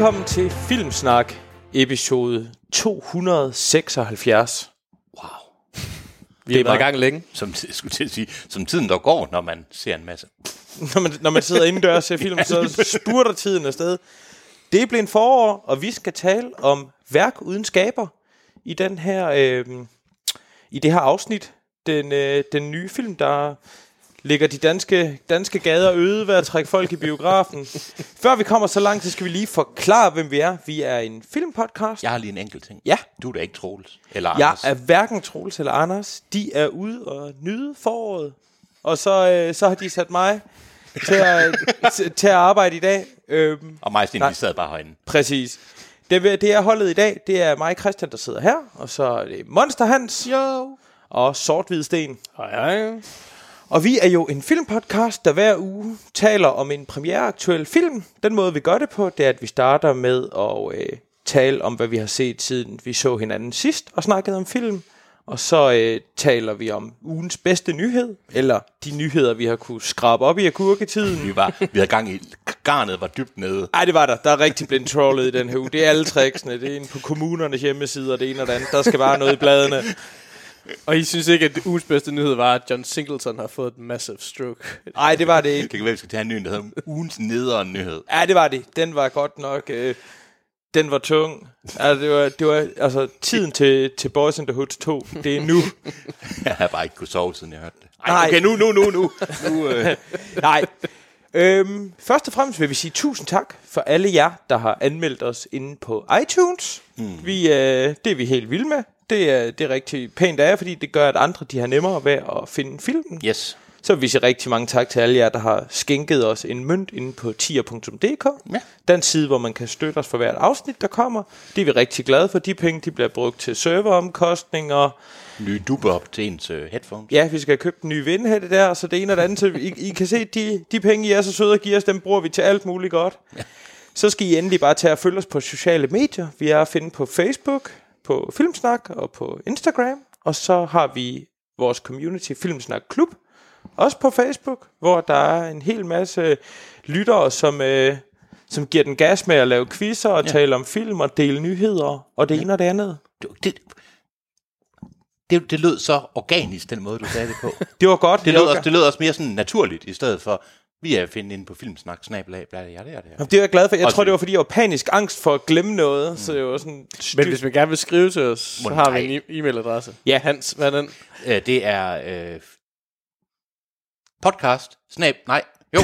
Velkommen til Filmsnak, episode 276. Wow. Vi var- været i gang længe. Som, skulle til at sige, som tiden der går, når man ser en masse. Når man, når man sidder indendørs og ser film, så spurter tiden afsted. Det er blevet forår, og vi skal tale om værk uden skaber i den her øh, i det her afsnit. Den, øh, den nye film, der ligger de danske, danske gader øde ved at trække folk i biografen. Før vi kommer så langt, så skal vi lige forklare, hvem vi er. Vi er en filmpodcast. Jeg har lige en enkelt ting. Ja. Du er da ikke Troels. Eller Jeg Anders. er hverken Troels eller Anders. De er ude og nyde foråret. Og så, øh, så har de sat mig til at, til, til at arbejde i dag. Øhm, Og mig og vi sad bare herinde. præcis. Det, det er holdet i dag. Det er mig, Christian, der sidder her. Og så er det Monster Hans. Jo. Og Sort Sten. Hej, hej. Og vi er jo en filmpodcast, der hver uge taler om en premiereaktuel film. Den måde, vi gør det på, det er, at vi starter med at øh, tale om, hvad vi har set siden vi så hinanden sidst og snakkede om film. Og så øh, taler vi om ugens bedste nyhed, eller de nyheder, vi har kunne skrabe op i agurketiden. Vi, var, vi havde gang i, garnet var dybt nede. Ej, det var der. Der er rigtig blevet trollet i den her uge. Det er alle tricksene. Det er inde på kommunernes hjemmesider, det ene og det andet. Der skal bare noget i bladene. Og I synes ikke, at det ugens bedste nyhed var, at John Singleton har fået et massive stroke? Nej, det var det ikke. Det kan være, vi skal tage en ny, der hedder ugens nederen nyhed. Ja, det var det. Den var godt nok... Øh, den var tung. Altså, det var, det var altså tiden til, til Boys in the Hood 2. Det er nu. Jeg har bare ikke kunne sove, siden jeg hørte det. Nej. okay, nu, nu, nu, nu. nu øh, Nej. Øhm, først og fremmest vil vi sige tusind tak for alle jer, der har anmeldt os inde på iTunes. Mm. Vi, øh, det er vi helt vilde med. Det er, det er rigtig pænt af fordi det gør, at andre de har nemmere ved at finde filmen. yes. Så vil vi sige rigtig mange tak til alle jer, der har skænket os en mønt inde på tier.dk. Ja. Den side, hvor man kan støtte os for hvert afsnit, der kommer. Det er vi rigtig glade for. De penge de bliver brugt til serveromkostninger. Nye dubber op til ens øh, headphones. Ja, vi skal have købt en ny vindhætte der, så det ene og det andet. Så I, I kan se, de, de penge, I er så søde at give os, dem bruger vi til alt muligt godt. Ja. Så skal I endelig bare tage og følge os på sociale medier. Vi er at finde på Facebook, på Filmsnak og på Instagram. Og så har vi vores community Filmsnak Klub, også på Facebook, hvor der er en hel masse lyttere, som, øh, som giver den gas med at lave quizzer og ja. tale om film og dele nyheder og det ja. ene og det andet. Det, det, det, det lød så organisk, den måde, du sagde det på. Det var godt. Det lød, også, det lød også mere sådan naturligt, i stedet for, vi er at finde inde på filmsnak, snabelag, bla, bla, ja, det er det. Jamen, Det er jeg glad for. Jeg Også- tror, det var, fordi jeg var panisk angst for at glemme noget. Mm. Så det var sådan... Men hvis man gerne vil skrive til os, så har vi en e- e-mailadresse. Ja. Hans, hvad er den? Øh, det er øh, podcast, snab, nej, jo,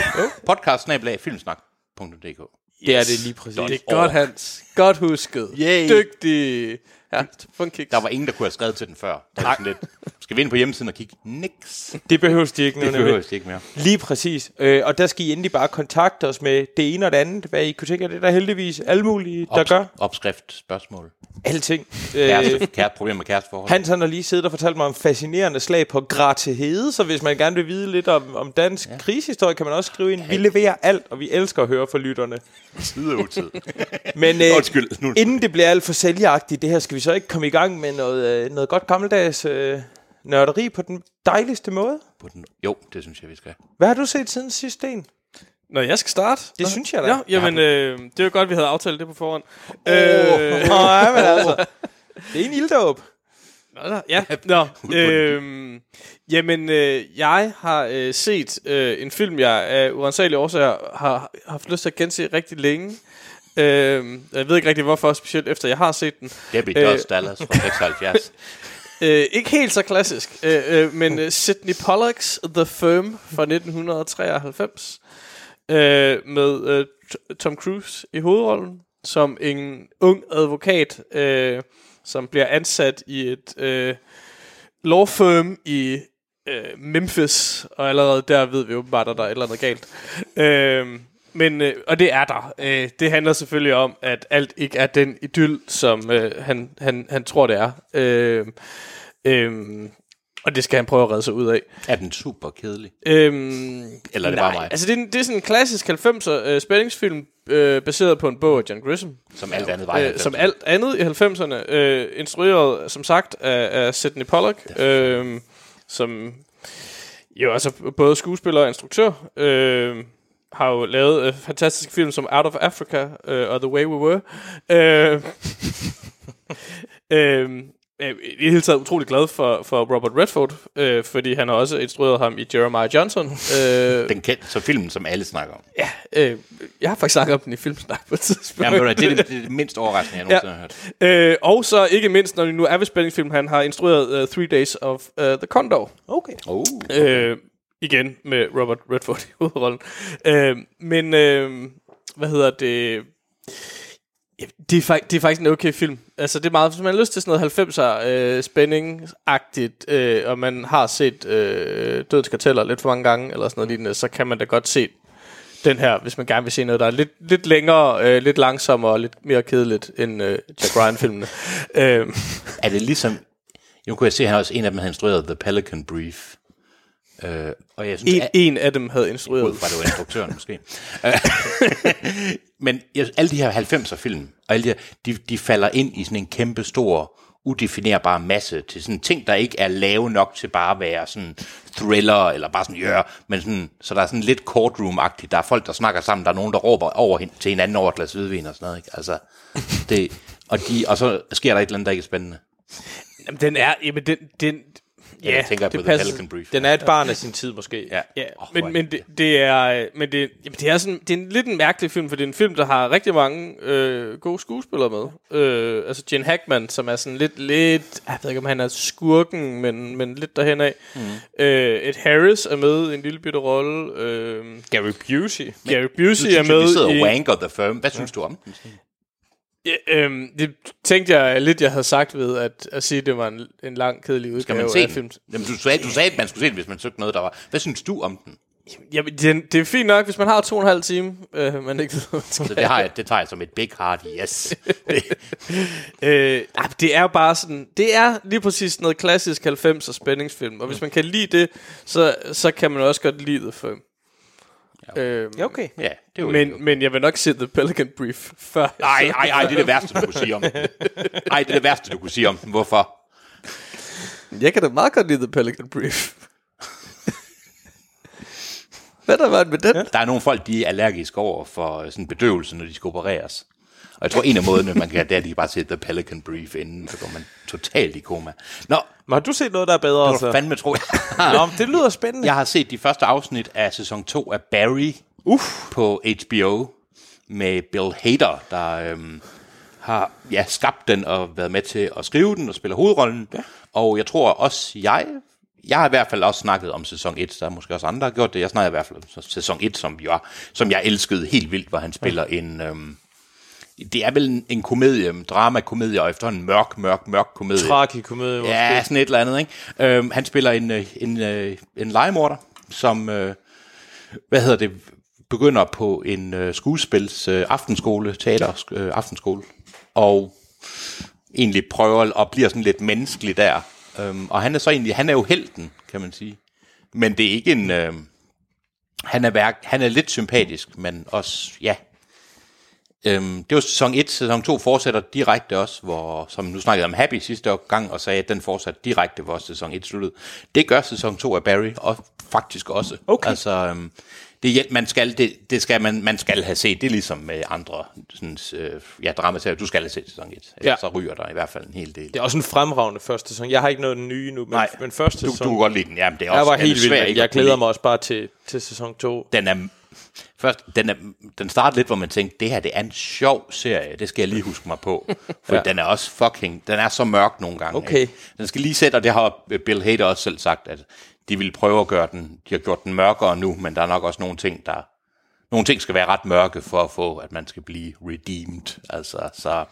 podcast, snablag, filmsnak.dk. Det er det lige præcis. Det er godt, Hans. Godt husket. Yay. Dygtig. Ja, få en kiks. Der var ingen, der kunne have skrevet til den før. Der var sådan lidt, skal vi ind på hjemmesiden og kigge? Niks. Det behøves de ikke. Det behøver jeg ikke mere. Lige præcis. Øh, og der skal I endelig bare kontakte os med det ene og det andet. Hvad I kunne tænke det er der heldigvis alle mulige, der Ops- gør. Opskrift, spørgsmål. Alting. Øh, Kæreste, kære, problemer med kæresteforhold. Hans han har lige siddet og fortalt mig om fascinerende slag på Gratehede, så hvis man gerne vil vide lidt om, om dansk ja. krigshistorie, kan man også skrive ind. Vi leverer alt, og vi elsker at høre fra lytterne. Og utid. Men øh, Undskyld. Nu. inden det bliver alt for sælgeragtigt, det her, skal vi så ikke komme i gang med noget, øh, noget godt gammeldags øh, nørderi på den dejligste måde? På den. Jo, det synes jeg, vi skal. Hvad har du set siden sidste sten? Når jeg skal starte? Det synes jeg da. Ja, jamen, øh, det er jo godt, vi havde aftalt det på forhånd. Oh. Øh, Nej, men altså. Det er en ilddåb. Nå, da, ja, nå. øhm, jamen, øh, jeg har øh, set øh, en film, jeg af uansagelige årsager har har haft lyst til at gense rigtig længe. Øh, jeg ved ikke rigtig hvorfor, specielt efter jeg har set den. Debbie Øh. Does Dallas fra 76. Øh, ikke helt så klassisk, øh, øh, men øh, Sidney Pollacks The Firm fra 1993 øh, med øh, Tom Cruise i hovedrollen som en ung advokat, øh, som bliver ansat i et øh, law firm i øh, Memphis, og allerede der ved vi åbenbart, at der er et eller andet galt. Øh, men, øh, og det er der. Øh, det handler selvfølgelig om, at alt ikke er den idyll, som øh, han, han, han tror, det er. Øh, øh, og det skal han prøve at redde sig ud af. er den super kedelig? Øhm, Eller er det nej, bare mig? Altså, det er, det er sådan en klassisk 90'er øh, spændingsfilm, øh, baseret på en bog af John Grisham. Som alt andet var i Øh, som 90'erne. alt andet i 90'erne. Øh, instrueret, som sagt, af, af Sidney Pollack. Øh, som jo altså både skuespiller og instruktør. Øh, har jo lavet øh, fantastiske film som Out of Africa øh, og The Way We Were. Øh, øh, jeg er i det hele taget utrolig glad for, for Robert Redford, øh, fordi han har også instrueret ham i Jeremiah Johnson. Øh, Den kendte så filmen, som alle snakker om. ja, øh, jeg har faktisk snakket om den i Filmsnak på et tidspunkt. Jamen, det, er det, det er det mindst overraskende, jeg nogensinde har hørt. Øh, og så ikke mindst, når vi nu er ved spændingsfilm, han har instrueret uh, Three Days of uh, the Condor. Okay. Oh. Øh, igen med Robert Redford i hovedrollen. Øh, men, øh, hvad hedder det... Det, er fak- det er faktisk en okay film. Altså, det er meget, hvis man har lyst til sådan noget 90'er øh, spænding-agtigt, øh, og man har set øh, Dødens Karteller lidt for mange gange, eller sådan noget lignende, så kan man da godt se den her, hvis man gerne vil se noget, der er lidt, lidt længere, øh, lidt langsommere og lidt mere kedeligt end øh, Jack Ryan-filmene. øh, Er det ligesom... Nu kunne jeg se, han også en af dem havde instrueret The Pelican Brief. Øh, og jeg synes, en, at, en af dem havde instrueret. ud fra, det var instruktøren måske. Øh, Men jeg, alle de her 90'er film, og alle de, her, de, de falder ind i sådan en kæmpe stor, udefinerbar masse til sådan ting, der ikke er lave nok til bare at være sådan thriller, eller bare sådan, ja, men sådan, så der er sådan lidt courtroom-agtigt. Der er folk, der snakker sammen, der er nogen, der råber over hin- til hinanden over et glas hvidvin og sådan noget, ikke? Altså, det, og, de, og så sker der et eller andet, der ikke er spændende. Jamen, den er, jamen, den, den, Ja, jeg tænker på det The passer. Pelican Brief. Den er et barn af sin tid, måske. Ja, Ja, Åh, men, men, det, det er, øh, men det, jamen, det er sådan, det er en lidt en mærkelig film, for det er en film, der har rigtig mange øh, gode skuespillere med. Øh, altså Jen Hackman, som er sådan lidt, lidt, jeg ved ikke om han er skurken, men, men lidt derhen af. Mm. Øh, Ed Harris er med i en lille bitte rolle. Øh, Gary Busey. Gary Nu Busey er vi med sidder i... og wanker The Firm. Hvad synes du om den? Ja, øhm, det tænkte jeg lidt, jeg havde sagt ved at, at sige, at det var en, en lang, kedelig udgave Skal man se af den? film. Jamen, du sagde, du sagde, at man skulle se den, hvis man søgte noget, der var. Hvad synes du om den? Jamen, det, det er fint nok, hvis man har to og en halv time, øh, man ikke ved, Så det, har jeg, det tager jeg som et big hearty yes. Øh, ej, det er bare sådan, det er lige præcis noget klassisk 90'er spændingsfilm, og hvis man kan lide det, så, så kan man også godt lide det for. Ja. Øh, Ja, okay. ja, det er jo men, men jeg vil nok se The Pelican Brief før. Ej, ej, ej, det er det værste, du kunne sige om den. Ej, det er det værste, du kunne sige om den. Hvorfor? Jeg kan da meget godt lide The Pelican Brief. Hvad der var med den? Ja. Der er nogle folk, de er allergiske over for øh, sådan bedøvelse, når de skal opereres. Og jeg tror, en af måderne, man kan, det er, at de bare se The Pelican Brief inden, så går man totalt i koma. Nå, Men har du set noget, der er bedre? du Altså? fandme tro, jeg Nå, det lyder spændende. Jeg har set de første afsnit af sæson 2 af Barry Uff. på HBO med Bill Hader, der øhm, har ja, skabt den og været med til at skrive den og spiller hovedrollen. Ja. Og jeg tror også, jeg, jeg har i hvert fald også snakket om sæson 1, der er måske også andre, der har gjort det. Jeg snakker i hvert fald om sæson 1, som, jo er, som jeg elskede helt vildt, hvor han spiller ja. en... Øhm, det er vel en, en komedie, en drama-komedie, og efterhånden en mørk, mørk, mørk komedie. Tragikomedie. Ja, sådan et eller andet, ikke? Øhm, han spiller en, øh, en, øh, en legemorder, som, øh, hvad hedder det, begynder på en øh, skuespils øh, aftenskole, teater øh, aftenskole, og egentlig prøver og bliver sådan lidt menneskelig der. Øhm, og han er så egentlig, han er jo helten, kan man sige. Men det er ikke en, øh, han er, værk, han er lidt sympatisk, men også, ja, Øhm, det var sæson 1, sæson 2 fortsætter direkte også, hvor, som nu snakkede om Happy sidste gang, og sagde, at den fortsatte direkte, hvor sæson 1 sluttede. Det gør sæson 2 af Barry, og faktisk også. Okay. Altså, øhm, det, man skal, det, det skal man, man skal have set. Det er ligesom med andre sådan, øh, ja, dramaserier. Du skal have set sæson 1. Ja. Så ryger der i hvert fald en hel del. Det er også en fremragende første sæson. Jeg har ikke noget den nye nu, men, Nej, men første du, sæson... du kan godt lide den. Jamen, det er jeg også, var helt svær vild. ikke Jeg glæder mig også bare til, til sæson 2. den er først, den, er, den starter lidt, hvor man tænkte, det her det er en sjov serie, det skal jeg lige huske mig på. For ja. den er også fucking, den er så mørk nogle gange. Okay. Ikke? Den skal lige sætte, og det har Bill Hader også selv sagt, at de vil prøve at gøre den, de har gjort den mørkere nu, men der er nok også nogle ting, der nogle ting skal være ret mørke for at få, at man skal blive redeemed. Altså, så,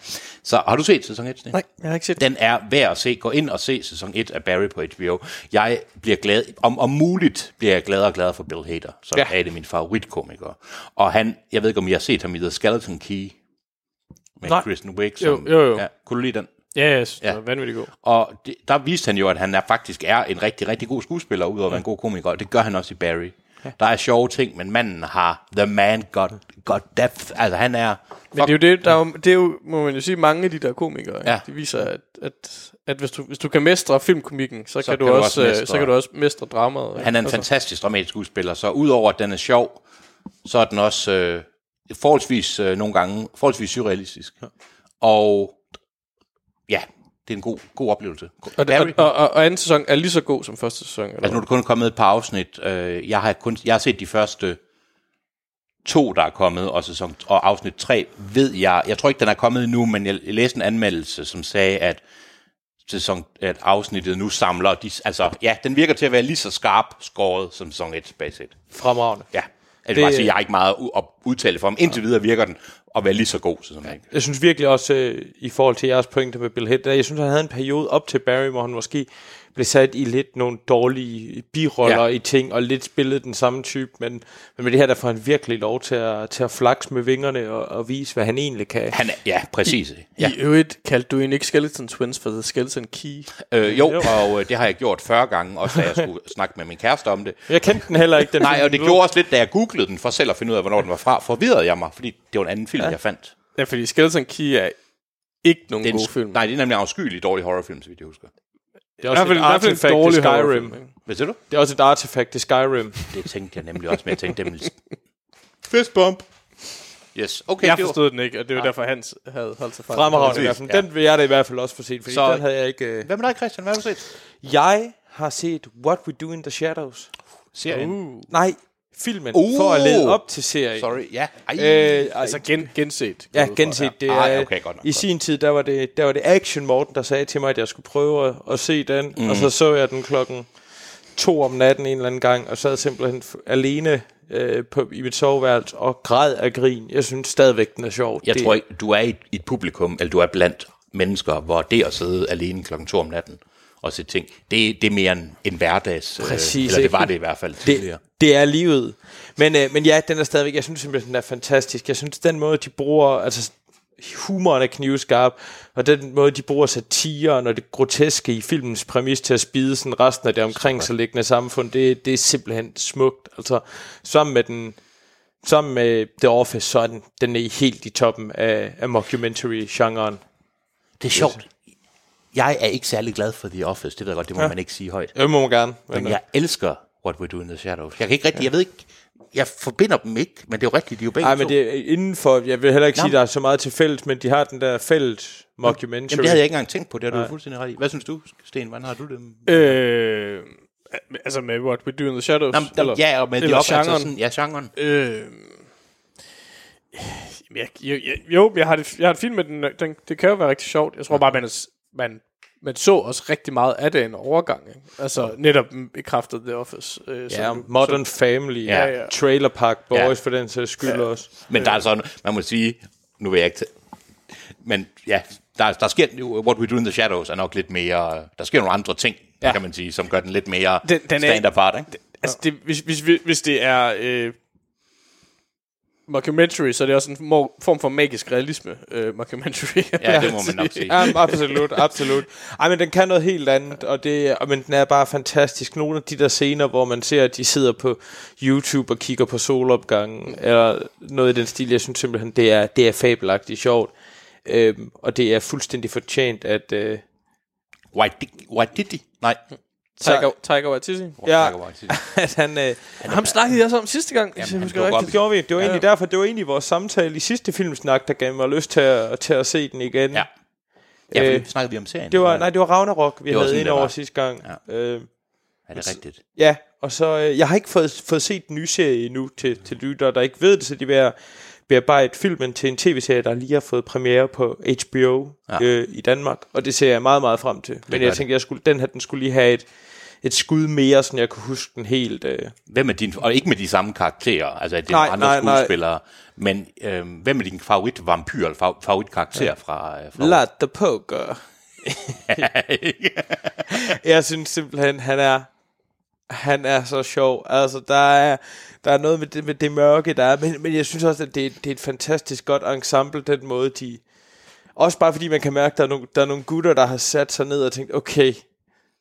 så har du set sæson 1? Stine? Nej, jeg har ikke set Den er værd at se. Gå ind og se sæson 1 af Barry på HBO. Jeg bliver glad, om, om muligt bliver jeg gladere og gladere for Bill Hader, som Ja. ja. er det min favoritkomiker. Og han, jeg ved ikke om I har set ham i The Skeleton Key med Nej. Kristen Wiig. Jo, Som, jo, jo. Ja, kunne du lide den? Ja, synes, Ja. det var vanvittigt god. Og det, der viste han jo, at han er, faktisk er en rigtig, rigtig god skuespiller, udover at være en god komiker, og det gør han også i Barry. Der er sjove ting, men manden har the man got, got depth. Altså han er... Men det er jo det, der er jo, det er jo, må man jo sige, mange af de der komikere, ja. Ja. de viser, at, at, at hvis, du, hvis du kan mestre filmkomikken, så, så kan, du, kan du også, mestre- så kan du også mestre dramaet. Han er en Altså, fantastisk dramatisk skuespiller, så udover at den er sjov, så er den også øh, forholdsvis øh, nogle gange, forholdsvis surrealistisk. Og ja, det er en god, god oplevelse. Og, Barry, og, og, og, anden sæson er lige så god som første sæson. Eller? altså nu er der kun kommet et par afsnit. Øh, jeg, har kun, jeg har set de første to, der er kommet, og, sæson, og afsnit 3 ved jeg, jeg tror ikke, den er kommet endnu, men jeg læste en anmeldelse, som sagde, at sæson, at afsnittet nu samler, de, altså ja, den virker til at være lige så skarp skåret som sæson 1, basic. Fremragende. Ja, altså, Det- bare sige, jeg har ikke meget at udtale for ham. Indtil videre virker den at være lige så god, som jeg. Jeg synes virkelig også, øh, i forhold til jeres pointe med Bill der, jeg synes, han havde en periode op til Barry, hvor han måske blev sat i lidt nogle dårlige biroller ja. I ting, og lidt spillede den samme type, men, men med det her, der får han virkelig lov til at, til at flakse med vingerne og, og vise, hvad han egentlig kan. Han er, ja, præcis. Ja. Ja. I øvrigt kaldte du en ikke Skeleton Twins for The Skeleton Key. Øh, jo, og øh, det har jeg gjort 40 gange, også da jeg skulle snakke med min kæreste om det. Jeg kendte den heller ikke. Den Nej, og det gjorde også lidt, da jeg googlede den, for selv at finde ud af, hvornår den var fra, forvirrede jeg mig, fordi det var en anden film, ja. jeg fandt. Ja, fordi Skeleton Key er ikke nogen Det er en, god film. Nej, det er nemlig en afskyelig dårlig horrorfilm, så vidt jeg husker. Det er også et artefakt i Skyrim. ikke? Hvad siger du? Det er også et artefakt i Skyrim. Det tænkte jeg nemlig også, men jeg tænkte, det ville... Fist bump. Yes, okay. Jeg det var- forstod den ikke, og det var derfor, Hans havde holdt sig fra. Fremragende i hvert fald. Den vil jeg da i hvert fald også få set, fordi Så- den havde jeg ikke... Øh... Hvad med dig, Christian? Hvad har du set? Jeg har set What We Do in the Shadows. Serien. Uh, Nej, filmen, Uh. for at lede op til serien. Sorry, ja. Ej. Øh, altså gen, genset. Ja, genset. Det Ah, er, okay, godt nok, I godt. sin tid, der var, det, der var det Action Morten, der sagde til mig, at jeg skulle prøve at, at se den. Mm. Og så så jeg den klokken to om natten en eller anden gang, og sad simpelthen alene øh, på, i mit soveværelse og græd af grin. Jeg synes stadigvæk, den er sjov. Jeg det, tror ikke, du er i et publikum, eller du er blandt mennesker, hvor det at sidde alene klokken to om natten og se ting, det, det er mere en, en hverdags... Præcis, Øh, eller det var det i hvert fald tidligere. det, det er livet. Men, øh, men ja, den er stadigvæk, jeg synes simpelthen, den er fantastisk. Jeg synes, den måde, de bruger, altså humoren er knivskarp, og den måde, de bruger satiren og det groteske i filmens præmis til at spide sådan resten af det omkring sig liggende samfund, det, det er simpelthen smukt. Altså, sammen med den sammen med The Office, så er den, den er helt i toppen af, af mockumentary-genren. Det er sjovt. Jeg er ikke særlig glad for The Office, det ved jeg godt, det må ja. man ikke sige højt. Det må man gerne. Men Men, jeg elsker What We Do in the Shadows. Jeg kan ikke rigtig, jeg ved ikke, jeg forbinder dem ikke, men det er jo rigtigt, de er jo begge to. men det er inden for, jeg vil heller ikke Nå. sige, der er så meget til fælles, men de har den der fælles mockumentary. Jamen, det havde jeg ikke engang tænkt på, det har du fuldstændig ret i. Hvad synes du, Sten? Hvordan har du det? Øh, altså med What We Do in the Shadows? Nå, men, der, ja, og med eller Office, altså genren. sådan, ja, genren. Øh, jeg, jeg, jeg, jo, jeg har, det, jeg har det fint med den, den. Det kan jo være rigtig sjovt. Jeg tror bare, man, er- man, man så også rigtig meget af det en overgang. Ikke? Altså netop bekræftet The Office. Øh, Ja, som- Modern Family, Ja, ja, ja. Trailer Park Boys Ja. for den sags skyld ja. også. Men der er sådan, man må sige, nu vil jeg ikke men ja, der, der sker, What We Do in the Shadows er nok lidt mere, der sker nogle andre ting, ja. Kan man sige, som gør den lidt mere Den- den stand apart, ikke? Altså, det, hvis, hvis, hvis, hvis det er øh, mockumentary, så er det også en form for magisk realisme øh, mockumentary. Ja, det må man nok sige. Ja, absolut, absolut. Ej, men den kan noget helt andet, og det, men den er bare fantastisk. Nogle af de der scener, hvor man ser, at de sidder på YouTube og kigger på solopgangen, eller noget i den stil, jeg synes simpelthen, det er, det er fabelagtigt sjovt. Øhm, og det er fuldstændig fortjent, at... Øh, Waititi, Waititi? Nej. Tiger, Tiger Waititi. Ja. Taika Waititi. at han... Øh, Ham snakkede jeg så om sidste gang, hvis jeg han rigtigt. det gjorde vi. Det var Ja. egentlig derfor, det var egentlig vores samtale i sidste filmsnak, der gav mig lyst til at, til at se den igen. Ja. Ja, Øh, snakkede vi om serien. Det var, nej, det var Ragnarok, vi Det havde ind det over sidste gang. Ja. Øh, Er det rigtigt? ja, og så, øh, jeg har ikke fået, fået set den nye serie endnu til, til lyttere, der ikke ved det, så de vil bearbejde filmen til en tv-serie, der lige har fået premiere på HBO Ja. øh, i Danmark, og det ser jeg meget, meget frem til. Men jeg det. tænkte, jeg skulle, den her, den skulle lige have et, et skud mere, så jeg kunne huske den helt. Øh. Hvem er din, og ikke med de samme karakterer, altså det er Nej, andre nej, nej. skuespillere, men øhm, hvem er din favorit vampyr, eller fa- favorit karakter ja. fra, øh, fra Lad the poker. jeg synes simpelthen, han er han er så sjov. Altså, der er, der er noget med det, med det mørke, der er, men, men jeg synes også, at det, det er et fantastisk godt ensemble, den måde, de... Også bare fordi man kan mærke, at der er nogle, der er nogle gutter, der har sat sig ned og tænkt, okay,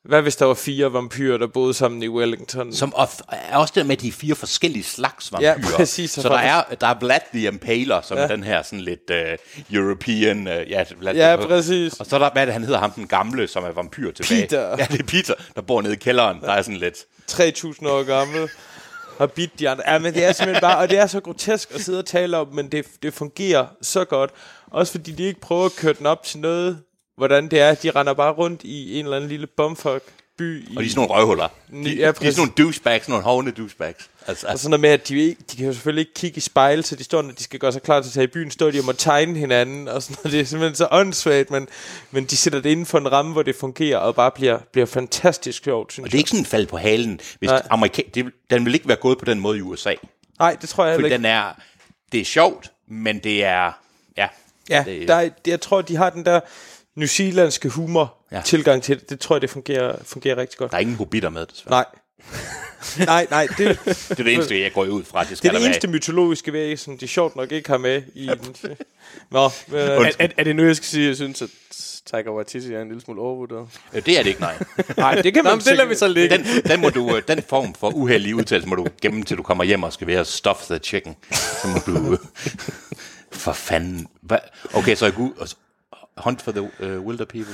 hvad hvis der var fire vampyrer, der boede sammen i Wellington? Som of, er også det med de fire forskellige slags vampyrer. Ja, præcis. Så der er, der er Vlad the Impaler, som ja. er den her sådan lidt uh, European... Uh, ja, Vlad Ja, the- præcis. Og så er der, hvad er det, han hedder, ham den gamle, som er vampyr tilbage. Peter. Ja, det er Peter, der bor nede i kælderen. Der er sådan lidt... 3000 år gammel. har bidt de andre. Ja, men det er simpelthen bare, og det er så grotesk at sidde og tale om, men det, det fungerer så godt. Også fordi de ikke prøver at køre den op til noget, hvordan det er. De render bare rundt i en eller anden lille bumfuck by. I, Og de er sådan nogle røvhuller. De, Ja, de er sådan nogle douchebags, nogle hovne douchebags. Altså, og sådan noget med, at de, ikke, de kan jo selvfølgelig ikke kigge i spejl, så de står, når de skal gøre sig klar til at tage i byen, står de og må tegne hinanden, og sådan noget. Det er simpelthen så åndssvagt, men, men de sætter det inden for en ramme, hvor det fungerer, og bare bliver, bliver fantastisk sjovt, synes og det er ikke sådan en fald på halen. Hvis amerika- det, den vil ikke være gået på den måde i USA. Nej, det tror jeg heller For ikke. den er, det er sjovt, men det er, ja. Ja, det, der er, jeg tror, de har den der New Zealandske humor Ja. tilgang til det. Det tror jeg, det fungerer, fungerer rigtig godt. der er ingen hobitter med, desværre. Nej. nej, nej, det, Det er det eneste, jeg går ud fra. Det det skal er det eneste mytologiske væsen, de sjovt nok ikke har med i den. Nå, øh, Er, er, er det nu, jeg skal sige, at jeg synes, at Taika Waititi er en lille smule overvurderet? være. Øh, Det er det ikke, nej. nej, det kan Nå, man men det lader vi så ligge. Den, den, må du, øh, den form for uheldige udtalelse må du gemme, til du kommer hjem og skal være stuff the chicken. Så må du... For fanden. Hva? Okay, så jeg går ud og... Hunt for the uh, Wilder People.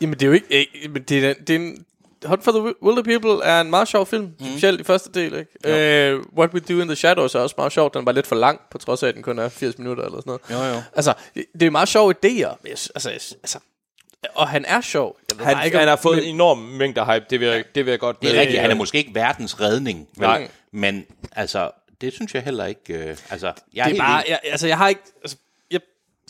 Jamen, det er jo ikke... Øh, men det er, det er en, Hunt for the Wilder People er en meget sjov film, mm. specielt i første del, ikke? Uh, What We Do in the Shadows er også meget sjov. Den var lidt for lang, på trods af, at den kun er 80 minutter eller sådan noget. Jo, jo. Altså, det er meget sjove idéer. Altså, altså, og han er sjov. Han, bare ikke, han har fået men- en enorm mængde hype, det vil jeg, det vil jeg godt Det er rigtigt, han er måske ikke verdens redning. Vel? Nej. Men altså, det synes jeg heller ikke... Øh, altså, jeg Det er bare, jeg, altså, jeg har ikke... Altså,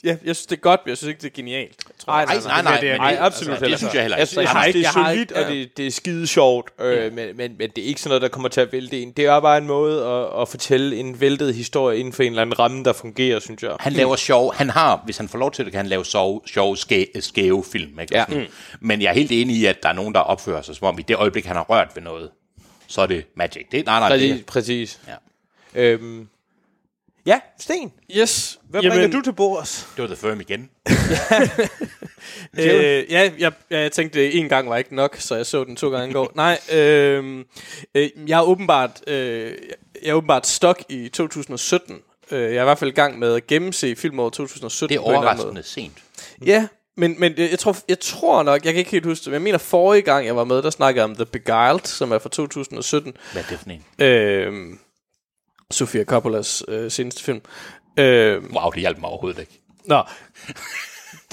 jeg, jeg, jeg synes, det er godt, men jeg synes ikke, det er genialt. Tror jeg. nej, nej, nej, det er- Nej, det- absolut altså, heller det synes jeg heller Jeg, ikke. synes, jeg Jeg har det er jeg solidt, og det, det er skide sjovt, øh, men, men, men det er ikke sådan noget, der kommer til at vælte en. Det er bare en måde at, at fortælle en væltet historie inden for en eller anden ramme, der fungerer, synes jeg. Han laver sjov. Han har, hvis han får lov til det, kan han lave sjov, sjov skæ, skæve film. Ikke? Ja. Sådan. Men jeg er helt enig i, at der er nogen, der opfører sig, som om i det øjeblik, han har rørt ved noget, så er det magic. Det, nej, nej, Præcis. det, præcis. Ja. Øhm, ja, Sten. Yes. Hvad Jamen, bringer du til bords? det var The Firm igen. Øh, ja, jeg, jeg, jeg tænkte, at en gang var ikke nok, så jeg så den to gange i går. Nej, øh, øh, jeg er åbenbart, øh, jeg er åbenbart stok i 2017. Øh, jeg er i hvert fald i gang med at gennemse filmåret 2017. Det er overraskende sent. Ja, men, men jeg, jeg, tror, jeg tror nok, jeg kan ikke helt huske det, men jeg mener forrige gang, jeg var med, der snakkede jeg om The Beguiled, som er fra 2017. Hvad er det for en? Øh, Sofia Coppolas øh, seneste film. Øh, Wow, det hjalp mig overhovedet ikke. Nå.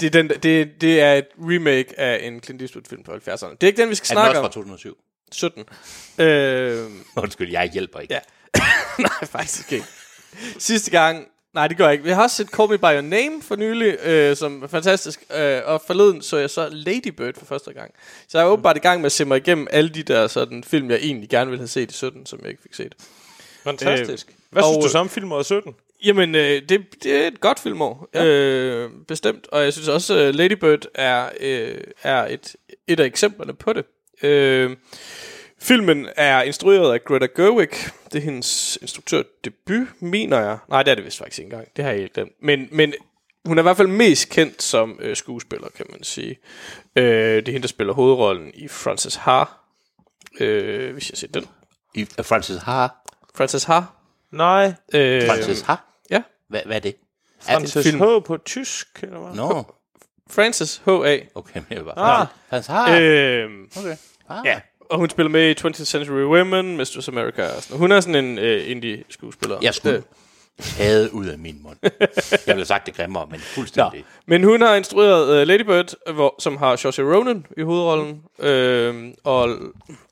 Det er, den, det, det er et remake af en Clint Eastwood-film på 70'erne. Det er ikke den, vi skal Er den snakke også om. fra 2007? 17. Øh, Undskyld, jeg hjælper ikke. Ja. nej, faktisk ikke. Sidste gang... Nej, det gør jeg ikke. Jeg har også set Call Me By Your Name for nylig, øh, som er fantastisk. Øh, og forleden så jeg så Lady Bird for første gang. Så jeg er åbenbart i gang med at se mig igennem alle de der sådan, film, jeg egentlig gerne ville have set i 17, som jeg ikke fik set. Fantastisk. Hvad og- synes du så om film over 17? Jamen, øh, det, det er et godt filmår, ja. øh, bestemt. Og jeg synes også, at Lady Bird er, øh, er et, et af eksemplerne på det. Øh, filmen er instrueret af Greta Gerwig. Det er hendes instruktørdebut, mener jeg. Nej, det er det vist faktisk ikke engang. Det har jeg helt glemt. Men, men hun er i hvert fald mest kendt som øh, skuespiller, kan man sige. Øh, det er hende, der spiller hovedrollen i Frances Ha. Øh, hvis jeg ser den. I, uh, Francis Ha. Frances Ha. Nej. Øh, Francis Ha? Ja. Hvad, hvad er det? Frances film. H. på tysk, eller hvad? Nå, no. Frances H.A. okay, men jeg vil bare... Ah. Francis Ha? Øh, Okay. Ah. Ja, og hun spiller med i 20th Century Women, Mistress America. Hun er sådan en uh, indie-skuespiller. Jeg skulle Øh, taget ud af min mund. Jeg ville have sagt det grimmere, men fuldstændig. Men hun har instrueret uh, Lady Bird, hvor, som har Saoirse Ronan i hovedrollen, øh, og,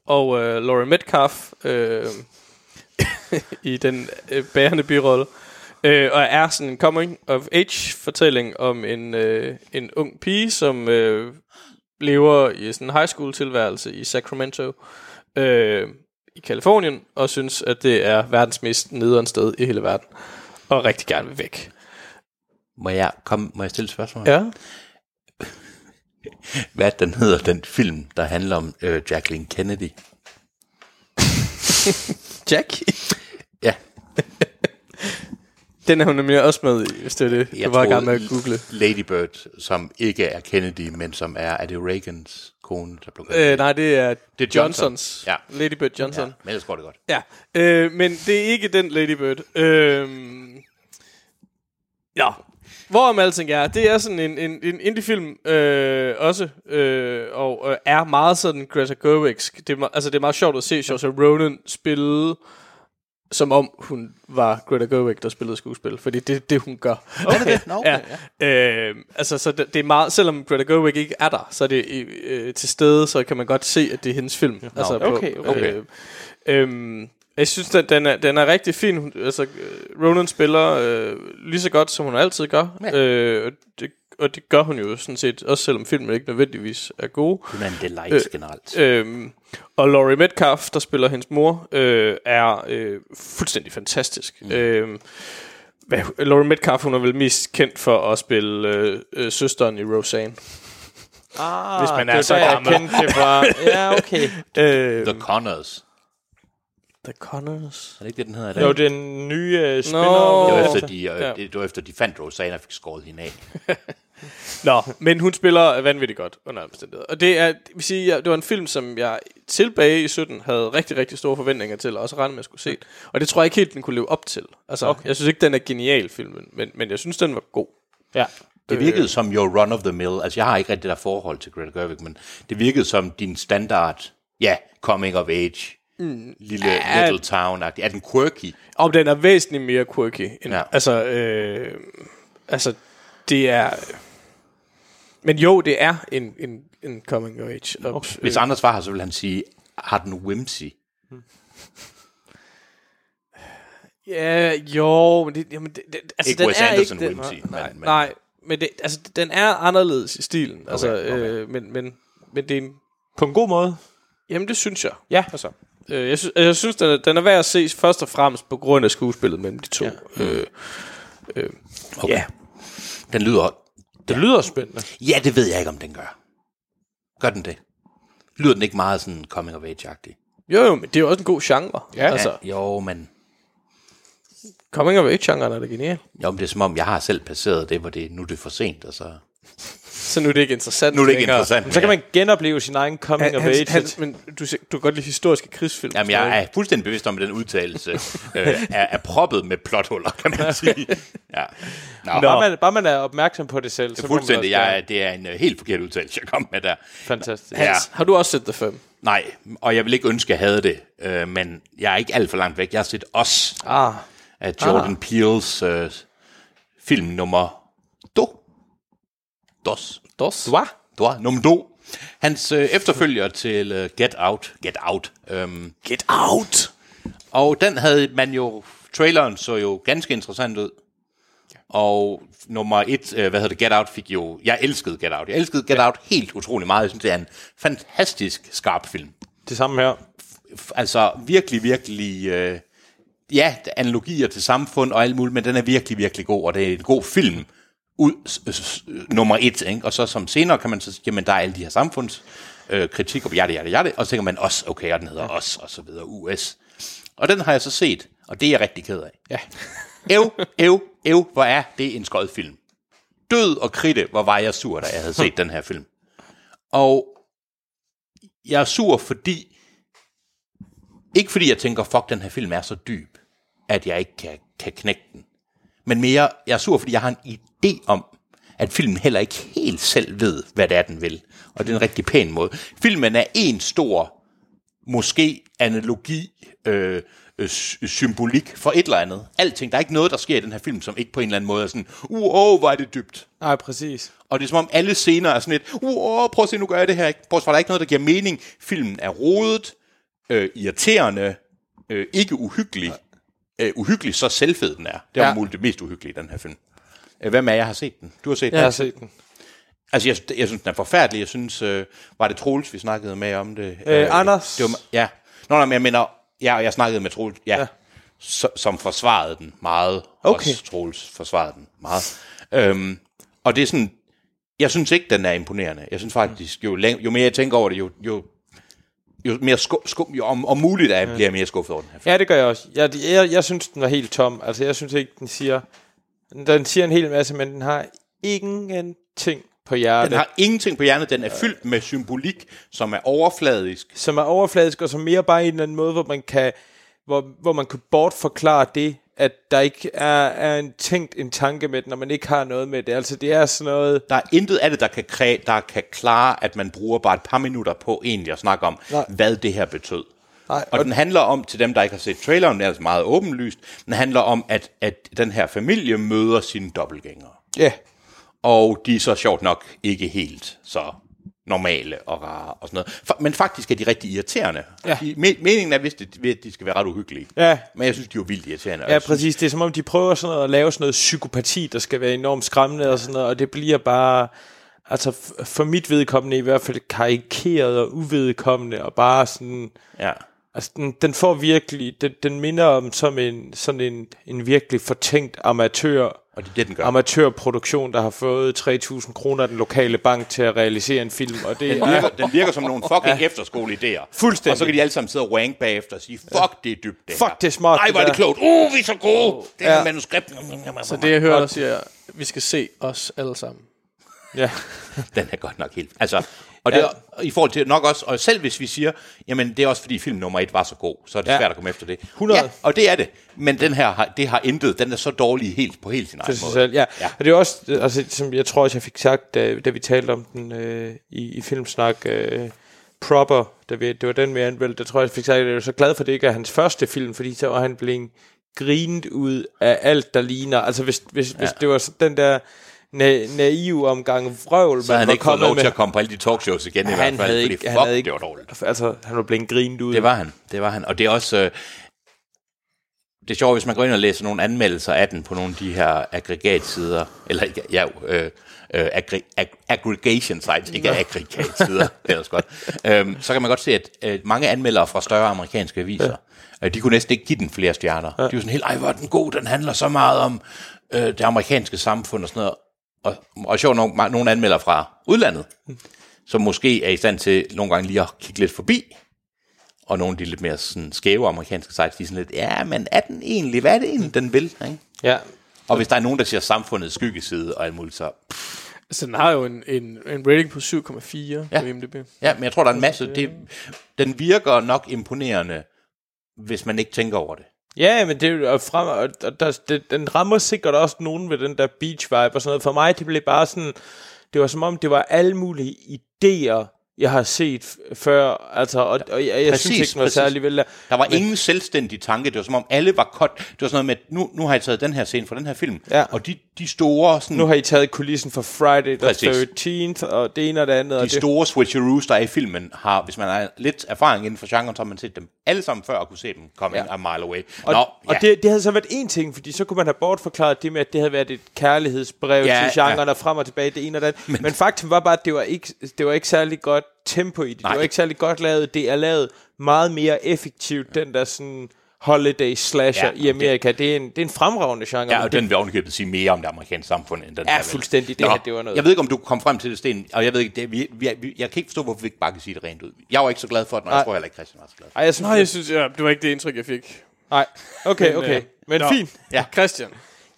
og uh, Laurie Metcalf øh, i den øh, bærende birolle. Øh, og er sådan en coming of age fortælling om en, øh, en ung pige, som øh, lever i sådan en high school tilværelse i Sacramento øh, i Kalifornien, og synes, at det er verdens mest nederen sted i hele verden, og rigtig gerne vil væk. Må jeg, komme, må jeg stille et spørgsmål? Ja. Hvad den hedder, den film, der handler om øh, Jacqueline Kennedy? Jack? Den er hun nemlig også med i, hvis det er det. Jeg, var i gang med at google. Lady Bird, som ikke er Kennedy, men som er, er det Reagans kone, der blev Øh, nej, det er, Det er Johnson. Johnsons. Ja. Lady Bird Johnson. Ja, men ellers går det godt. Ja, øh, men det er ikke den Lady Bird. Øh, ja, hvorom alting er, det er sådan en, en, en indie-film øh, også, øh, og øh, er meget sådan Greta Gerwig's. Det er, altså, det er meget sjovt at se Saoirse Ronan spille som om hun var Greta Gerwig, der spillede skuespil. Fordi det er det, hun gør. Okay, no, okay, ja. Øh, altså, så det, det er meget, selvom Greta Gerwig ikke er der, så er det øh, til stede, så kan man godt se, at det er hendes film. altså, okay, okay. Øh, øh, jeg synes, at den er, den er rigtig fin. Hun, altså, øh, Ronan spiller øh, lige så godt, som hun altid gør. Ja. Øh, det, og det gør hun jo sådan set, også selvom filmen ikke nødvendigvis er god. Hun er en delight øh, generelt. Øhm, og Laurie Metcalf, der spiller hendes mor, øh, er øh, fuldstændig fantastisk. Mm. Øhm, hvad, Laurie Metcalf, hun er vel mest kendt for at spille øh, øh, søsteren i Roseanne. Ah, Hvis man er det var så der, jeg gammel. kendte det fra. Ja, okay. Øh, The Connors. The Connors. Er det ikke det, den hedder? i Det dag? var den nye uh, spin Nå. Det var efter, de, øh, Ja. det, det var efter, de fandt Rosanna og fik skåret hende af. Nå, men hun spiller vanvittigt godt under omstændigheder. Og det er, det vil sige, jeg- det var en film, som jeg tilbage i 17 havde rigtig, rigtig store forventninger til, og også regnede med at skulle se. Og det tror jeg ikke helt, den kunne leve op til. Altså, okay. jeg synes ikke, den er genial, filmen, men, men jeg synes, den var god. Ja. Det virkede som your run of the mill. Altså, jeg har ikke rigtig det der forhold til Greta Gerwig, men det virkede som din standard, ja, coming of age, mm. lille Ja. little town-agtig. Er den quirky? Og den er væsentligt mere quirky. End, Ja. ja. Altså, øh, altså, det er... Men jo, det er en, en, en coming of age. Og, okay. Hvis Anders var her, så vil han sige, har den whimsy? Ja, jo, men det, jamen, det, det altså, Ikke den Wes er Anderson ikke... Den, whimsy, nej, men- men, nej, men det, altså, den er anderledes i stilen. Okay, altså, okay. Øh, men, men, men det er en... På en god måde. Jamen, det synes jeg. Ja. Altså, øh, jeg, synes, jeg synes, den er, den er værd at se først og fremmest på grund af skuespillet mellem de to. Ja. Øh, øh, Okay. ja. Den lyder... Det lyder spændende. Ja, det ved jeg ikke, om den gør. Gør den det? Lyder den ikke meget sådan coming of age-agtig? Jo, jo, men det er jo også en god genre. Ja. Altså, Ja, jo, men... coming of age-genren er da genial. Jo, men det er som om, jeg har selv passeret det, hvor det nu er det for sent, og så... Så nu er det ikke interessant Nu er det ikke længere. interessant Så kan man genopleve sin egen coming Han, of age. han, men du, du kan godt lide historiske krigsfilm. Jamen, jeg er fuldstændig bevidst om, at den udtalelse øh, er, er proppet med plothuller, kan man sige. Ja. Nå, Nå. Bare man, bare man er opmærksom på det selv. Det er fuldstændig. Jeg, er- det er en øh, helt forkert udtalelse, jeg kom med der. Fantastisk. Ja. Hans, har du også set The Firm? Nej, og jeg vil ikke ønske, at jeg havde det, øh, men jeg er ikke alt for langt væk. Jeg har set Os Ah. af Jordan ah. Peels øh, film nummer. Dos. Dos. Hvad? Dua, nummer do. Hans øh, efterfølger til øh, Get Out. Get Out. Øhm, Get out! Og den havde man jo, traileren så jo ganske interessant ud. Og nummer et, øh, hvad hedder det, Get Out fik jo, jeg elskede Get Out. Jeg elskede Get Out helt utrolig meget. Jeg synes, det er en fantastisk skarp film. Det samme her. F- Altså virkelig, virkelig, øh, ja, analogier til samfund og alt muligt, men den er virkelig, virkelig god, og det er en god film. Ud, nummer et, ikke? og så som senere kan man så sige, jamen der er alle de her samfunds øh, kritik, og hjerte, hjerte, hjerte, og så tænker man os, okay, og den hedder os, og så videre, US. Og den har jeg så set, og det er jeg rigtig ked af. Ja. Ev, ev, ev, hvor er det en skød film. Død og kridte, hvor var jeg sur, da jeg havde set den her film. Og jeg er sur, fordi... Ikke fordi jeg tænker, fuck, den her film er så dyb, at jeg ikke kan, kan knække den. Men mere, jeg er sur, fordi jeg har en idé om, at filmen heller ikke helt selv ved, hvad det er, den vil. Og det er en rigtig pæn måde. Filmen er en stor, måske analogi, øh, øh, sy- symbolik for et eller andet. Alting. Der er ikke noget, der sker i den her film, som ikke på en eller anden måde er sådan, uh, oh, hvor er det dybt. Nej, præcis. Og det er som om alle scener er sådan lidt, uh, prøv at se, nu gør jeg det her. Prøv at se, der er ikke noget, der giver mening. Filmen er rodet, øh, irriterende, øh, ikke uhyggelig. Øh, uhyggelig, så selvfed den er. Det er Ja. muligt det mest uhyggelige, den her film. Øh, Hvad med jer har set den? Du har set Jeg den? har set den. Altså, jeg, jeg synes, den er forfærdelig. Jeg synes, øh, var det Troels, vi snakkede med om det? Øh, Anders. Det var, ja. Nå, nej, men jeg mener, ja, jeg snakkede med Troels, ja, Ja. Så, som forsvarede den meget. Okay. Også Troels forsvarede den meget. Øhm, og det er sådan, jeg synes ikke, den er imponerende. Jeg synes faktisk, jo, læng- jo mere jeg tænker over det, jo, jo, jo mere sku, sku, jo om, om muligt er, bliver jeg mere skuffet over den her film. Ja, det gør jeg også. Jeg, jeg, jeg synes, den var helt tom. Altså, jeg synes ikke, den siger... Den siger en hel masse, men den har ingenting på hjertet. Den har ingenting på hjernet. Den er fyldt med symbolik, som er overfladisk. som er overfladisk, og som mere bare en eller anden måde, hvor man kan, hvor, hvor man kan bortforklare det, at der ikke er, er en tænkt en tanke med den, når man ikke har noget med det. Altså, det er sådan noget... Der er intet af det, der kan, kræ, der kan klare, at man bruger bare et par minutter på egentlig at snakke om, Nej. Hvad det her betød. Nej, og, og- den handler om, til dem, der ikke har set traileren, det er altså meget åbenlyst, den handler om, at, at den her familie møder sine dobbeltgængere. Ja, Og de er så sjovt nok ikke helt så normale og rare og sådan noget. For, men faktisk er de rigtig irriterende. Ja. De, me, meningen er vist, at de, skal være ret uhyggelige. ja. Men jeg synes, de er jo vildt irriterende. Ja, præcis. Det er som om, de prøver sådan noget, at lave sådan noget psykopati, der skal være enormt skræmmende og sådan noget, og det bliver bare, altså for mit vedkommende i hvert fald karikeret og uvedkommende, og bare sådan, Ja. Altså den, den får virkelig, den, den minder om som en, sådan en, en virkelig fortænkt amatør, Og det er det, den gør. amatørproduktion, der har fået 3.000 kroner af den lokale bank til at realisere en film, og det Den er virker, den virker som nogle fucking ja. efterskoleidéer. Fuldstændig. Og så kan de alle sammen sidde og wank bagefter og sige, fuck, det er dybt, det Fuck, her. det er smart, Ej, det hvor er det der." klogt. Uh, vi er så gode. Det er Ja. manuskript. Så det, jeg hører dig siger, vi skal se os alle sammen. ja. Den er godt nok helt... Altså, og det er, i forhold til nok også, og selv hvis vi siger, jamen det er også fordi film nummer et var så god, så er det Ja. ja. svært at komme efter det. 100. Ja, og det er det. Men den her, har, det har intet. Den er så dårlig helt på helt sin egen måde. selv. Ja. ja. Ja. Og det er også, altså, som jeg tror også, jeg fik sagt, da, da vi talte om den øh, i, i Filmsnak, øh, Proper, da vi, det var den, vi anmeldte, der tror jeg, jeg fik sagt, at jeg var så glad for, at det ikke er hans første film, fordi så var han blevet grinet ud af alt, der ligner. Altså, hvis, hvis, ja. hvis det var den der na- naive omgang vrøvl, Så havde han var ikke fået lov med. til at komme på alle de talkshows igen i hvert fald, havde fordi ikke- fuck, havde ikke- det var dårligt. Altså, han var blevet grinet ud. Det var han, det var han. Og det er også... Øh, det er sjovt, hvis man går ind og læser nogle anmeldelser af den på nogle af de her aggregatsider, eller ja, øh, øh, aggre- ag- aggregation sites, ikke aggregatsider, det er også godt, øhm, så kan man godt se, at øh, mange anmeldere fra større amerikanske aviser, ja. øh, de kunne næsten ikke give den flere stjerner. Ja. De var sådan helt, ej, hvor er den god, den handler så meget om øh, det amerikanske samfund og sådan noget. Og, og sjovt nok, nogle anmeldere fra udlandet, som måske er i stand til nogle gange lige at kigge lidt forbi, og nogle af de lidt mere sådan skæve amerikanske sites, de er sådan lidt, ja, men er den egentlig, hvad er det egentlig, den vil? Ikke? Ja. Og hvis der er nogen, der siger samfundets skyggeside og alt muligt, så... Altså, den har jo en, en, en rating på 7,4 ja. Ja. på IMDb. Ja, men jeg tror, der er en masse... Det, den virker nok imponerende, hvis man ikke tænker over det. Ja, men det er og frem, og, og der, det, den rammer sikkert også nogen ved den der beach vibe og sådan noget. For mig, det blev bare sådan, det var som om, det var alle mulige idéer, jeg har set før, altså, og, og jeg, jeg Præcis, synes ikke noget præcis. særligt vel. Der var ingen selvstændig tanke. Det var som om alle var cut. Det var sådan noget med, nu, nu har jeg taget den her scene fra den her film. Ja. Og de, de store, sådan, Nu har I taget kulissen for Friday the Præcis. 13th, og det ene og det andet. og de det, store switcheroos, der er i filmen, har, hvis man har lidt erfaring inden for genren, så har man set dem alle sammen før og kunne se dem komme ja. a mile away. Og, Nå, og det, det havde så været en ting, fordi så kunne man have bortforklaret det med, at det havde været et kærlighedsbrev Ja, ja, til genren, ja. og frem og tilbage, det ene og det andet. Men, Men faktum var bare, at det var ikke, det var ikke særlig godt tempo i det. Nej. Det var ikke særlig godt lavet. Det er lavet meget mere effektivt, den der sådan holiday slasher Ja, i Amerika. Det er, en, det er en fremragende genre. Ja, og det, den vil ovenikøbet sige mere om det amerikanske samfund, end den Ja, her fuldstændig. Det her, det var noget- Jeg ved ikke, om du kom frem til det, Sten, og jeg ved ikke, det, vi, vi, vi, jeg kan ikke forstå, hvorfor vi ikke bare kan sige det rent ud. Jeg var ikke så glad for den, og jeg tror heller ikke, Christian var så glad. ej, jeg synes, Nej, jeg synes, ja, det var ikke det indtryk, jeg fik. nej. Okay, Men, okay. øh, Men nå. fint. Ja. Christian,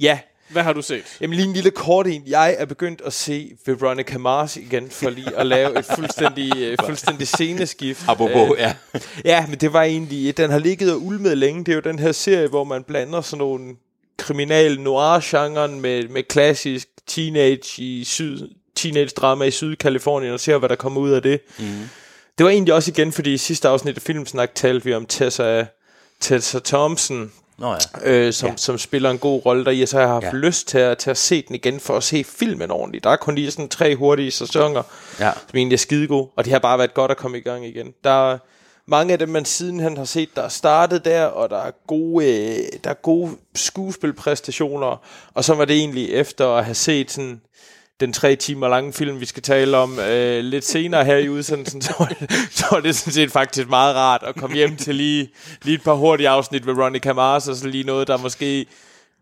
Ja. Hvad har du set? Jamen lige en lille kort en. Jeg er begyndt at se Veronica Mars igen, for lige at lave et fuldstændig, øh, fuldstændig sceneskift. Apropos, Øh, ja. Ja, men det var egentlig, den har ligget og ulmet længe. Det er jo den her serie, hvor man blander sådan nogle kriminal noir-genren med, med klassisk teenage i syd, teenage drama i Sydkalifornien og ser, hvad der kommer ud af det. Mm. Det var egentlig også igen, fordi i sidste afsnit af Filmsnak talte vi om Tessa, Tessa Thompson, Nå ja. øh, som, ja. som spiller en god rolle deri, og så har jeg haft Ja. lyst til at, til at se den igen, for at se filmen ordentligt. Der er kun lige sådan tre hurtige sæsoner, Ja. som egentlig er skidegode, og det har bare været godt at komme i gang igen. Der er mange af dem, man sidenhen har set, der er startet der, og der er gode, øh, der er gode skuespilpræstationer, og så var det egentlig efter at have set sådan den tre timer lange film, vi skal tale om øh, lidt senere her i udsendelsen, så, var det- så var det sådan set faktisk meget rart at komme hjem til lige, lige et par hurtige afsnit ved Veronica Mars, og så lige noget, der måske...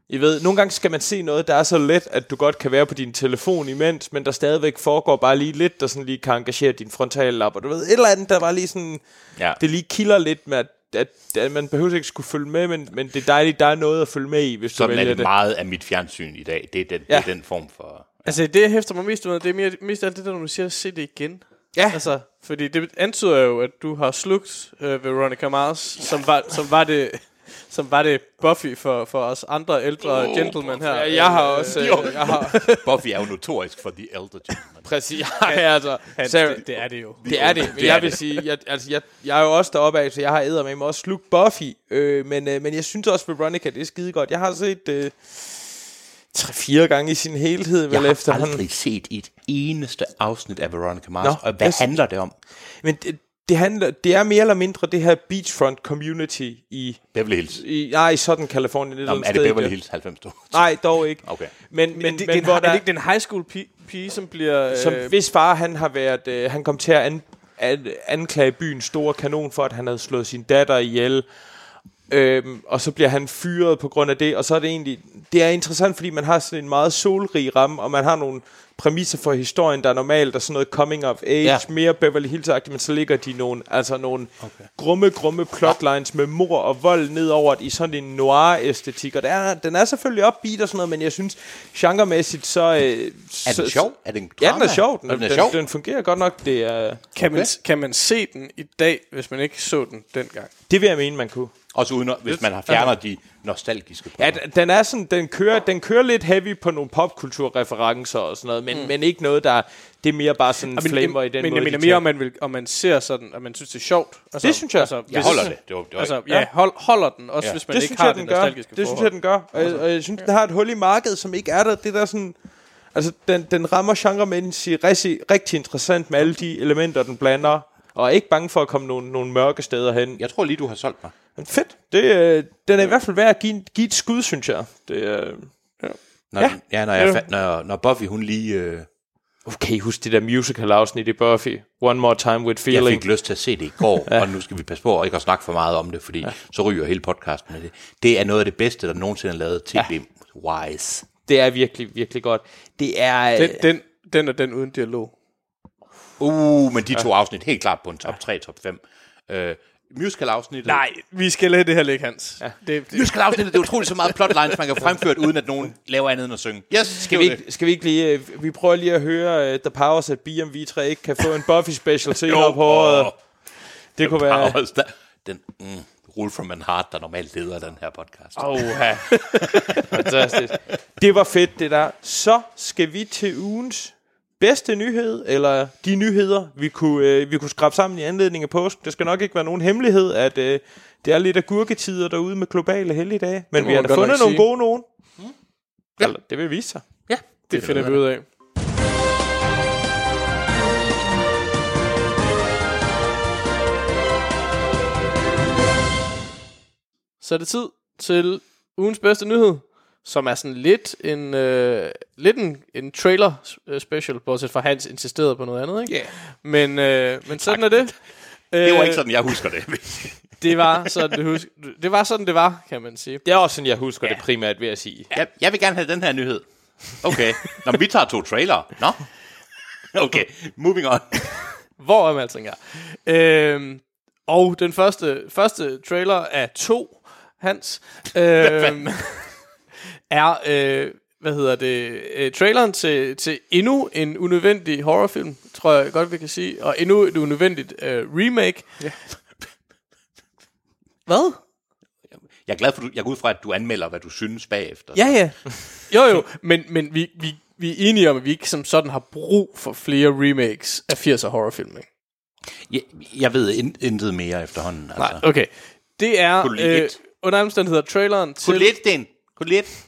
I ved, nogle gange skal man se noget, der er så let, at du godt kan være på din telefon imens, men der stadigvæk foregår bare lige lidt, der sådan lige kan engagere din frontallap, og du ved, et eller andet, der var lige sådan, Ja. det lige kilder lidt med, at, at, at man behøver ikke skulle følge med, men, men det er dejligt, der er noget at følge med i, hvis du Sådan er vælger det, det. meget af mit fjernsyn i dag. Det er den, Ja. det er den form for... Altså, det jeg hæfter mig mest ud af, det er mere, mest alt det der, når du siger, se det igen. Ja. Altså, fordi det antyder jo, at du har slugt uh, Veronica Mars, som var, som var det som var det Buffy for, for os andre ældre oh, gentlemen her. Ja, jeg har også... Øh, jeg har, Buffy er jo notorisk for the elder gentleman. præcis. Ja, altså, Hans, så, det, det er det jo. det er det. Men Det jeg vil det. sige, jeg, altså, jeg, jeg er jo også deroppe af, så jeg har æder med mig også slugt Buffy. Øh, men, øh, men jeg synes også, Veronica, det er skide godt. Jeg har set øh, tre-fire gange i sin helhed, Jeg vel har efterhånden. aldrig set et eneste afsnit af Veronica Mars. Nå, og hvad jeg- handler det om? Men det, det, handler, det er mere eller mindre det her beachfront community i, Beverly Hills. i nej, i Southern California. Det Nå, men er det Beverly Hills 90 2? Nej, dog ikke. Okay. Men, Men, men, det, men det, hvor er der, det ikke den high school pige, pige som bliver... som øh, hvis far han har været, øh, han kom til at an, an, anklage byens store kanon for, at han havde slået sin datter ihjel. Øhm, og så bliver han fyret på grund af det, og så er det egentlig, det er interessant, fordi man har sådan en meget solrig ramme, og man har nogle præmisser for historien, der er normalt, og sådan noget coming of age, Ja. ja. mere Beverly hills men så ligger de nogle, altså nogle okay. grumme, grumme plotlines med mor og vold nedover i sådan en noir-æstetik, og det er, den er selvfølgelig upbeat og sådan noget, men jeg synes, genremæssigt, så... Øh, Er så, den sjov? Er det en Ja, den er sjov. Den, Den er den, sjov? den fungerer godt nok. Det, er, kan, man, kan man se den i dag, hvis man ikke så den dengang? det vil jeg mene, man kunne. Også uden, hvis man har fjerner de nostalgiske Ja, den er sådan, den kører, den kører lidt heavy på nogle popkulturreferencer og sådan noget, men, mm. men ikke noget, der, det er mere bare sådan men, flamer i den men måde, jeg mener mere, om man, vil, om man ser sådan, at man synes, det er sjovt. Altså, Det synes jeg. Altså, Jeg holder det. det, var, det var Altså, ja, hold, holder den, også Ja. hvis man det ikke har jeg, det den gør. nostalgiske Det synes jeg, den gør. Og, jeg, og jeg synes, den har et hul i markedet, som ikke er der. Det der sådan... Altså, den, den rammer genremæssigt rigtig, rigtig interessant med alle de elementer, den blander. Og er ikke bange for at komme nogle, nogle mørke steder hen. Jeg tror lige, du har solgt mig. Men fedt. Det, øh, den er i hvert fald værd at give, give et skud, synes jeg. Det, er, Når, Ja. ja. ja når, jeg, Ja. fa- når, når Buffy, hun lige... Øh, Okay, husk det der musical-afsnit i Buffy. One More Time With jeg Feeling. fik lyst til at se det i går, ja. og nu skal vi passe på at ikke at snakke for meget om det, fordi ja. så ryger hele podcasten med det. Det er noget af det bedste, der nogensinde er lavet tv-wise. Det er virkelig, virkelig godt. Det er... Den, den, den og den uden dialog. Uh, men de to afsnit helt klart på en top 3, top 5. Øh, musical-afsnittet... Nej, vi skal lade det her ligge, Hans. Ja. Det, det, Musical-afsnittet, det er utroligt så meget plotlines, man kan fremføre, uden at nogen laver andet end at synge. Yes, skal, vi ikke, skal vi ikke lige... øh, Vi prøver lige at høre uh, The Powers at vi tre ikke kan få en Buffy special senere på året. Det kunne være... Powers, der, den, mm, Rule from Manhattan, der normalt leder den her podcast. Oh. Oha. Fantastisk. Det var fedt, det der. Så skal vi til ugens bedste nyhed, eller de nyheder, vi kunne, øh, vi kunne skrabe sammen i anledning af påsken. Det skal nok ikke være nogen hemmelighed, at øh, det er lidt af gurketider derude med globale helligdage. Men vi har da fundet nogle sige. gode nogen. Ja. Eller, det vil vise sig. Ja, det finder vi ud af. Så er det tid til ugens bedste nyhed, som er sådan lidt en, øh, lidt en, en trailer special, bortset fra Hans insisterede på noget andet, ikke? Yeah. Men, øh, men sådan er det. Det var Øh, ikke sådan, jeg husker det. Det var sådan, det, husk, det var sådan, det var, kan man sige. Det er også sådan, jeg husker ja. det primært ved at sige. jeg, jeg vil gerne have den her nyhed. Okay. Nå, men vi tager to trailer. Nå. Okay, moving on. Hvor er man altså er. Øhm, og den første, første trailer af to, Hans, øhm, er, øh, hvad hedder det, øh, traileren til, til endnu en unødvendig horrorfilm, tror jeg godt, vi kan sige, og endnu et unødvendigt øh, remake. Ja. Hvad? Jeg er glad for, du, jeg går ud fra, at du anmelder, hvad du synes bagefter. Ja, ja. Jo, jo, men, men vi, vi, vi er enige om, at vi ikke som sådan har brug for flere remakes af 80'er horrorfilm, ikke? Jeg, jeg ved in, intet mere efterhånden. Altså. Nej, okay. Det er Kunne du lide øh, under omstændigheder traileren til... Kunne lidt, Sten? Kunne lidt?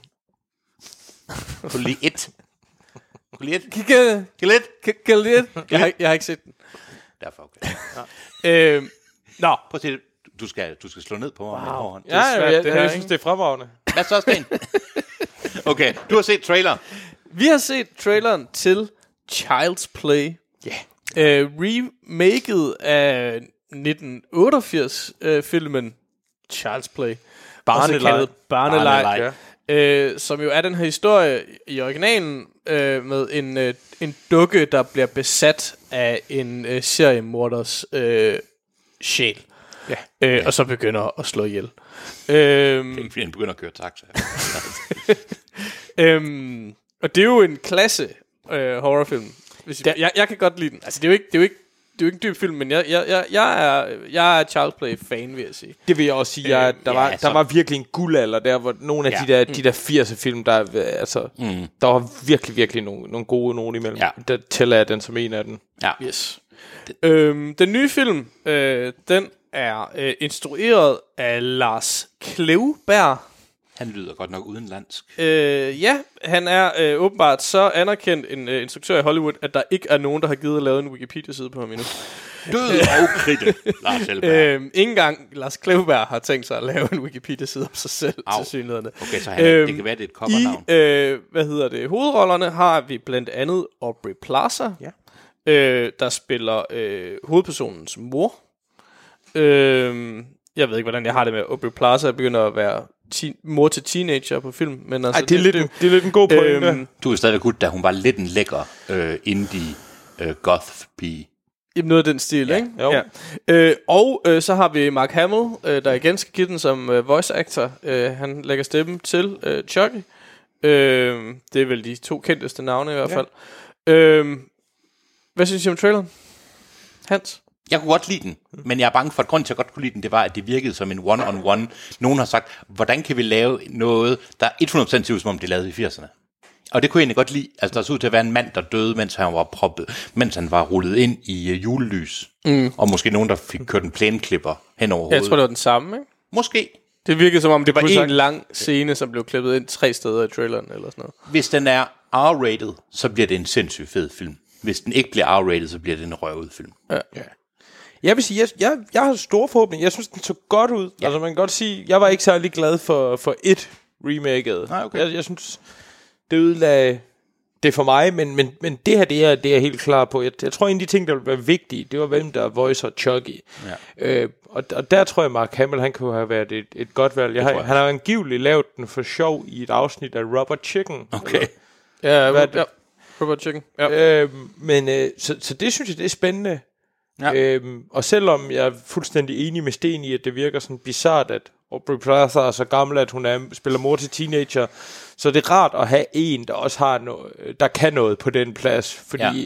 Lidt? kan, kan lidt? Jeg har, ikke- jeg har ikke set den. Derfor, okay. Øh, nå, Prøv at se, det. du skal, du skal slå ned på mig wow. hånd. Ja, svært, jeg, jeg, det her, jeg synes, det er fremragende. Hvad så, Sten? okay, du har set trailer. vi har set traileren til Child's Play. Ja. Yeah. Øh, remaket af 1988-filmen Child's Play. Kaldet Barneleg. Barneleg. Ja. Øh, som jo er den her historie i originalen øh, med en, øh, en dukke, der bliver besat af en øh, seriemorders øh, sjæl. Ja. Øh, Og så begynder at slå ihjel. Øhm, fordi han begynder at køre taxa. øhm, og det er jo en klasse øh, horrorfilm. Hvis jeg, jeg, jeg kan godt lide den. Altså, det er jo ikke, det er jo ikke jo ikke en dyb film, men jeg, jeg, jeg, jeg, er, jeg er Charles Play-fan, vil jeg sige. Det vil jeg også sige. Jeg, Øh, der, ja, var, der så- var virkelig en guldalder der, hvor nogle af Ja. de der, de der 80'er film, der, øh, altså, Mm. der var virkelig, virkelig nogle, nogle gode nogen imellem. Ja. Der tæller jeg den som en af dem. Ja. Yes. Øhm, den nye film, øh, den er øh, instrueret af Lars Klevberg. Han lyder godt nok udenlandsk. Øh, ja, han er øh, åbenbart så anerkendt en øh, instruktør i Hollywood, at der ikke er nogen, der har givet at lave en Wikipedia-side på ham endnu. Død og kridte, Lars Elberg. Øh, ikke engang Lars Klevberg har tænkt sig at lave en Wikipedia-side om sig selv, Au. til synligheden. Okay, så han, Øhm, det kan være, det er et I, covernavn. øh, hvad hedder det, hovedrollerne har vi blandt andet Aubrey Plaza, Ja. øh, der spiller øh, hovedpersonens mor. Øh, jeg ved ikke, hvordan jeg har det med Aubrey Plaza begynder at være teen, mor til teenager på film. Men altså, Ej, det er, lidt, en- det er lidt en god pointe. øhm, Du er stadig godt, da hun var lidt en lækker øh, indie øh, goth-pige. Jamen, noget af den stil, ja, ikke? jo. Ja. Øh, og øh, så har vi Mark Hamill, øh, der igen skal give den som øh, voice actor. Øh, han lægger stemmen til øh, Chucky. Øh, det er vel de to kendteste navne i hvert Ja. fald. Øh, hvad synes I om traileren? Hans? Jeg kunne godt lide den, men jeg er bange for, at grunden til, at jeg godt kunne lide den, det var, at det virkede som en one-on-one. Nogen har sagt, hvordan kan vi lave noget, der 100% ser ud, som om det er lavet i 80'erne? Og det kunne jeg egentlig godt lide. Altså, der så ud til at være en mand, der døde, mens han var proppet, mens han var rullet ind i uh, julelys. Mm. Og måske nogen, der fik kørt en plæneklipper hen over Jeg hovedet. tror, det var den samme, ikke? Måske. Det virkede som om, det var en sagt- lang scene, som blev klippet ind tre steder i traileren, eller sådan noget. Hvis den er R-rated, så bliver det en sindssygt fed film. Hvis den ikke bliver R-rated, så bliver det en røvet film. Jeg vil sige, jeg, jeg, jeg har store forhåbninger. Jeg synes, den så godt ud. Ja. Altså, man kan godt sige, jeg var ikke særlig glad for, for et remaket. Nej, okay. jeg, jeg synes, det ødelagde det for mig, men, men, men det her, det er, det er jeg helt klar på. Jeg, jeg tror, en af de ting, der ville være vigtige, det var, hvem der voicer Chucky. Ja. Øh, og, og der tror jeg, Mark Hamill, han kunne have været et, et godt valg. Jeg har, jeg. han har angiveligt lavet den for sjov i et afsnit af Robert Chicken. Okay. Ja, Hvad ja. Robert Chicken. Ja. Øh, men øh, så, så det synes jeg, det er spændende. Ja. Øhm, og selvom jeg er fuldstændig enig med Sten i, at det virker sådan bizart, at Aubrey Plaza er så gammel, at hun er, spiller mor til teenager, så det er rart at have en, der også har noget, der kan noget på den plads, fordi Ja.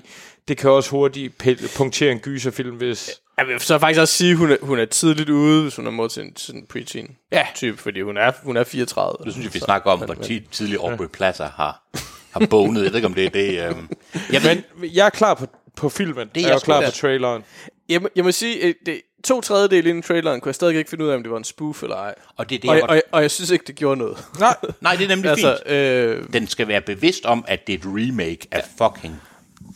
det kan også hurtigt punktere en gyserfilm, hvis... Jeg vil så faktisk også sige, at hun er, hun er tidligt ude, hvis hun er mod til en, til en preteen Ja. type, fordi hun er, hun er 34. Nu synes jeg, vi snakker om, hvor tit tidligere Aubrey Plaza har, har bonet. Jeg ved ikke, om det er det. Øhm. Jeg Men jeg er klar på, på filmen, Det er er jeg klar på traileren. Jeg, jeg må sige, at det, to tredjedel inden traileren kunne jeg stadig ikke finde ud af, om det var en spoof eller ej. og det er det, Og, jeg og, og, jeg synes ikke, det gjorde noget. Nej, Nej, det er nemlig altså, fint. øh, Den skal være bevidst om, at det er et remake af fucking...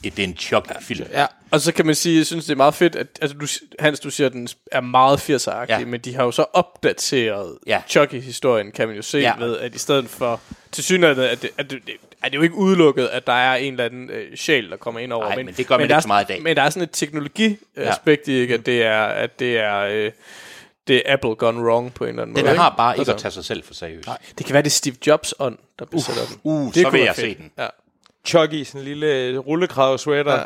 Det er en Chucky-film. ja. Og så kan man sige, jeg synes, det er meget fedt, at altså, du, Hans, du siger, at den er meget 80'er Ja. ja. men de har jo så opdateret Ja. ja. Chucky-historien, kan man jo se, Ja. ja. ved, at i stedet for til synligheden, at det, at det, det, er det jo ikke udelukket, at der er en eller anden øh, sjæl, der kommer ind over. Nej, men det gør man der ikke så meget i dag. Men der er sådan et teknologi-aspekt i, ikke, at det er, at det er, øh, det er Apple gone wrong på en eller anden Den måde. har bare ikke Altså, at tage sig selv for seriøst. Det kan være, det er Steve Jobs ånd, der besætter den. Uh, det så vil jeg se den. Ja. Chucky, sådan en lille rullekrav sweater. Ja.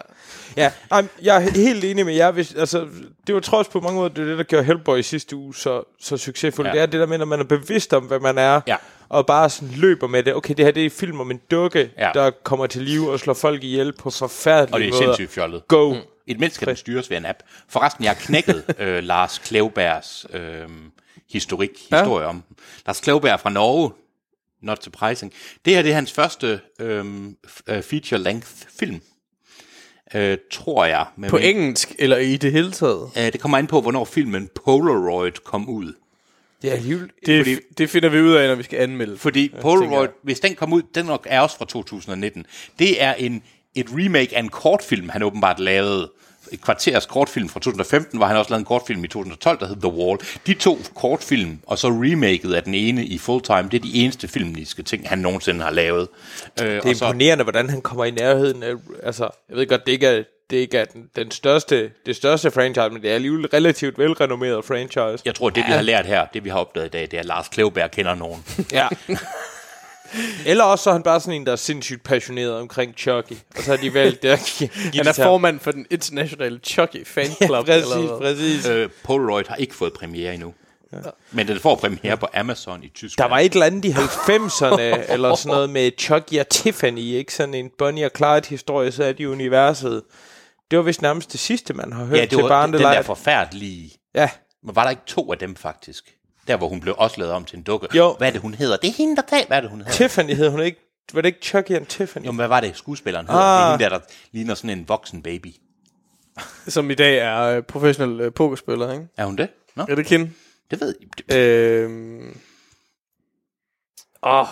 Ja, ja ej, jeg er helt enig med jer. Hvis, altså, det var trods på mange måder det, er det der gjorde Hellboy i sidste uge så, så succesfuldt. Ja. Ja. Det er det der med, at man er bevidst om, hvad man er, Ja. og bare sådan løber med det. Okay, det her det er film om en dukke, Ja. ja. der kommer til live og slår folk ihjel på forfærdelige Og det er måder. sindssygt fjollet. Go. Mm. Mindste skal den styres ved en app. Forresten, jeg har knækket øh, Lars Klevbergs øh, historik, historie om. Lars Klevberg fra Norge, not surprising. Det her det er hans første øh, feature-length film, øh, tror jeg. Med På min- engelsk, eller i det hele taget? Øh, det kommer an på, hvornår filmen Polaroid kom ud. Det er alligevel... Det, Fordi- det finder vi ud af, når vi skal anmelde. Fordi Polaroid, hvis den kom ud, den nok er også fra 2019. Det er en, et remake af en kortfilm, han åbenbart lavede. Et kvarters kortfilm fra 2015, var han også lavet en kortfilm i 2012, der hed The Wall. De to kortfilm, og så remaket af den ene i fulltime, det er de eneste filmiske ting, han nogensinde har lavet. Øh, Det og er så, imponerende, hvordan han kommer i nærheden af... Altså, jeg ved godt, det ikke er, det ikke er den, den største, det største franchise, men det er alligevel relativt velrenommeret franchise. jeg tror, det vi har lært her, det vi har opdaget i dag, det er, at Lars Klevberg kender nogen. Ja. Eller også så er han bare sådan en, der er sindssygt passioneret omkring Chucky. Og så har de valgt det at give, Han er til formand for den internationale Chucky fan Ja, præcis, eller hvad? præcis. øh, Polaroid har ikke fået premiere endnu. Ja. Men den får premiere på Amazon i Tyskland. Der var et eller andet i 90'erne, eller sådan noget med Chucky og Tiffany, ikke? Sådan en Bonnie og Clyde historie, så er de i universet. Det var vist nærmest det sidste, man har hørt Ja, det til var den der forfærdelige... Ja, Men var der ikke to af dem, faktisk? Der, hvor hun blev også lavet om til en dukke. Jo. Hvad er det, hun hedder? Det er hende, der tager. Hvad er det, hun hedder? Tiffany hed hun ikke. Var det ikke Chucky and Tiffany? Jo, men hvad var det, skuespilleren hedder? Ah. Det er Ah. hende der, der ligner sådan en voksen baby. Som i dag er øh, professionel øh, pokerspiller, ikke? Er hun det? Nå, Er det Kim? det ved jeg. Øhm... Åh,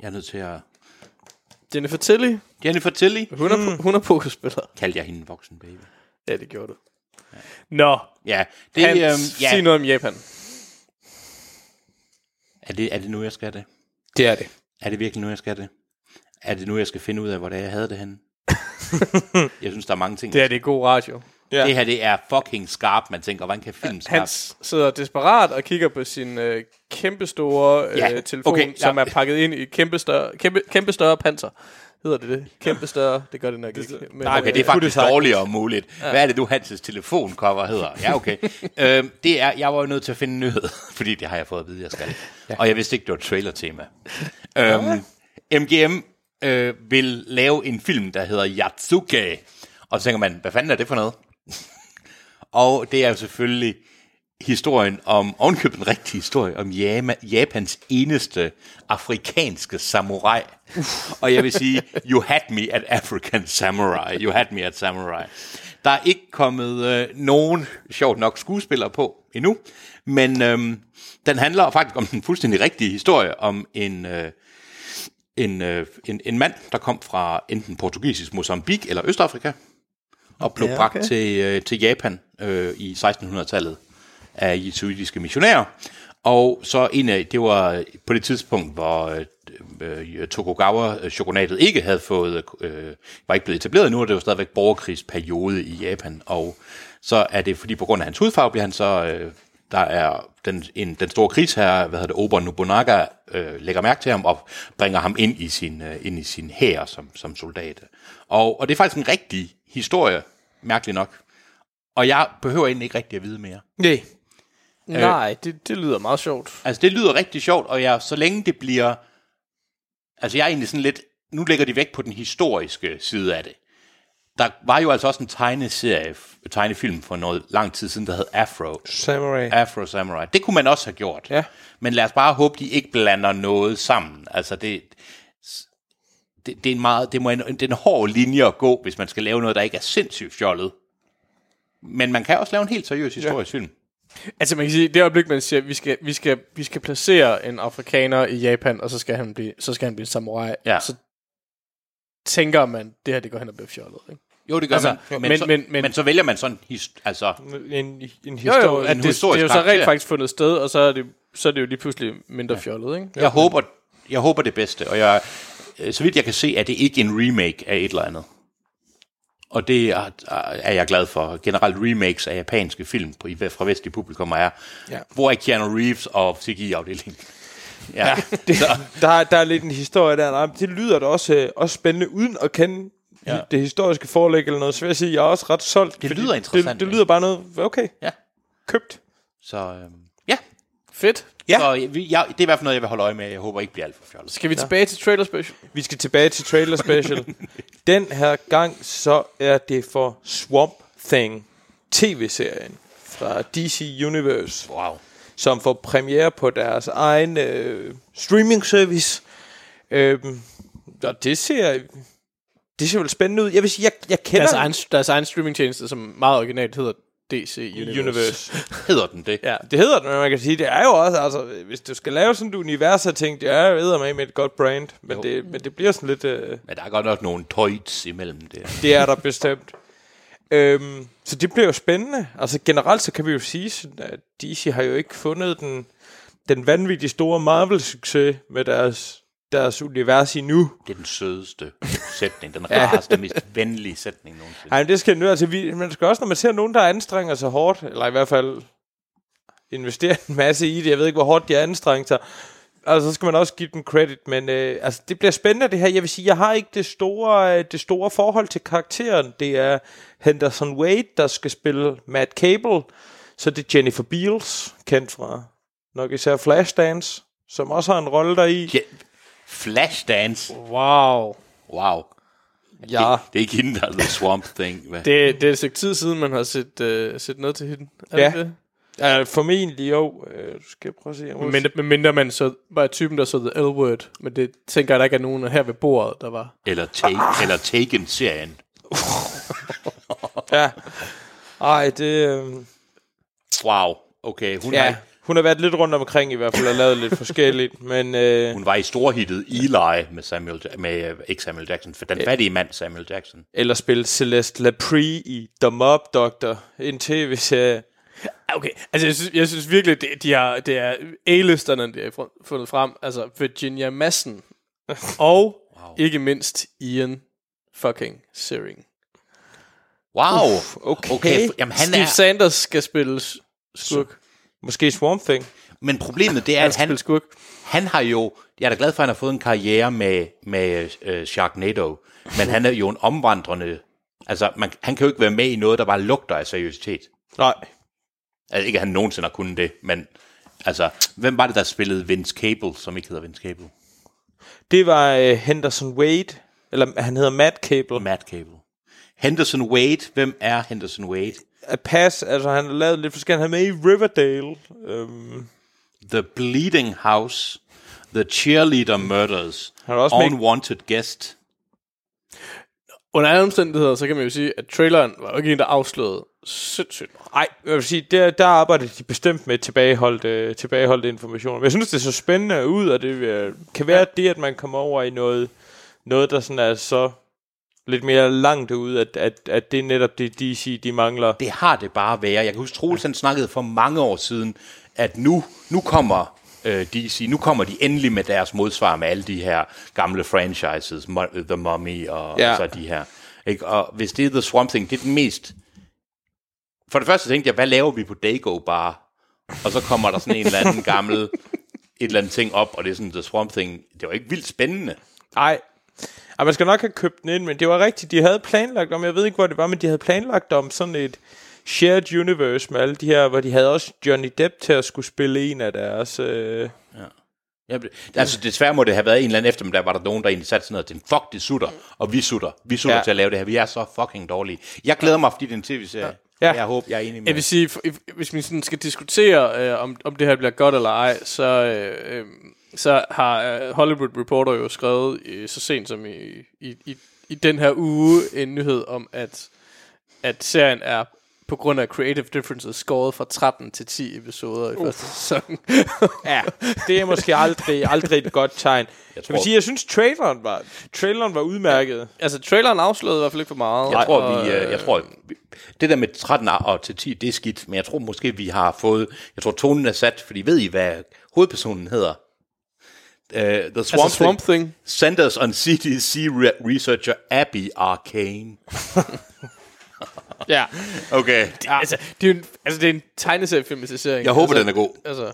jeg er nødt til at... Jennifer Tilly. Jennifer Tilly. Hun er, mm. hun er pokerspiller. Kaldte jeg hende en voksen baby. Ja, det gjorde du. Nå, Ja, det, Hans, øhm, ja. sig noget om Japan. Er, det, er det nu, jeg skal det? Det er det. Er det virkelig nu, jeg skal det? Er det nu, jeg skal finde ud af, hvor det er, jeg havde det henne? jeg synes, der er mange ting. Det er det god radio. Ja. det her, det er fucking skarpt, man tænker, hvordan kan film skarpt? Hans sidder desperat og kigger på sin øh, kæmpestore øh, Ja, telefon, okay, okay, som ja. er pakket ind i kæmpe større, kæmpe, kæmpe større panser. Hedder det det? Kæmpe større? Det gør det nok ikke. Men, Nej, okay, det er øh, faktisk dårligere om muligt. Ja. Hvad er det, du Hans' telefoncover hedder? Ja, okay. øhm, det er, jeg var jo nødt til at finde en nyhed, fordi det har jeg fået at vide, jeg skal. Ja. Og jeg vidste ikke, det var et trailer-tema. øhm, MGM øh, vil lave en film, der hedder Yatsuke. Og så tænker man, hvad fanden er det for noget? og det er jo selvfølgelig historien om, ovenkøbet en rigtig historie, om Jama, Japans eneste afrikanske samurai. Og jeg vil sige, you had me at African samurai. You had me at samurai. Der er ikke kommet øh, nogen, sjovt nok, skuespillere på endnu, men øhm, den handler faktisk om den fuldstændig rigtige historie om en... Øh, en, øh, en, en mand, der kom fra enten portugisisk Mozambique eller Østafrika, og blev Ja, okay. bragt til, øh, til Japan øh, i 1600-tallet af jesuitiske missionærer. Og så en af, det var på det tidspunkt, hvor øh, øh Tokugawa-shogunatet øh, ikke havde fået, øh, var ikke blevet etableret endnu, og det var stadigvæk borgerkrigsperiode i Japan. Og så er det, fordi på grund af hans hudfarve bliver han så, øh, der er den, en, den store krigsherre, hvad hedder det, Ober Nobunaga, øh, lægger mærke til ham og bringer ham ind i sin, øh, ind i sin hær som, som soldat. Og, og det er faktisk en rigtig historie, mærkeligt nok. Og jeg behøver egentlig ikke rigtig at vide mere. Nej. Nej, det, det lyder meget sjovt. Altså, det lyder rigtig sjovt, og jeg, så længe det bliver... Altså, jeg er egentlig sådan lidt... Nu lægger de væk på den historiske side af det. Der var jo altså også en tegneserie, tegnefilm for noget lang tid siden, der hed Afro. Samurai. Afro Samurai. Det kunne man også have gjort. Ja. Men lad os bare håbe, de ikke blander noget sammen. Altså, det, det, det er en meget, det, må en, det er en hård linje at gå, hvis man skal lave noget, der ikke er sindssygt fjollet. Men man kan også lave en helt seriøs historisk ja. film. Altså man kan sige, det øjeblik, man siger, vi skal, vi skal, vi skal placere en afrikaner i Japan, og så skal han blive, så skal han blive en samurai. Ja. Så tænker man, det her det går hen og bliver fjollet. Ikke? Jo, det gør Altså, man. Men, men- men, så, men- men, men- så vælger man sådan his, altså, En, en Jo, historie. jo, at en det, det, historisk er jo så rent faktisk fundet sted, og så er det, så er det jo lige pludselig mindre fjollet, ikke? jeg, håber, jeg håber det bedste, og jeg, så vidt jeg kan se, er det ikke en remake af et eller andet. Og det er, er jeg glad for. Generelt remakes af japanske film på, fra vestlige publikum er, Ja. hvor er Keanu Reeves og CGI-afdelingen? Ja, ja. Det, der, der er lidt en historie der. Nej, det lyder da også, øh, også spændende, uden at kende ja. Det historiske forlæg eller noget. Så vil jeg sige, jeg er også ret solgt. Det lyder interessant, Det, det lyder bare noget, okay, ja. købt. Så øhm, Fedt. Ja. så vi- jeg, det er i hvert fald noget, jeg vil holde øje med. Jeg håber ikke bliver alt for fjollet. Skal vi tilbage til trailer special? Vi skal tilbage til trailer special. Den her gang, så er det for Swamp Thing, tv-serien fra DC Universe, Wow. som får premiere på deres egen øh, streaming service. Øhm, og det ser, det ser vel spændende ud. Jeg vil sige, jeg, jeg kender Deres egen, deres egen streamingtjeneste, som meget originalt hedder DC Universe. Universe. Hedder den det? Ja. Det hedder det, men man kan sige, det er jo også, altså, hvis du skal lave sådan et univers ting, det er jo med med et godt brand, men, Jo. det, men det bliver sådan lidt, øh, Men der er godt nok nogle toits imellem det. det er der bestemt. Øhm, så det bliver jo spændende. Altså generelt så kan vi jo sige, sådan, at DC har jo ikke fundet den, den vanvittigt store Marvel-succes med deres, deres univers endnu. Det er den sødeste sætning, den rareste, mest venlige sætning nogensinde. Ej, men det skal nu, altså vi, man skal også, når man ser nogen, der anstrenger sig hårdt, eller i hvert fald investerer en masse i det, jeg ved ikke, hvor hårdt de har anstrengt sig, altså så skal man også give dem credit, men øh, altså det bliver spændende det her, jeg vil sige, jeg har ikke det store, øh, det store forhold til karakteren, det er Henderson Wade, der skal spille Matt Cable, så det er Jennifer Beals, kendt fra nok især Flashdance, som også har en rolle der i. Ja, Flashdance. Wow. Wow. Ja. Det er ikke hende, der er The Swamp Thing. Hvad? Det, det er et stykke tid siden, man har set, uh, set noget til hende. Er Ja. det det? Ja, formentlig jo. Øh, du skal prøve at se. Men, men mindre man så var typen, der så The L-Word. Men det tænker jeg, der ikke er nogen her ved bordet, der var. Eller, take, eller Taken-serien. Ja. Ej, det... Øh, Wow. Okay, hun, ja, ja. Hun har været lidt rundt omkring i hvert fald og lavet lidt forskelligt, men... Øh, hun var i storhittet Eli med, Samuel, med øh, ikke Samuel Jackson, for den fattige mand Samuel Jackson. eller spille Celeste Laprie i The Mob Doctor, en tv-serie. Okay, altså jeg synes, jeg synes virkelig, det, de har, det er A-listerne, de har fundet frem. Altså Virginia Madsen og wow. ikke mindst Ian fucking Searing. Wow. Uff, okay. okay. Jamen, han Steve er, Sanders skal spille skurk. Måske Swamp Thing. men problemet det er, at han, han har jo... Jeg er da glad for, at han har fået en karriere med, med uh, Sharknado, men han er jo en omvandrende... Altså, man, han kan jo ikke være med i noget, der bare lugter af seriøsitet. Nej. Altså, ikke at han nogensinde har kunnet det, men... Altså, hvem var det, der spillede Vince Cable, som ikke hedder Vince Cable? Det var øh, Henderson Wade, eller han hedder Matt Cable. Matt Cable. Henderson Wade. Hvem er Henderson Wade? At pass, altså han har lavet lidt forskelligt. Han er med i Riverdale. Øhm, The Bleeding House. The Cheerleader Murders. Han er også med Unwanted Guest. Under alle omstændigheder, så kan man jo sige, at traileren var jo ikke en, der afslørede sindssygt meget. Ej, jeg vil sige, der, der arbejder de bestemt med tilbageholdt, øh, tilbageholdte informationer. Men jeg synes, det er så spændende ud, og det øh, kan være det, at man kommer over i noget, noget der sådan er så lidt mere langt ud, at, at, at det er netop det, DC, de mangler. Det har det bare været. Jeg kan huske, Troels han snakkede for mange år siden, at nu, nu kommer øh, DC, nu kommer de endelig med deres modsvar med alle de her gamle franchises, The Mummy og, Ja. ja. og så de her. Ikke? Og hvis det er The Swamp Thing, det er den mest... For det første tænkte jeg, hvad laver vi på Dago bare? Og så kommer der sådan en eller anden gammel et eller andet ting op, og det er sådan The Swamp Thing. Det var ikke vildt spændende. Nej, og man skal nok have købt den ind, men det var rigtigt, de havde planlagt om, jeg ved ikke, hvor det var, men de havde planlagt om sådan et shared universe med alle de her, hvor de havde også Johnny Depp til at skulle spille en af deres... Øh, Ja, det- altså desværre må det have været en eller anden efter, men der var der nogen, der egentlig satte sådan noget til, fuck, det sutter, og vi sutter, vi sutter Ja. ja. til at lave det her, vi er så fucking dårlige. Jeg glæder mig, fordi det er en tv-serie. Ja. Ja. Jeg håber, jeg er enig med Jeg vil sige, hvis vi sådan skal diskutere, øh, om, om det her bliver godt eller ej, så, øh, øh, så har øh, Hollywood Reporter jo skrevet øh, så sent som i, i, i, i den her uge en nyhed om, at, at serien er på grund af creative differences skåret fra 13 til 10 episoder i første sæson. ja, det er måske aldrig, aldrig et godt tegn. Jeg, Jeg jeg vil tror- sige, jeg synes, traileren var, traileren var udmærket. altså, traileren afslørede i hvert fald ikke for meget. Jeg tror, og, vi, øh, jeg tror, vi- det der med 13 og til 10, det er skidt, men jeg tror måske, vi har fået, jeg tror, tonen er sat, fordi ved I, hvad hovedpersonen hedder? Uh, The Swamp, altså, Swamp Thing. Centers on CDC re- researcher Abby Arcane. Ja. Okay, Altså, det er, en, altså, det er en tegneseriefilmatisering. jeg håber, altså, den er god. Altså,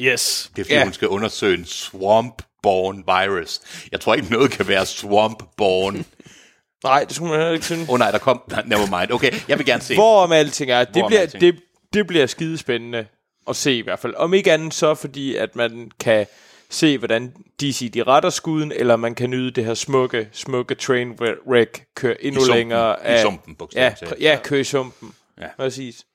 yes. Det er fordi, Ja. ja. hun skal undersøge en swamp-born virus. Jeg tror ikke, noget kan være swamp-born. Nej, det skulle man heller ikke synes. Åh oh, nej, der kom... Never mind. Okay, jeg vil gerne se. Hvorom alting er, det Hvorom bliver, alting. det, det bliver skidespændende at se i hvert fald. Om ikke andet så, fordi at man kan se, hvordan DC de retter skuden, eller man kan nyde det her smukke, smukke train wreck køre endnu I sumpen. længere. I af- sumpen, ja, ja, køre i sumpen. Ja. Præcis.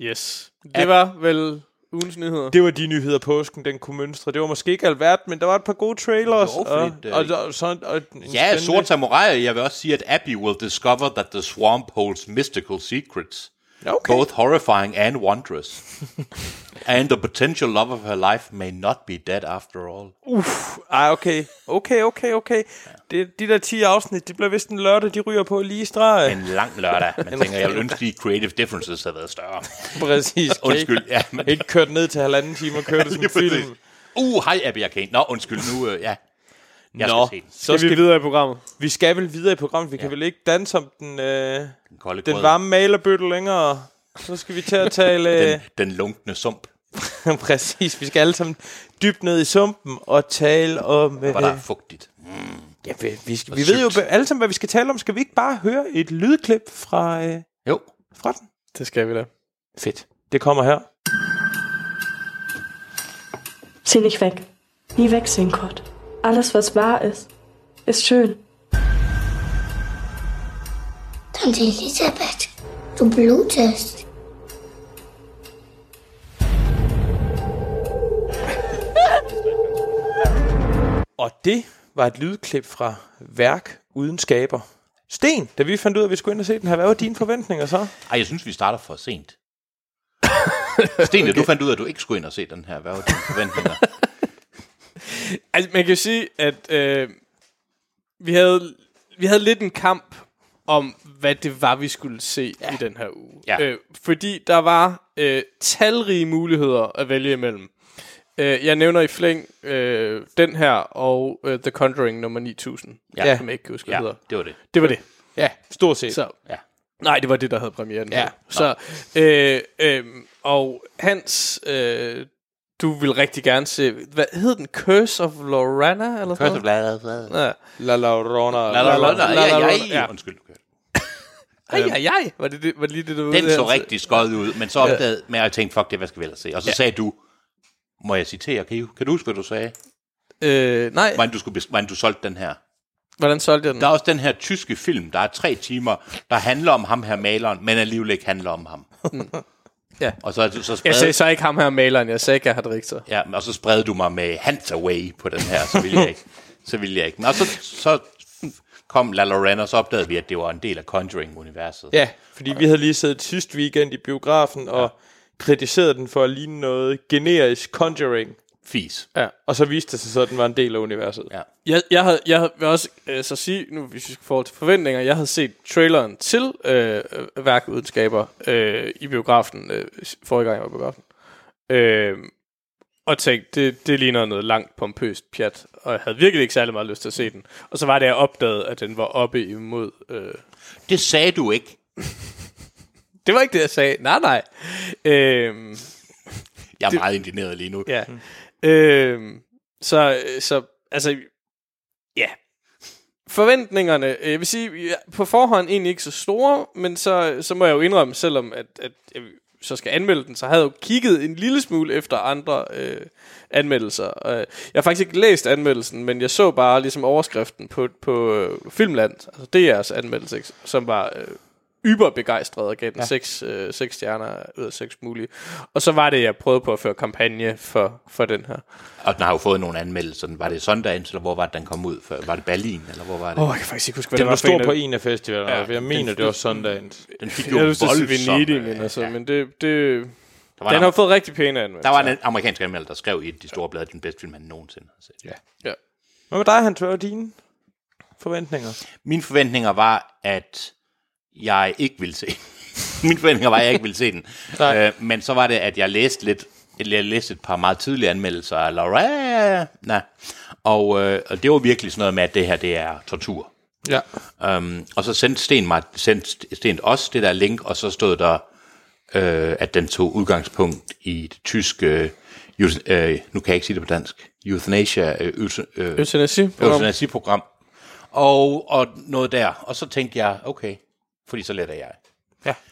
Yes. Det var vel ugens nyheder. Det var de nyheder påsken, den kunne mønstre. Det var måske ikke alvert, men der var et par gode trailers. Jo, og, det- og, og, sådan, og, Ja, spændende- Sort Samurai. Jeg vil også sige, at Abby will discover that the swamp holds mystical secrets. Okay. Both horrifying and wondrous. and the potential love of her life may not be dead after all. Ej, okay. Okay, okay, okay. Det, de der 10 afsnit, det bliver vist en lørdag, de ryger på lige i streg. En lang lørdag. Man tænker, jeg vil ønske, de creative differences havde været større. Præcis. Undskyld. Ja, men, ikke kørt ned til halvanden time og kørt det som film. Uh, hej Abby Arcane. Nå, undskyld, nu, øh, ja. Jeg Nå, skal se den. så Skal skal vi vi, videre i programmet? vi skal vel videre i programmet. Vi kan vel ikke danse om den, øh, Den kolde den varme malerbøtte længere. Så skal vi til at tale... Den, den lunkne sump, Præcis, vi skal alle sammen dybt ned i sumpen og tale om... Øh, hvor der er fugtigt. ja, vi, vi, skal, vi ved jo alle sammen, hvad vi skal tale om. Skal vi ikke bare høre et lydklip fra, øh, Jo. fra den? Det skal vi da. Fedt. Det kommer her. Zieh nicht weg. Nie wegsehen, Kurt. Alles, was wahr ist, Ist schön. Tante Elisabeth, du blutest. Og det var et lydklip fra Værk uden skaber. Sten, da vi fandt ud af, at vi skulle ind og se den her, hvad var dine forventninger så? Ej, jeg synes, vi starter for sent. Sten, okay. du fandt ud af, at du ikke skulle ind og se den her. Hvad var dine forventninger? Altså, man kan sige, at øh, vi, havde, vi havde lidt en kamp om, hvad det var, vi skulle se ja. i den her uge. Ja. Øh, fordi der var øh, talrige muligheder at vælge imellem. Øh, jeg nævner i flæng øh, den her og øh, The Conjuring nummer 9000. Ja. Som jeg ikke kan huske, hvad ja, hedder. det var det. Det var det. Ja, stort set. Så, Ja. nej, det var det, der havde premieren. Ja. Så, øh, øh, og Hans, øh, du vil rigtig gerne se, hvad hed den? Curse of Lorana? Eller noget? blad. blad. Ja. La La Rona. La la la ja. Undskyld. Ej, ej, ej. Var det, det, var det lige det, du Den så rigtig skøjet ud, men så opdagede med, at jeg tænkte, fuck det, hvad skal vi ellers se? Og så sagde du, må jeg citere, kan, I, kan du huske, hvad du sagde? Øh, nej, Hvordan du, skulle, hvordan du solgte den her? hvordan solgte jeg den? Der er også den her tyske film, der er tre timer, der handler om ham her maleren, men alligevel ikke handler om ham. Ja. Og så, så, Jeg spred, sagde så ikke ham her maleren, jeg sagde Gerhard Richter. ja, og så spredte du mig med Hands Away på den her, så ville jeg ikke. Så ville jeg ikke. Og så, så kom La Lorena, og så opdagede vi, at det var en del af Conjuring-universet. Ja, fordi vi havde lige siddet sidste weekend i biografen og kritiseret den for at ligne noget generisk Conjuring. Fis. Ja. Og så viste det sig så, at den var en del af universet. Ja. Jeg, jeg, havde, jeg havde, vil også øh, så sige, nu hvis vi skal forhold til forventninger, jeg havde set traileren til øh, øh, Værk Uden Skaber øh, i biografen, øh, forrige gang jeg var i biografen. Øh, og tænkte, det, det ligner noget langt pompøst pjat, og jeg havde virkelig ikke særlig meget lyst til at se den. Og så var det, jeg opdagede, at den var oppe imod... Øh, Det sagde du ikke. det var ikke det, jeg sagde. Nej, nej. Øh, Jeg er meget indigneret lige nu. Ja. Øhm, øh, så, så, altså, ja. Forventningerne, øh, jeg vil sige, på forhånd egentlig ikke så store, men så, så må jeg jo indrømme, selvom at, at jeg så skal anmelde den, så havde jeg jo kigget en lille smule efter andre øh, anmeldelser. Øh, jeg har faktisk ikke læst anmeldelsen, men jeg så bare ligesom overskriften på, på øh, Filmland, altså DR's anmeldelse, som var øh, yberbegejstret og gav den 6 ja. øh, seks stjerner ud af 6 mulige. Og så var det, jeg prøvede på at føre kampagne for, for den her. Og den har jo fået nogle anmeldelser. Var det Sundance, eller hvor var det, den kom ud? Før? Var det Berlin, eller hvor var det? Åh, oh, jeg kan faktisk ikke huske, hvad Den det var var stor på en af- festivalerne, Ja, jeg mener, det var Sundance. Den fik jo voldsomt... Men, altså, ja. men det, det, Der var, den en, har fået rigtig pæne anmeldelser. der var en amerikansk anmelder, der skrev i de store blade, at den bedste film, han nogensinde har set. Ja. Ja. Hvad med dig, Hans? Hvad var dine forventninger? Mine forventninger var, at jeg ikke ville se Mine forventninger var, at jeg ikke ville se den. Øh, men så var det, at jeg læste lidt, jeg læste et par meget tidlige anmeldelser af Laura, nej. Og, øh, og det var virkelig sådan noget med, at det her, det er tortur. Ja. Um, og så sendte Sten, mig, sendte Sten også det der link, og så stod der, øh, at den tog udgangspunkt i det tyske, øh, øh, nu kan jeg ikke sige det på dansk, euthanasia, øh, øh, Euthanasie. euthanasie-program, og, og noget der. Og så tænkte jeg, okay, fordi så letter jeg.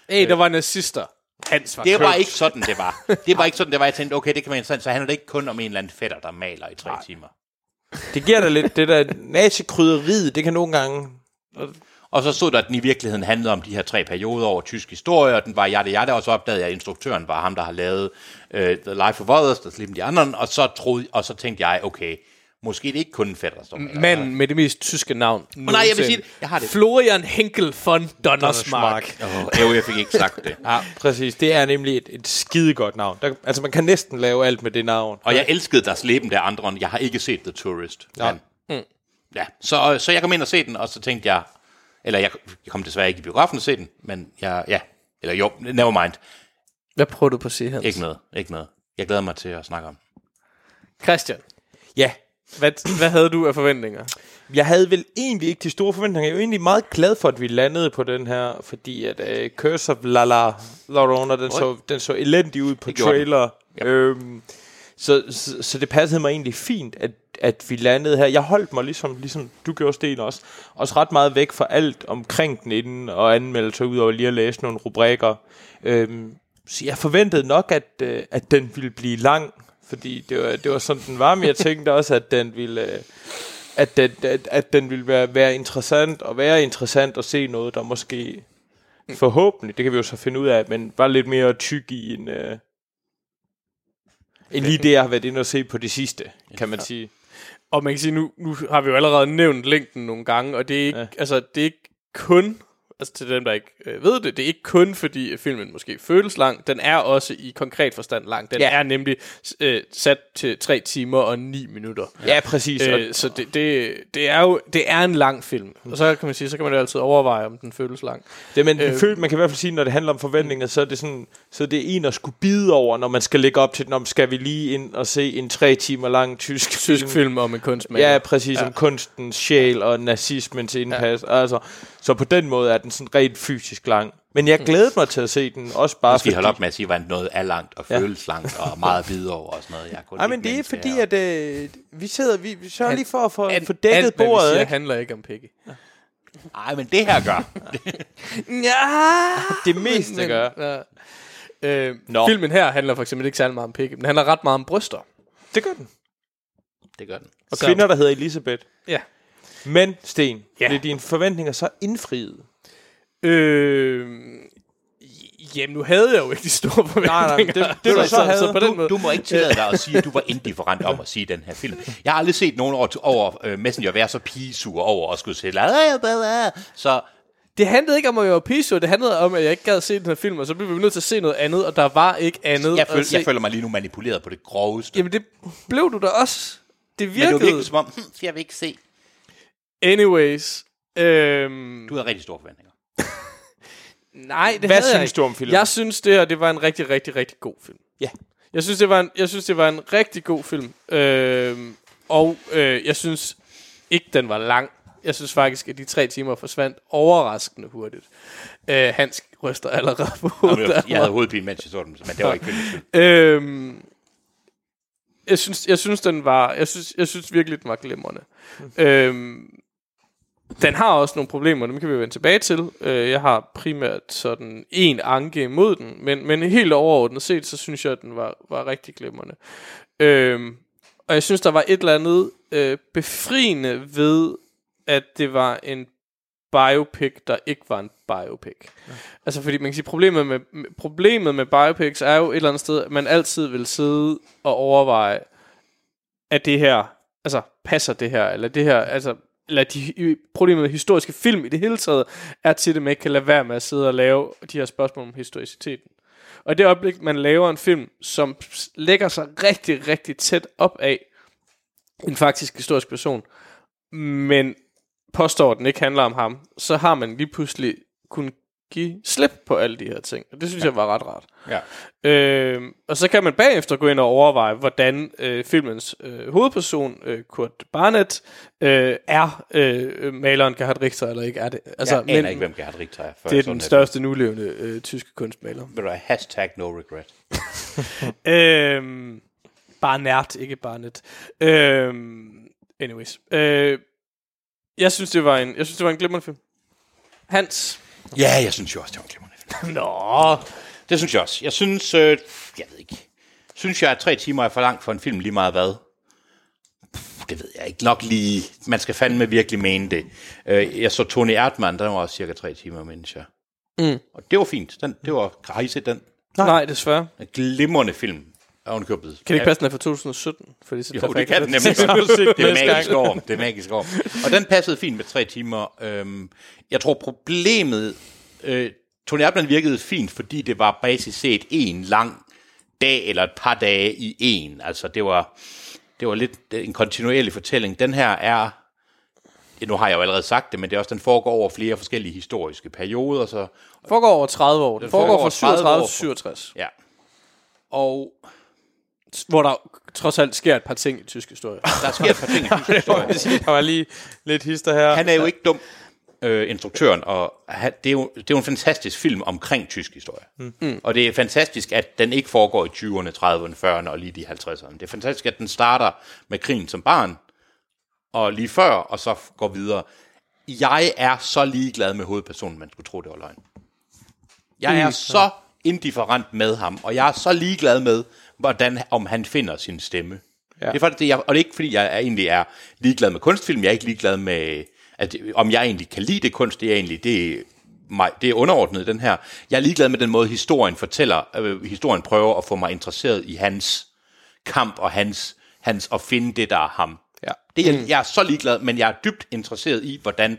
Hey, der var nazister. Hans var Det var købt. ikke sådan, det var. Det var ikke sådan, det var. Jeg tænkte, okay, det kan være interessant. Så handler det ikke kun om en eller anden fætter, der maler i tre timer. Det giver da lidt det der nazikrydderiet, det kan nogle gange... Og så stod der, at den i virkeligheden handlede om de her tre perioder over tysk historie, og den var jada jada, og så opdagede jeg, at instruktøren var ham, der har lavet uh, The Life of Others, der slipper de andre, og så, troede, og så tænkte jeg, okay, måske det ikke kun en fætter, maler. Manden med det mest tyske navn. nej, jeg vil sige, jeg har det. Florian Henkel von Donnersmark. Oh, jo, jeg fik ikke sagt det. Ja, præcis. Det er nemlig et, et skidegodt navn. Der, altså, man kan næsten lave alt med det navn. Og jeg elskede deres leben der andre, jeg har ikke set The Tourist. Ja. Men, ja. Så, så jeg kom ind og se den, og så tænkte jeg, eller jeg, jeg kom desværre ikke i biografen og se den, men jeg, ja, eller jo, never mind. Hvad prøver du på at sige, Hans? Ikke noget, ikke noget. Jeg glæder mig til at snakke om. Christian, Ja, hvad, hvad havde du af forventninger? jeg havde vel egentlig ikke de store forventninger. Jeg er jo egentlig meget glad for, at vi landede på den her, fordi at uh, Curse of La La Llorona, den så, den så elendig ud på Det trailer. Øhm, så, så, så det passede mig egentlig fint, at, at vi landede her. Jeg holdt mig ligesom, ligesom du gjorde, Sten også, også ret meget væk fra alt omkring den inden og anmeldelser, ud over lige at læse nogle rubrikker. Øhm, så jeg forventede nok, at, øh, at den ville blive lang, fordi det var, det var sådan, den var, men jeg tænkte også, at den ville... Øh, at, den, at, at den ville være, være interessant, og være interessant at se noget, der måske forhåbentlig, det kan vi jo så finde ud af, men var lidt mere tyk i en... Øh, end lige det, jeg har været inde og se på det sidste, kan man sige. Og man kan sige, nu, nu har vi jo allerede nævnt længden nogle gange, og det er ikke. Ja. altså, det er ikke kun, altså til dem, der ikke øh, ved det, det er ikke kun fordi at filmen måske føles lang, den er også i konkret forstand lang. Den ja. Er nemlig øh, sat til 3 timer og 9 minutter. Ja, præcis. Øh, så det, det, det er jo det er en lang film. Og så kan man sige, så kan man jo altid overveje, om den føles lang. Det, men Øh. øh, føl, man kan i hvert fald sige, når det handler om forventninger, så er det sådan, så det er en at skulle bide over, når man skal lægge op til, når skal vi lige ind og se en tre timer lang tysk, Tysk film om en kunstmaler. Ja, præcis, Ja. om kunstens sjæl og nazismens indpas. Ja. Altså, så på den måde er den sådan rent fysisk lang. Men jeg glæder mig til at se den, også bare I fordi... holde op med at sige, hvordan noget er langt og Ja. føles langt og meget videre over og sådan noget. Jeg er kun Nej, men det er fordi, her. at øh, vi sidder, vi, vi sørger Alt- lige for at få, Alt- få dækket alt, bordet, siger, ikke? handler ikke om Peggy. Ej, men det her gør. Ja, Det meste gør. Ja. Øh, Nå. filmen her handler for eksempel ikke særlig meget om Peggy, men den handler ret meget om bryster. Det gør den. det gør den. Og Så- kvinder, der hedder Elisabeth. Ja. Men, Sten, Ja. blev dine forventninger så indfriet? Øh, jamen, nu havde jeg jo ikke de store forventninger. nej, det- det du så havde. så på den Du, måde. du må ikke tillade dig at sige, at du var indifferent om at sige den her film. Jeg har aldrig set nogen over, over uh, Messenger være så pigesur over at skulle sige, så Det handlede ikke om, at jeg var piso, det handlede om, at jeg ikke gad se den her film, og så blev vi nødt til at se noget andet, og der var ikke andet jeg, at føl, se. jeg føler mig lige nu manipuleret på det groveste. Jamen, det blev du da også. Det men virkede. det var virkelig som om, hm, jeg vil ikke se. Anyways. Øhm, Du havde rigtig store forventninger. nej, det Hvad havde jeg synes ikke. du om filmen? Jeg synes, det her det var en rigtig, rigtig, rigtig god film. Ja. Jeg synes, det var en, jeg synes, det var en rigtig god film. Øhm, og øh, jeg synes ikke, den var lang. Jeg synes faktisk, at de tre timer forsvandt overraskende hurtigt. Øh, Hans ryster allerede på hovedet. Jamen, af jeg havde hovedpine, mens jeg så den, men det var ikke skyld. Øhm, jeg synes, jeg synes, den var, jeg synes, jeg synes virkelig, den var glimrende. Øhm, den har også nogle problemer, dem kan vi vende tilbage til. Øh, jeg har primært sådan en anke imod den, men, men helt overordnet set, så synes jeg, at den var, var rigtig glimrende. Øhm, og jeg synes, der var et eller andet øh, befriende ved, at det var en biopic, der ikke var en biopic. Ja. Altså fordi man kan sige, problemet med, problemet med biopics er jo et eller andet sted, at man altid vil sidde og overveje, at det her, altså passer det her, eller det her, altså eller de, problemet med historiske film i det hele taget, er til, at man ikke kan lade være med at sidde og lave de her spørgsmål om historiciteten. Og i det øjeblik, man laver en film, som lægger sig rigtig, rigtig tæt op af en faktisk historisk person, men påstår, at den ikke handler om ham, så har man lige pludselig kunnet give slip på alle de her ting. Og det synes ja. jeg var ret rart. Ja. Øh, og så kan man bagefter gå ind og overveje, hvordan øh, filmens øh, hovedperson, øh, Kurt Barnett, øh, er øh, maleren Gerhard Richter, eller ikke er det. Altså, jeg aner ikke, hvem Gerhard Richter er. Før det er den største nulevende øh, tyske kunstmaler. Ved du hvad, hashtag no regret. bare nært, ikke bare net. Øhm, anyways. Øh, jeg synes, det var en, jeg synes, det var en glimrende film. Hans. Ja, jeg synes jo også, det var en glimrende film. Nå. Det synes jeg også. Jeg synes, øh, jeg ved ikke. Synes jeg, at tre timer er for langt for en film lige meget hvad? Det ved jeg ikke. Nok lige. Man skal fandme virkelig mene det. Øh, jeg så Tony Erdmann, den var også cirka tre timer, mens jeg. Mm. Og det var fint. Den, det var, har I set den? Nej. Nej, desværre. En glimrende film. Ovenikøbet. Kan det ikke passe, den er fra 2017? Fordi så Jo, det kan den nemlig godt. Det er magisk år. Det er magisk år. Og den passede fint med tre timer. Øhm, jeg tror problemet... Øh, Tony Erdmann virkede fint, fordi det var basisk set en lang dag eller et par dage i en. Altså det var, det var lidt en kontinuerlig fortælling. Den her er... Nu har jeg jo allerede sagt det, men det er også, den foregår over flere forskellige historiske perioder. Så, Det foregår over 30 år. Den, Den foregår, foregår fra 30 37 år. til 67. ja. Og Hvor der trods alt sker et par ting i tysk historie. der sker et par ting i tysk historie. Der var lige lidt hister her. han er jo ikke dum, øh, instruktøren, og han, det, er jo, det er jo en fantastisk film omkring tysk historie. Mm. Og det er fantastisk, at den ikke foregår i 20'erne, 30'erne, 40'erne og lige de 50'erne. Det er fantastisk, at den starter med krigen som barn, og lige før, og så går videre. Jeg er så ligeglad med hovedpersonen, man skulle tro, det var løgn. Jeg er så indifferent med ham, og jeg er så ligeglad med, hvordan, om han finder sin stemme. Ja. Det er faktisk det, jeg, og det er ikke fordi, jeg er, egentlig er ligeglad med kunstfilm. Jeg er ikke ligeglad med, at, om jeg egentlig kan lide det kunst. Det er egentlig, det er, mig, det er underordnet den her. Jeg er ligeglad med den måde, historien fortæller. Øh, historien prøver at få mig interesseret i hans kamp og hans, hans at finde det, der er ham. Ja. Det er, jeg er så ligeglad, men jeg er dybt interesseret i, hvordan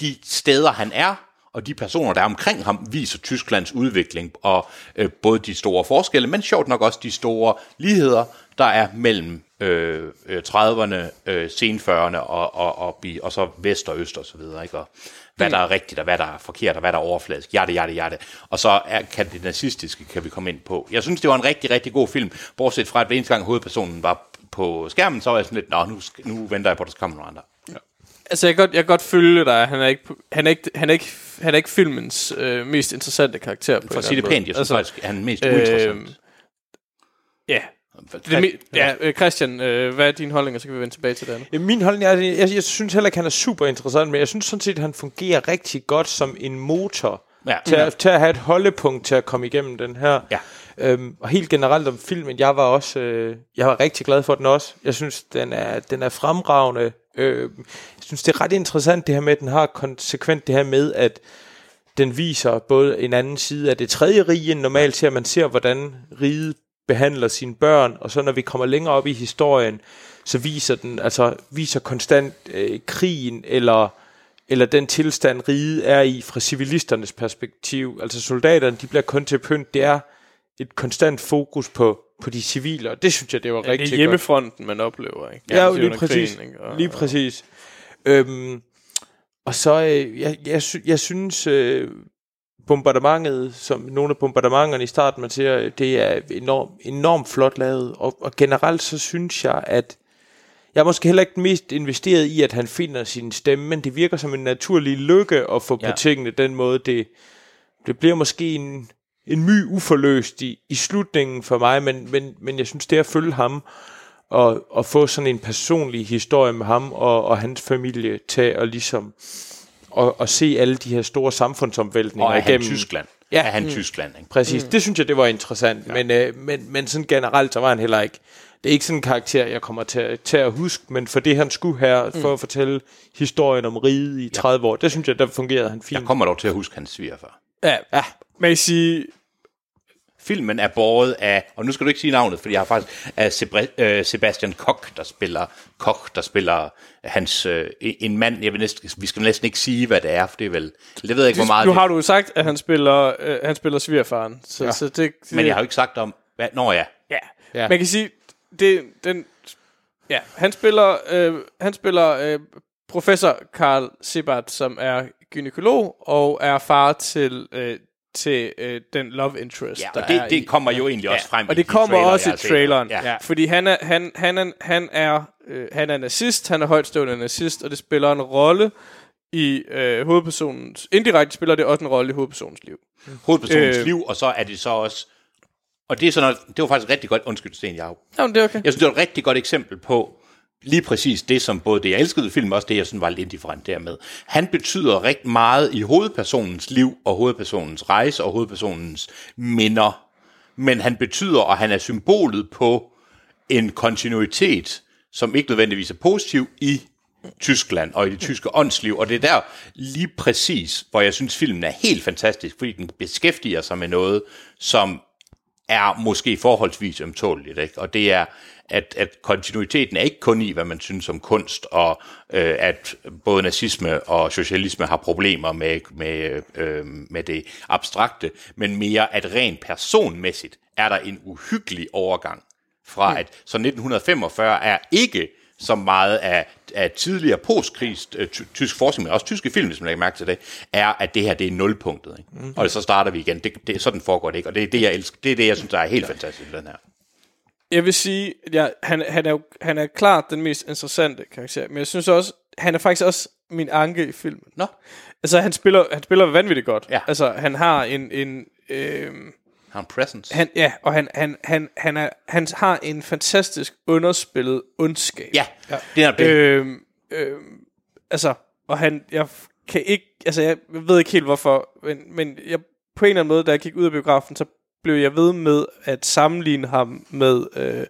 de steder, han er, og de personer, der er omkring ham, viser Tysklands udvikling, og øh, både de store forskelle, men sjovt nok også de store ligheder, der er mellem øh, 30'erne, øh, sen 40'erne og, og, og, og, og så vest og øst og så videre, ikke? Og hvad der er rigtigt, og hvad der er forkert, og hvad der er overfladisk, hjerte, hjerte, hjerte. Og så er, kan det nazistiske, kan vi komme ind på. Jeg synes, det var en rigtig, rigtig god film, bortset fra, at hver eneste gang hovedpersonen var på skærmen, så var jeg sådan lidt, nå, nu, nu venter jeg på, at der kommer nogle andre. Altså, jeg kan godt, jeg kan godt følge dig. Han er ikke, han er ikke, han er ikke, han er ikke filmens øh, mest interessante karakter. På For at sige det pænt, jeg synes altså, faktisk, han er mest uinteressant. Øh, ja. Det er ja, Christian, øh, hvad er din holdning, og så kan vi vende tilbage til det andet. Ja, Min holdning er, at jeg, jeg synes heller ikke, han er super interessant, men jeg synes sådan set, at han fungerer rigtig godt som en motor Ja. til, at, til at have et holdepunkt til at komme igennem den her. Ja. Øhm, og helt generelt om filmen, jeg var også, øh, jeg var rigtig glad for den også. Jeg synes, den er, den er fremragende. Øh, jeg synes, det er ret interessant det her med, at den har konsekvent det her med, at den viser både en anden side af det tredje rige, end normalt ser. Man ser, hvordan riget behandler sine børn, og så når vi kommer længere op i historien, så viser den, altså viser konstant øh, krigen, eller, eller den tilstand, riget er i fra civilisternes perspektiv. Altså soldaterne, de bliver kun til pynt. Det er et konstant fokus på, på de civile, og det synes jeg, det var Ja, det rigtig er godt. hjemmefronten, man oplever, ikke? Ja, Altså, lige under præcis. krigen, ikke? Og- Lige præcis. Øhm, og så, øh, jeg, jeg, sy- jeg synes, øh, bombardementet, som nogle af bombardementerne i starten, man ser, det er enormt, enormt flot lavet. Og, og generelt så synes jeg, at jeg er måske heller ikke mest investeret i, at han finder sin stemme, men det virker som en naturlig lykke at få ja. Ja. på tingene den måde. Det, det bliver måske en, en my uforløst i, i slutningen for mig, men, men, men jeg synes, det at følge ham og, og få sådan en personlig historie med ham og, og hans familie til at ligesom og, og se alle de her store samfundsomvæltninger Og er han igennem. Tyskland? Ja. Er han Tyskland, ikke? Præcis, mm. det synes jeg, det var interessant. Ja. Men, øh, men, men sådan generelt, så var han heller ikke... Det er ikke sådan en karakter, jeg kommer til, at- til at huske, men for det, han skulle her, mm. for at fortælle historien om riget i 30 år, det synes jeg, der fungerede han fint. Jeg kommer dog til at huske hans svigerfar. Ja, ja. Man kan sige, Filmen er båret af, og nu skal du ikke sige navnet, fordi jeg har faktisk af øh, Sebastian Koch, der spiller Koch, der spiller hans øh, en mand. Jeg vil næsten, vi skal næsten ikke sige, hvad det er, for det er vel, det ved jeg ikke, hvor meget. nu har du jo sagt, at han spiller, øh, han spiller svigerfaren. Så, ja. så det, det, Men jeg har jo ikke sagt om, hvad, når ja. Ja. Ja. Man kan sige, det, den, ja, han spiller, øh, han spiller øh, professor Karl Sebert, som er gynekolog og er far til, øh, til øh, den love interest, Ja, der og det, er det i. kommer jo egentlig også frem Og i det de kommer trailer, også i traileren, Ja. ja. fordi han er, han, han er, han er, øh, han er nazist, han er højtstående nazist, og det spiller en rolle i øh, hovedpersonens, indirekte spiller det også en rolle i hovedpersonens liv. Hovedpersonens Øh. liv, og så er det så også, og det er sådan noget, det var faktisk et rigtig godt, undskyld Sten Jacob. Jamen, det er okay. Jeg synes, det var et rigtig godt eksempel på lige præcis det, som både det, jeg elskede film, filmen, og også det, jeg sådan var lidt indifferent dermed. Han betyder rigtig meget i hovedpersonens liv, og hovedpersonens rejse, og hovedpersonens minder. Men han betyder, og han er symbolet på en kontinuitet, som ikke nødvendigvis er positiv i Tyskland og i det tyske åndsliv, og det er der lige præcis, hvor jeg synes, filmen er helt fantastisk, fordi den beskæftiger sig med noget, som er måske forholdsvis ømtåligt, ikke? og det er, at, at kontinuiteten er ikke kun i, hvad man synes om kunst, og øh, at både nazisme og socialisme har problemer med, med, øh, med det abstrakte, men mere at rent personmæssigt er der en uhyggelig overgang fra at så 1945 er ikke så meget af, af tidligere postkrigs øh, ty- tysk forskning, men også tyske film, hvis man lægger mærke til det, er, at det her det er nulpunktet. Ikke? Mm. Og så starter vi igen. Det, det, sådan foregår det ikke, og det er det, jeg elsker. Det er det, jeg synes, der er helt fantastisk ved den her. Jeg vil sige, jeg, han, han, er jo, han er klart den mest interessante karakter, men jeg synes også, han er faktisk også min anke i filmen. Nå, Altså, han spiller, han spiller vanvittigt godt. Ja. Altså, han har en... en øh, har en presence. han, ja, og han, han, han, han, er, han har en fantastisk underspillet ondskab. ja, ja, det er det. Øh, øh, altså, og han, jeg kan ikke, altså jeg ved ikke helt hvorfor, men, men jeg, på en eller anden måde, da jeg gik ud af biografen, så blev jeg ved med at sammenligne ham med, øh,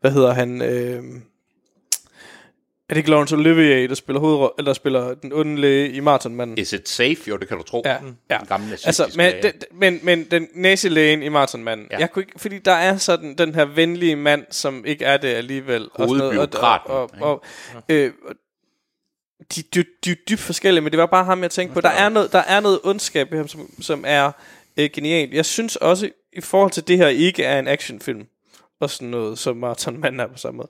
hvad hedder han, øh, er det ikke Laurence Olivier, der spiller, hovedro- eller der spiller den onde læge i Marathonmanden? Is it safe? Jo, det kan du tro. Ja, ja. Den gamle Altså, men, den, men, men den nazilægen i Marathonmanden, ja. Ja. jeg kunne ikke, fordi der er sådan den her venlige mand, som ikke er det alligevel. og sådan noget, Hovedbureaukraten, Og, og, og, og, øh, og de, de, de er dybt forskellige, men det var bare ham, jeg tænkte på. Der er noget, der er noget ondskab i ham, som, som er øh, genialt. Jeg synes også, i forhold til det her ikke er en actionfilm, og sådan noget, som Marathon Man er på samme måde.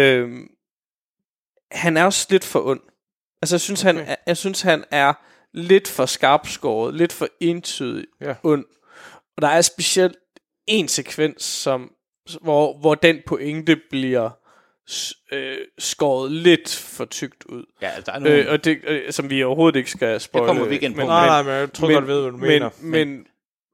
Øh, han er også lidt for ond. Altså, jeg synes, han, er, jeg synes, han er lidt for skarpskåret, lidt for entydig Ja. ond. Og der er specielt en sekvens, som, hvor, hvor den pointe bliver øh, skåret lidt for tykt ud. Ja, altså, der er nogle, Øh, og det, øh, som vi overhovedet ikke skal spoile. kommer vi ikke ind på. men, Nej, nej, men jeg tror godt, jeg ved, hvad du men, mener. Men,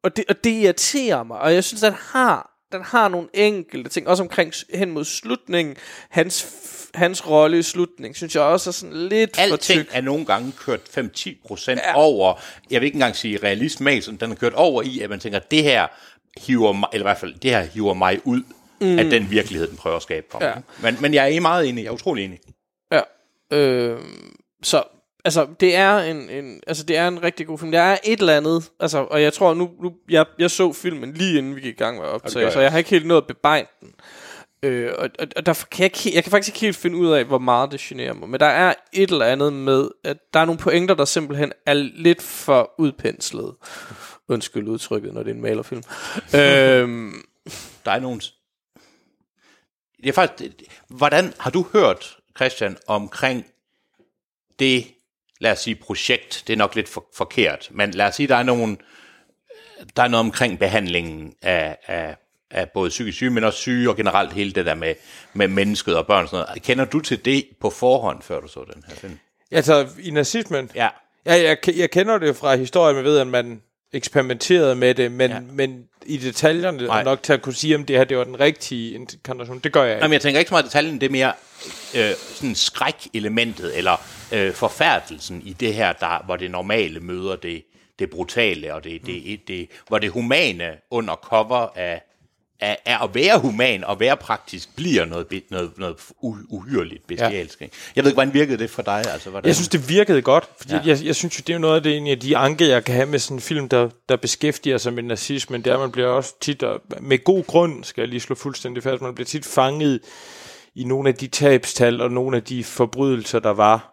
og, det, og det irriterer mig, og jeg synes, den har, den har nogle enkelte ting, også omkring hen mod slutningen. Hans, hans rolle i slutningen, synes jeg også er sådan lidt for Alting tyk. er nogle gange kørt 5-10 procent Ja. ja. over, jeg vil ikke engang sige realistisk, den er kørt over i, at man tænker, det her hiver mig, eller i hvert fald, det her hiver mig ud mm. af den virkelighed, den prøver at skabe for mig. Ja. Men, men jeg er meget enig, jeg er utrolig enig. Ja. Øh, så altså det er en, en altså det er en rigtig god film. Der er et eller andet, altså og jeg tror nu, nu jeg, jeg så filmen lige inden vi gik i gang med at optage, så jeg har ikke helt nået at bebegne den. Øh, og, og, og derfor kan jeg, ikke, jeg kan faktisk ikke helt finde ud af, hvor meget det generer mig. Men der er et eller andet med, at der er nogle pointer, der simpelthen er lidt for udpenslet. Undskyld udtrykket, når det er en malerfilm. øhm, Der er nogle... Det er faktisk... Hvordan har du hørt, Christian, omkring det, lad os sige, projekt, det er nok lidt for, forkert, men lad os sige, der er nogen, der er noget omkring behandlingen af, af, af både psykisk syge, men også syge, og generelt hele det der med, med mennesket og børn og sådan noget. Kender du til det på forhånd, før du så den her film? Altså, i nazismen? Ja. Ja, jeg, jeg kender det fra historien, man ved, at man eksperimenterede med det, men, ja. Men i detaljerne Nej. nok til at kunne sige, om det her det var den rigtige inkarnation. Det gør jeg ikke. Jamen, jeg tænker ikke så meget i detaljen, det er mere øh, sådan skræk-elementet, eller øh, forfærdelsen i det her, der, hvor det normale møder det, det brutale, og det, det, det, det, hvor det humane under cover af, af, af at være human og være praktisk, bliver noget, noget, noget uhyrligt bestialsk. Ja. Jeg ved ikke, hvordan virkede det for dig? Altså, hvordan, Jeg synes, det virkede godt, fordi ja. Jeg, jeg synes jo, det er noget af det, en af de anke, jeg kan have med sådan en film, der, der beskæftiger sig med nazismen, det er, man bliver også tit, og med god grund, skal jeg lige slå fuldstændig fast, man bliver tit fanget i nogle af de tabstal og nogle af de forbrydelser, der var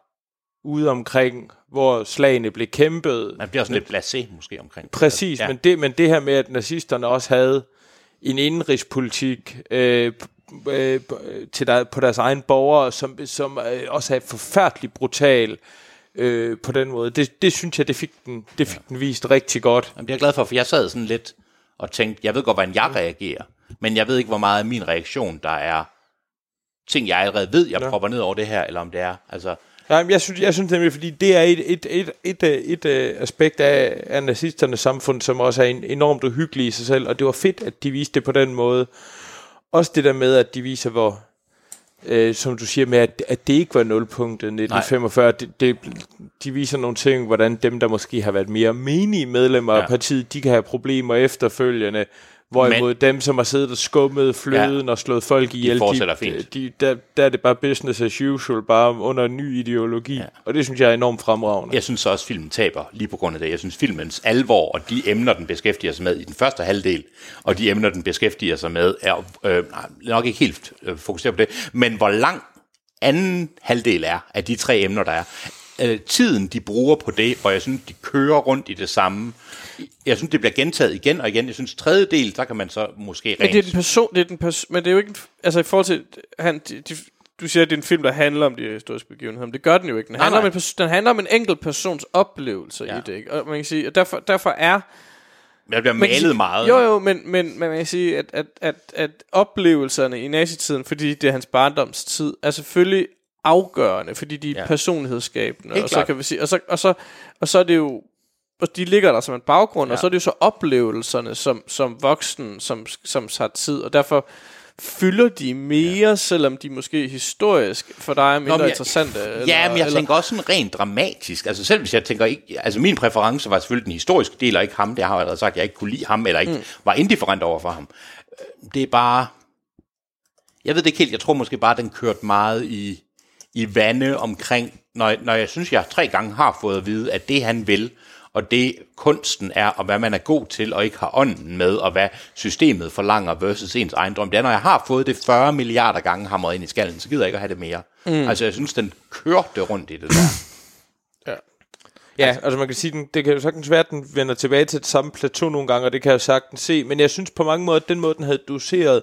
ude omkring, hvor slagene blev kæmpet. man bliver sådan lidt blasé måske omkring. Præcis, ja. men, det, men det her med, at nazisterne også havde en indenrigspolitik øh, øh, til der, på deres egen borgere, som, som øh, også er forfærdeligt brutal øh, på den måde. Det, det synes jeg, det fik den, det fik ja. den vist rigtig godt. Jamen, det er jeg glad for, for jeg sad sådan lidt og tænkte, jeg ved godt, hvordan jeg reagerer, men jeg ved ikke, hvor meget af min reaktion, der er ting, jeg allerede ved, jeg Ja. propper ned over det her, eller om det er, altså, Ja, men jeg synes, jeg synes nemlig, fordi det er et, et, et, et, et, et aspekt af, af nazisternes samfund, som også er en, enormt uhyggelig i sig selv, og det var fedt, at de viste det på den måde. Også det der med, at de viser, hvor, øh, som du siger med, at, at det ikke var nulpunktet 1945, det, det, de viser nogle ting, hvordan dem, der måske har været mere menige medlemmer. Ja. af partiet, de kan have problemer efterfølgende, hvorimod Men, dem, som har siddet og skummet fløden ja. og slået folk ihjel, fortsætter de, fint. de, der, der er det bare business as usual, bare under en ny ideologi, ja. og det synes jeg er enormt fremragende. jeg synes så også, at filmen taber lige på grund af det. Jeg synes, filmens alvor og de emner, den beskæftiger sig med i den første halvdel, og de emner, den beskæftiger sig med, er øh, nok ikke helt øh, fokuseret på det, men hvor lang anden halvdel er af de tre emner, der er. Øh, tiden, de bruger på det, hvor jeg synes, de kører rundt i det samme. Jeg synes, det bliver gentaget igen og igen. Jeg synes, tredje del, der kan man så måske Men det er rent... den person, det er den pers- men det er jo ikke, en altså i forhold til, han, de, de, du siger, at det er en film, der handler om de historiske begivenheder, men det gør den jo ikke. Den, Nej, handler, nej. Om en, den handler om en enkelt persons oplevelse ja. I det, ikke? Og man kan sige, og derfor, derfor er... Der bliver malet sige, meget. Jo, jo, men, men, men man kan sige, at, at, at, at oplevelserne i nazitiden, fordi det er hans barndomstid, er selvfølgelig afgørende, fordi de er ja. Personlighedsskabende. Helt Og så, klart. kan vi sige, og, så, og, så, og så er det jo og de ligger der som en baggrund, ja. og så er det jo så oplevelserne som, som voksen, som, som har tid, og derfor fylder de mere, ja. selvom de måske historisk for dig er mindre men jeg- interessante? Eller, Ja, men jeg eller, tænker også sådan rent dramatisk. Altså selv hvis jeg tænker ikke... Altså min præference var selvfølgelig den historiske del, og ikke ham. Det har jeg allerede sagt, jeg ikke kunne lide ham, eller ikke mm. var indifferent over for ham. Øh, Det er bare... Jeg ved det ikke helt. Jeg tror måske bare, den kørte meget i, i vande omkring... Når, når jeg synes, jeg tre gange har fået at vide, at det han vil, og det kunsten er, og hvad man er god til, og ikke har ånden med, og hvad systemet forlanger versus ens egen drøm. Det er, når jeg har fået det 40 milliarder gange hamret ind i skallen, så gider jeg ikke at have det mere. Mm. Altså, jeg synes, den kørte rundt i det der. Ja, altså man kan sige, den, det kan jo sagtens være, at den vender tilbage til det samme plateau nogle gange, og det kan jeg jo sagtens se. Men jeg synes på mange måder, at den måde, den havde doseret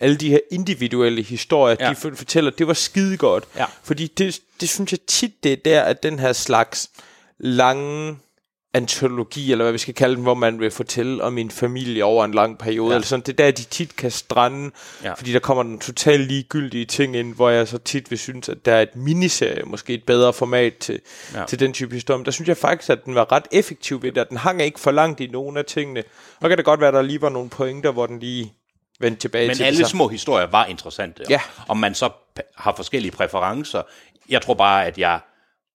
alle de her individuelle historier, ja. De for- fortæller, det var skide godt. Ja. Fordi det, det synes jeg tit, det er der, at den her slags lange antologi, eller hvad vi skal kalde den, hvor man vil fortælle om en familie over en lang periode, ja. Eller sådan, det er der, de tit kan strande, ja. Fordi der kommer nogle totalt ligegyldige ting ind, hvor jeg så tit vil synes, at der er et miniserie, måske et bedre format til, ja. Til den type historie. Men der synes jeg faktisk, at den var ret effektiv ved det, at den hang ikke for langt i nogle af tingene. Og kan det godt være, at der lige var nogle pointer, hvor den lige vendte tilbage Men til alle det små historier var interessante. Ja. Om man så har forskellige præferencer. Jeg tror bare, at jeg,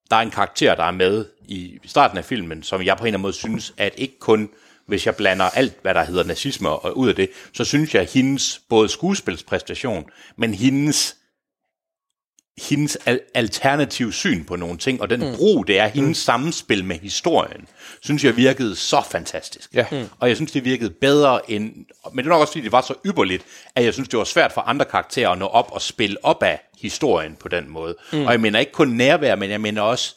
der er en karakter, der er med i starten af filmen, som jeg på en eller anden måde synes, at ikke kun hvis jeg blander alt, hvad der hedder nazisme og ud af det, så synes jeg, at hendes både skuespilspræstation, men hendes hendes al- alternativ syn på nogle ting, og den mm. brug, det er hendes mm. sammenspil med historien, synes jeg virkede så fantastisk. Ja. Mm. Og jeg synes, det virkede bedre end... Men det er nok også, fordi det var så ypperligt, at jeg synes, det var svært for andre karakterer at nå op og spille op af historien på den måde. Mm. Og jeg mener ikke kun nærvær, men jeg mener også,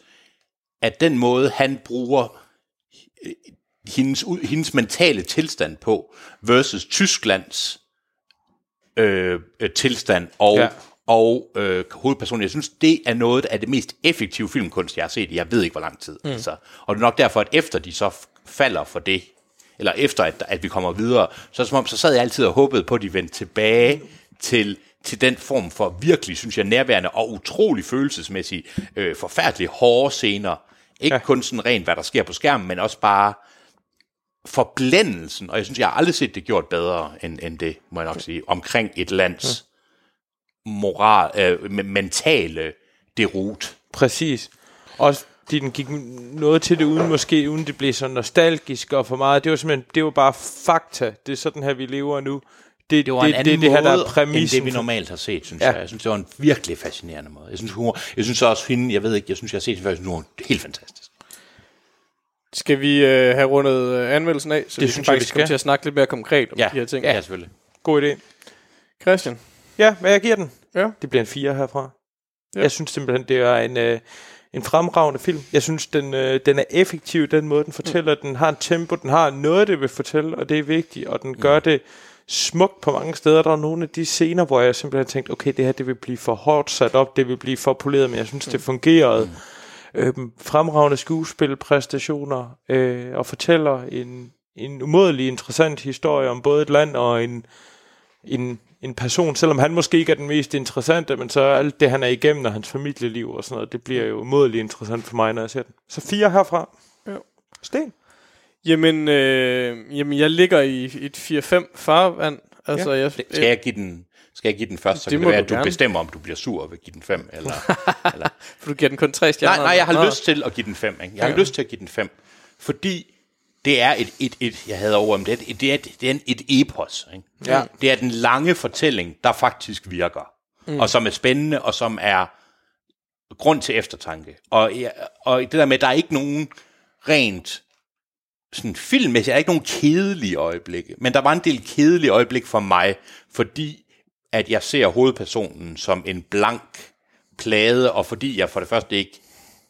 at den måde, han bruger øh, hendes, hendes mentale tilstand på, versus Tysklands øh, øh, tilstand og, Ja. Og øh, hovedpersonen. Jeg synes, det er noget af det mest effektive filmkunst, jeg har set i jeg ved ikke, hvor lang tid. Mm. Altså. Og det er nok derfor, at efter de så falder for det, eller efter at, at vi kommer videre, så, som om, så sad jeg altid og håbede på, at de vendte tilbage til, til den form for virkelig, synes jeg, nærværende og utrolig følelsesmæssig, øh, forfærdelige hårde scener. Ikke ja. kun sådan rent, hvad der sker på skærmen, men også bare forblændelsen, og jeg synes, jeg har aldrig set det gjort bedre end, end det, må jeg nok sige, omkring et lands moral, øh, me- mentale derut. Præcis. Også fordi den gik noget til det, uden måske, uden det blev så nostalgisk og for meget. Det var simpelthen, det var bare fakta. Det er sådan her, vi lever nu. Det, Det var en det, anden det, det her, der er måde, end præmissen. det, vi normalt har set, synes Ja. jeg. Jeg synes, det var en virkelig fascinerende måde. Jeg synes, humor, jeg synes også hende, jeg ved ikke, jeg synes, jeg har set det før, jeg synes, hun er helt fantastisk. Skal vi øh, have rundet øh, anmeldelsen af, så det vi synes kan jeg, vi faktisk komme skal. til at snakke lidt mere konkret om Ja, de her ting? ja. ja selvfølgelig. God idé. Christian? Ja, hvad jeg giver den? Ja. Det bliver en 4 herfra. Ja. Jeg synes simpelthen, det er en, øh, en fremragende film. Jeg synes, den, øh, den er effektiv den måde, den fortæller. Mm. Den har en tempo, den har noget, det vil fortælle, og det er vigtigt. Og den gør det smukt på mange steder. Der er nogle af de scener, hvor jeg simpelthen har tænkt, okay, det her det vil blive for hårdt sat op, det vil blive for poleret, men jeg synes, det fungerede. Mm. Øhm, fremragende skuespilpræstationer, øh, og fortæller en, en umådelig interessant historie om både et land og en, en, en person, selvom han måske ikke er den mest interessante, men så alt det, han er igennem, og hans familieliv og sådan noget, det bliver jo umådeligt interessant for mig, når jeg ser den. Så fire herfra. Ja. Sten. Jamen, øh, jamen, jeg ligger i et 4-5 farvand. Altså, ja. jeg, Det- Skal jeg give den, skal jeg give den først, så Det kan må det være, du at du gerne. bestemmer, om du bliver sur og vil give den 5, eller... eller For du giver den kun 3 stjerner. Nej, nej, jeg har Nå. lyst til at give den 5. Ikke? Jeg har Ja. lyst til at give den 5, fordi det er et, et, et jeg havde over, det er et, det er et, det er et epos. Ikke? Ja. Det er den lange fortælling, der faktisk virker, mm. og som er spændende, og som er grund til eftertanke. Og, og det der med, at der er ikke nogen rent sådan filmmæssigt, er der ikke nogen kedelige øjeblikke, men der var en del kedelige øjeblik for mig, fordi at jeg ser hovedpersonen som en blank plade, og fordi jeg for det første ikke,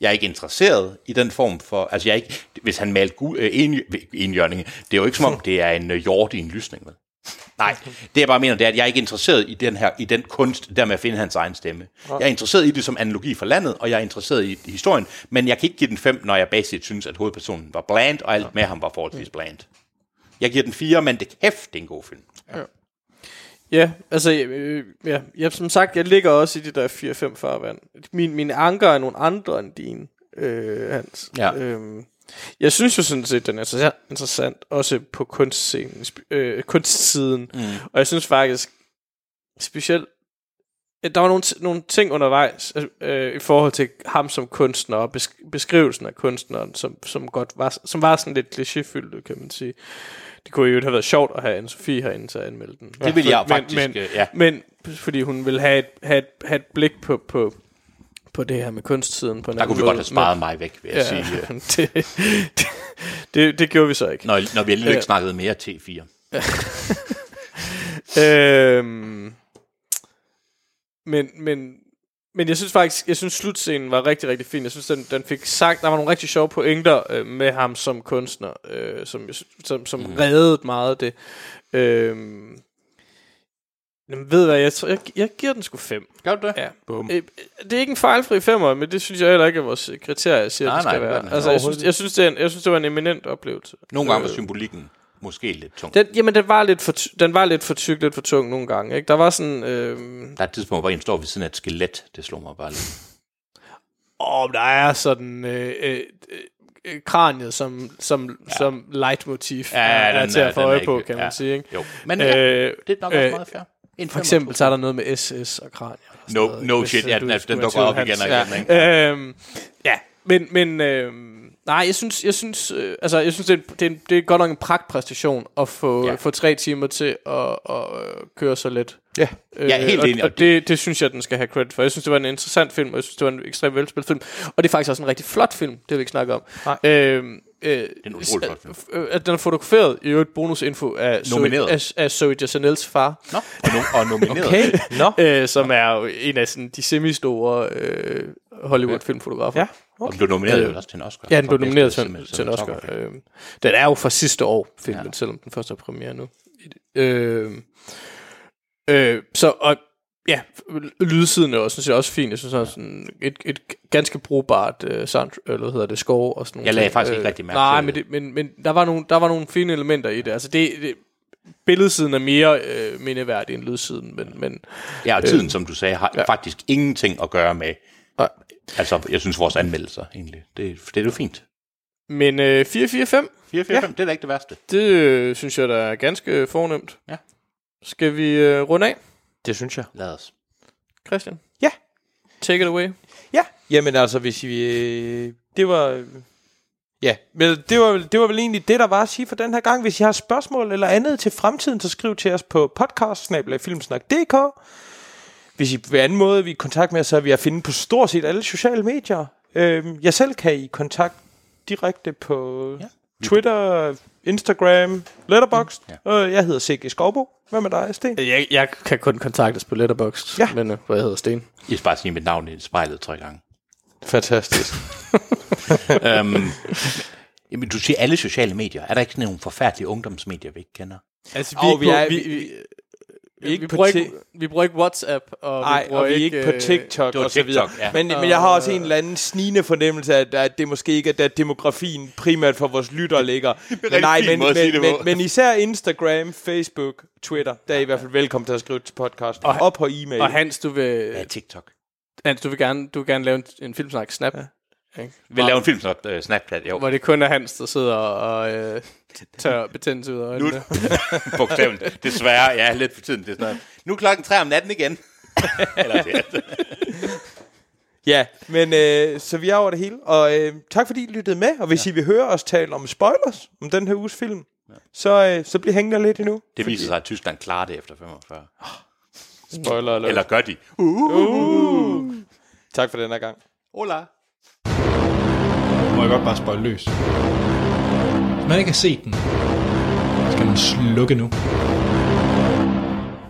jeg er ikke interesseret i den form for, altså jeg er ikke, hvis han malte gu- øh, en, enhjørninge, det er jo ikke som om, det er en øh, hjort i en lysning, vel? Nej, det jeg bare mener, det er, at jeg er ikke interesseret i den her, i den kunst, der med at finde hans egen stemme. Jeg er interesseret i det som analogi for landet, og jeg er interesseret i, historien, men jeg kan ikke give den 5, når jeg basisk synes, at hovedpersonen var bland, og alt med ham var forholdsvis bland. Jeg giver den 4, men det kæft, det er en god film. Ja, altså, øh, ja, jeg, som sagt, jeg ligger også i det der 4-5 farvand. Min, mine anker er nogle andre end dine, øh, Hans. Ja. Øhm, jeg synes jo sådan set, den er interessant, interessant også på kunstscenen, øh, kunstsiden. Mm. Og jeg synes faktisk, specielt... øh, Der var nogle, nogle ting undervejs altså, øh, i forhold til ham som kunstner og besk- beskrivelsen af kunstneren, som, som, godt var, som var sådan lidt klichéfyldt, kan man sige. Det kunne jo have været sjovt at have Anne-Sophie herinde til at anmelde den. Det ville jeg Men- faktisk, Men, øh, ja. men fordi hun vil have et, have et, have et blik på, på, på det her med kunstsiden. På en Der kunne vi måde. godt have sparet mig væk, vil jeg Men, sige. ja, det, det, det, det gjorde vi så ikke. Når, når vi alligevel Ja. ikke snakkede mere T4. Øhm, men, men, men jeg synes faktisk, jeg synes slutscenen var rigtig, rigtig fin. Jeg synes, den, den fik sagt, der var nogle rigtig sjove pointer øh, med ham som kunstner, øh, som, som, som mm. reddede meget af det. Øhm, jamen, ved hvad, jeg, tror, jeg, jeg giver den sgu 5. Gør du det? Ja. Bum. Øh, det er ikke en fejlfri femmer, men det synes jeg heller ikke er vores kriterie, jeg siger, Nej, det skal nej, være. Altså, jeg synes, jeg, synes, det er en, jeg synes, det var en eminent oplevelse. Nogle gange var Øh, symbolikken måske lidt tung. den, jamen, den var lidt for, den var lidt for tyk, lidt for tung nogle gange. Ikke? Der var sådan... Øh, Der er et tidspunkt, hvor en står ved siden af et skelet. Det slog mig bare lidt. Åh, der er sådan øh, øh, øh, kraniet som, som, ja. som leitmotiv Ja, er, er den til er- at få øje ikke- på, kan man ja. sige. Ikke? Jo. Men ja, Øh, det er nok også øh, meget fair. En For eksempel, så er der noget med SS og kranier. og No- noget, no shit, øh, ja, du den den dukker op igen og igen? Ja, øhm, ja men, men øh, nej, jeg synes, jeg synes, øh, altså, jeg synes det, er, det, er, det er godt nok en pragtpræstation at få, Ja. få tre timer til at, at, at køre så let. Ja. Øh, Ja, helt og, enig, Og det, det synes jeg, den skal have credit for. Jeg synes, det var en interessant film, og jeg synes, det var en ekstremt velspillet film. Og det er faktisk også en rigtig flot film, det har vi ikke snakket om. Nej. Øhm, øh, det er en utrolig flot film. øh, At den er fotograferet, i øvrigt bonusinfo af Zoe, Nomineret. af, af Zoe Deschanels far. Nå, og, no- og nomineret. Okay, nå. øh, som er en af sådan, de semi-store øh, Hollywood-filmfotografer. Ja. Og den blev nomineret Øh, jo også til en Oscar. Ja, den blev nomineret til, til en Oscar. Øh, den er jo fra sidste år, filmen, Ja. ja. selvom den første er premiere nu. Øh, øh, så, og ja, lydsiden er også, synes jeg også fint. Jeg synes også sådan et, et ganske brugbart øh, sound, eller hvad hedder det, score og sådan nogle Jeg lagde ting. faktisk ikke rigtig mærke Nej, men, det, men, men der, var nogle, der var nogle fine elementer i det. Altså det, det billedsiden er mere øh, mindeværdig end lydsiden, men, men Ja, og tiden, som du sagde, har ja. faktisk ingenting at gøre med... Nej. Altså, jeg synes, vores anmeldelser egentlig. Det, det er jo fint. Men øh, 445, 4, 4, 5, det er da ikke det værste. det øh, synes jeg, der er ganske fornemt. Ja. Skal vi øh, runde af, Det synes jeg. Lad os. Christian? Ja. Take it away. Ja, jamen altså, hvis vi... øh, Det var... Ja, men det var, det var vel egentlig det, der var at sige for den her gang. Hvis I har spørgsmål eller andet til fremtiden, så skriv til os på podcast Hvis I vil anden måde, vi er i kontakt med os, så er vi at finde på stort set alle sociale medier. Øhm, jeg selv kan I kontakt direkte på Ja. Twitter, Instagram, Letterboxd. Ja. Ja. Øh, jeg hedder Sigge Skovbo. Hvad med dig, Sten? Jeg, jeg kan kun kontaktes på Letterboxd, Ja. men øh, hvad hedder Sten? I skal bare sige mit navn i spejlet tre gange. Fantastisk. øhm, jamen, du siger alle sociale medier. Er der ikke sådan nogle forfærdelige ungdomsmedier, vi ikke kender? Altså, Og vi er- vi, vi- vi, er ikke vi, bruger ikke, vi bruger ikke WhatsApp, og Nej, vi bruger og vi er ikke på øh, TikTok og så videre. Ja. Men, men jeg har også en eller anden snigende fornemmelse af, at, det måske ikke er der demografien primært for vores lytter ligger. Men nej, men, men, men, men især Instagram, Facebook, Twitter, der er I hvert fald velkommen til at skrive til podcast. Og, Og- på e-mail. Og Hans, du vil, Ja, TikTok. Hans, du vil gerne, du vil gerne lave en, en filmsnak snap, ja. ikke? Vi vil lave en film snart, uh, Snapchat, jo. hvor det kun er Hans, der sidder og øh, tør betændelse ud af Nu, øjnene. bogstaveligt. Desværre, ja, lidt for tiden. Det er sådan noget. Nu er klokken tre om natten igen. Eller det Ja, men øh, så vi er over det hele. Og øh, tak fordi I lyttede med. Og hvis ja. I vil høre os tale om spoilers om den her uges film, ja. så, øh, så bliv hængende lidt endnu. Det viser sig, at Tyskland klarer det efter 45. Spoiler alert. Eller gør de? Tak for den her gang. Hola. Må jeg godt bare spøjle løs. Man ikke har set den, skal man slukke nu.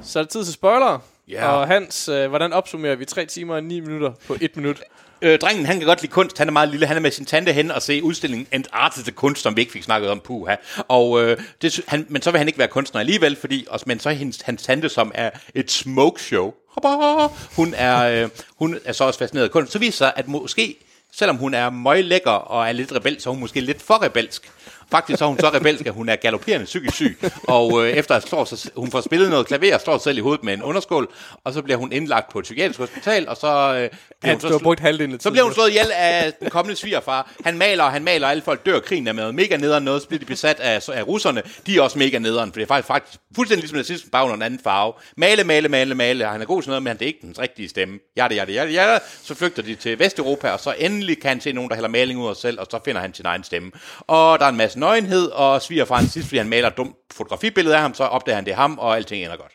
Så er det tid til spoiler. Ja. Og Hans, øh, hvordan opsummerer vi 3 timer og 9 minutter på 1 minut? Øh, drengen, han kan godt lide kunst. Han er meget lille. Han er med sin tante hen og se udstillingen Antarktis kunst, som vi ikke fik snakket om. Puha. Og, øh, det, han, men så vil han ikke være kunstner alligevel, fordi, og, men så er hendes, hans tante, som er et smoke show. Hoppa! Hun er, øh, hun er så også fascineret af kunst. Så viser sig, at måske, selvom hun er møg lækker og er lidt rebel, så er hun måske lidt for rebelsk. Faktisk så er hun så rebelsk, at hun er galopperende psykisk syg, og øh, efter at slår sig, hun får spillet noget klaver, sig selv i hovedet med en underskål, og så bliver hun indlagt på et psykiatrisk hospital, og så... Øh, bliver Han hun så brugt halvdelen af så bliver hun slået ihjel af den kommende svigerfar. Han maler, og han maler, og alle folk dør. Krigen er med mega nederen noget. Så bliver de besat af, af russerne. De er også mega nederen, for det er faktisk, faktisk fuldstændig ligesom nazismen, bare under en anden farve. Male, male, male, male. Og han er god til noget, men det er ikke den rigtige stemme. Ja, det, ja, det, ja, det, ja. Så flygter de til Vesteuropa, og så endelig kan han se nogen, der hælder maling ud af sig selv, og så finder han sin egen stemme. Og der er en masse nøgenhed, og svigerfaren sidst, fordi han maler et dumt fotografibillede af ham, så opdager han det er ham, og alting ender godt.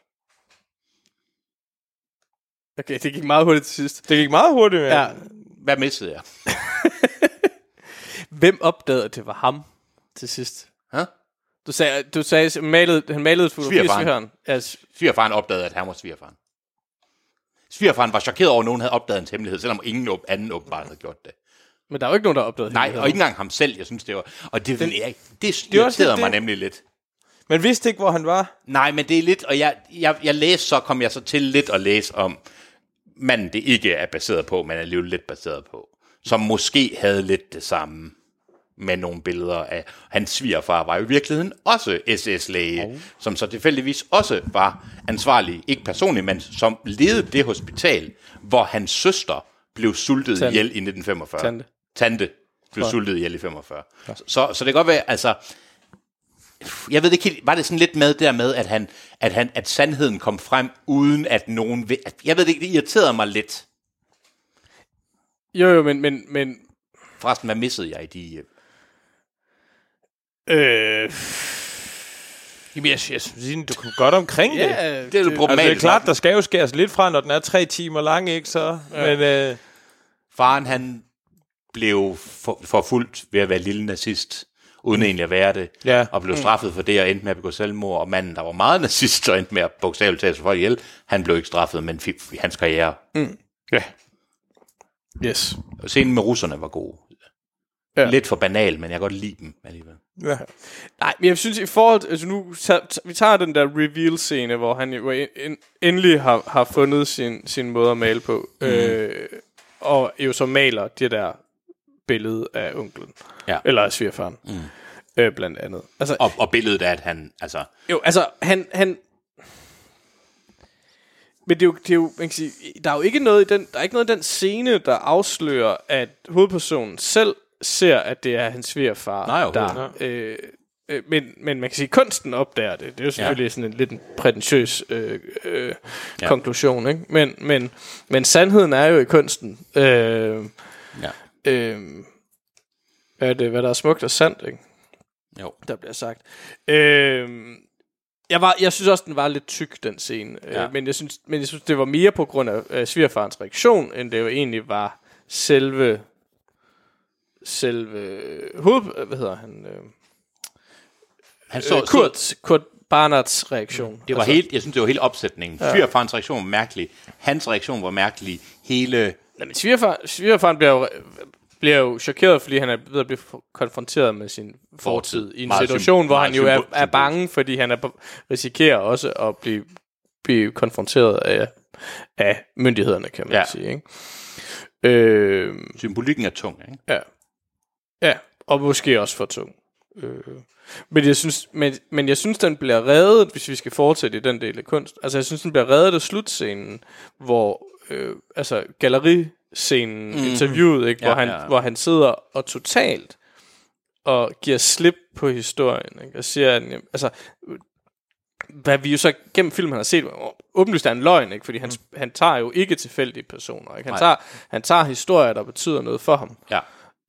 Okay, det gik meget hurtigt til sidst. Det gik meget hurtigt, men Ja. Hvad missede jeg? Hvem opdagede, at det var ham til sidst? Hæ? Du sagde, du sagde han malede, han malede et fotografi af Svigerfaren. svigerfaren. Ja, Svigerfaren opdagede, at han var svigerfaren. Svigerfaren var chokeret over, at nogen havde opdaget en hemmelighed, selvom ingen anden åbenbart havde gjort det. Men der er jo ikke nogen, der opdagede Nej, hemmeligheden. og ikke engang ham selv, jeg synes, det var... Og det, det, jeg, det også irriterede lidt mig det. nemlig lidt. man vidste ikke, hvor han var. Nej, men det er lidt... Og jeg, jeg, jeg læste, så kom jeg så til lidt at læse om manden, det ikke er baseret på, men er alligevel lidt baseret på. Som måske havde lidt det samme med nogle billeder af... Hans svigerfar var jo i virkeligheden også SS-læge, oh. som så tilfældigvis også var ansvarlig, ikke personligt, men som ledede det hospital, hvor hans søster blev sultet Tante. ihjel i 1945. Tante. Tante blev sultet ihjel i 45. Så, så det kan godt være, altså... Jeg ved ikke helt, var det sådan lidt med der med, at, han, at, han, at sandheden kom frem, uden at nogen... Ved, at, jeg ved det ikke, det irriterede mig lidt. Jo, jo, men, men, men Forresten, hvad missede jeg i de... øh, øh, Jamen, jeg, jeg synes, du kom godt omkring det. ja, Det er jo Altså, problematisk. det er klart, der skal jo skæres lidt fra, når den er tre timer lang, ikke så? Ja. Men øh, Faren, han blev for, forfulgt ved at være lille nazist, uden egentlig at være det, Ja. og blev straffet for det og endte med at begå selvmord, og manden, der var meget nazist, og endte med at bogstaveligt sig folk ihjel, han blev ikke straffet, men fik hans karriere. ja. yes. Og Scenen med russerne var god. Ja. Lidt for banal, men jeg kan godt lide dem alligevel. ja. Nej, men jeg synes i forhold altså nu, vi tager den der reveal-scene, hvor han jo en, en, endelig har, har fundet sin, sin måde at male på, mm. øh, og jo så maler det der billede af onklen, Ja. eller af svigerfaren, mm. øh, blandt andet. Altså, Og, og billedet af, at han, altså, jo, altså, han, han men det er, jo, det er jo, man kan sige, der er jo ikke noget i den, der er ikke noget i den scene, der afslører, at hovedpersonen selv ser, at det er hans svigerfar, Nej, der, øh, øh, men, men man kan sige, at kunsten opdager det. Det er jo selvfølgelig ja. sådan en lidt en prætentiøs øh, øh. Ja. konklusion, ikke? Men, men, men sandheden er jo i kunsten. Øh, ja. Øh, hvad, er det, hvad der er smukt og sandt, ikke? Jo. der bliver sagt. Øh, jeg, var, jeg synes også, den var lidt tyk, den scene. Ja. Ja. Øh, men, jeg synes, men jeg synes, det var mere på grund af øh, svigerfarens reaktion, end det jo egentlig var selve selve hoved... Hvad hedder han? Øh, Han så, så, Kurt, Kurt Barnards reaktion. Det var altså, helt, jeg synes, det var helt opsætningen. Ja. Svigerfarens reaktion var mærkelig. Hans reaktion var mærkelig. Hele... Nej, men svigerfar, svigerfaren bliver jo, bliver jo chokeret, fordi han er ved at blive konfronteret med sin fortid, i en Meget situation, hvor han jo er, er bange, fordi han er, på- risikerer også at blive, blive konfronteret af, af myndighederne, kan man. Ja. sige. Ikke? Øh, Symbolikken er tung, ikke? ja. ja, og måske også for tung. Øh. Men jeg, synes, men, men jeg synes, den bliver reddet, hvis vi skal fortsætte i den del af kunst. Altså, jeg synes, den bliver reddet af slutscenen, hvor øh, altså, galleriscenen, mm-hmm. interviewet, ikke? Ja, hvor, han, ja. ja. hvor han sidder og totalt og giver slip på historien, ikke? og siger, at, altså, hvad vi jo så gennem filmen har set, åbenlyst er en løgn, ikke? fordi han, mm. han tager jo ikke tilfældige personer. Ikke? Han, Nej. tager, han tager historier, der betyder noget for ham Ja.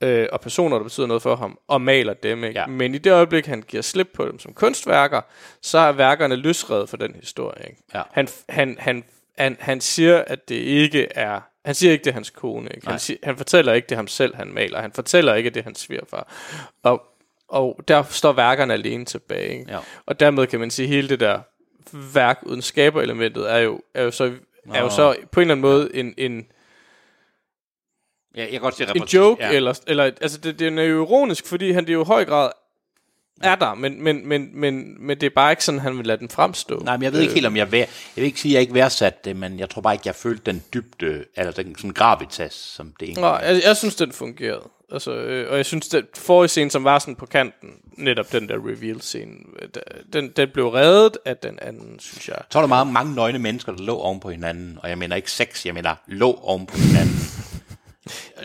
øh, og personer, der betyder noget for ham, og maler dem. Ikke? Ja. Men i det øjeblik, han giver slip på dem som kunstværker, så er værkerne løsredet for den historie. Ikke? Ja. Han, han, han, han, han siger, at det ikke er... Han siger ikke, det er hans kone. Ikke? Han, siger, han fortæller ikke, det er ham selv, han maler. Han fortæller ikke, at det er hans svigerfar. Og, og der står værkerne alene tilbage. Ikke? Ja. Og dermed kan man sige, at hele det der værk uden skaberelementet er jo, er jo, så, er jo så på en eller anden måde en, en, Ja, jeg kan godt se en joke, ja. ja. eller, eller altså det, det er jo ironisk, fordi han det er jo i høj grad er der, men, men, men, men, men det er bare ikke sådan, han vil lade den fremstå. Nej, men jeg ved ikke helt, om jeg... Vær, jeg vil ikke sige, at jeg ikke værdsat det, men jeg tror bare ikke, jeg følte den dybde, eller den sådan gravitas, som det egentlig Nå, jeg, jeg synes, den fungerede. Altså, øh, og jeg synes, at forrige scene, som var sådan på kanten, netop den der reveal-scene, øh, den, den blev reddet af den anden, synes jeg. Så var der meget, mange nøgne mennesker, der lå oven på hinanden. Og jeg mener ikke sex, jeg mener lå oven på hinanden.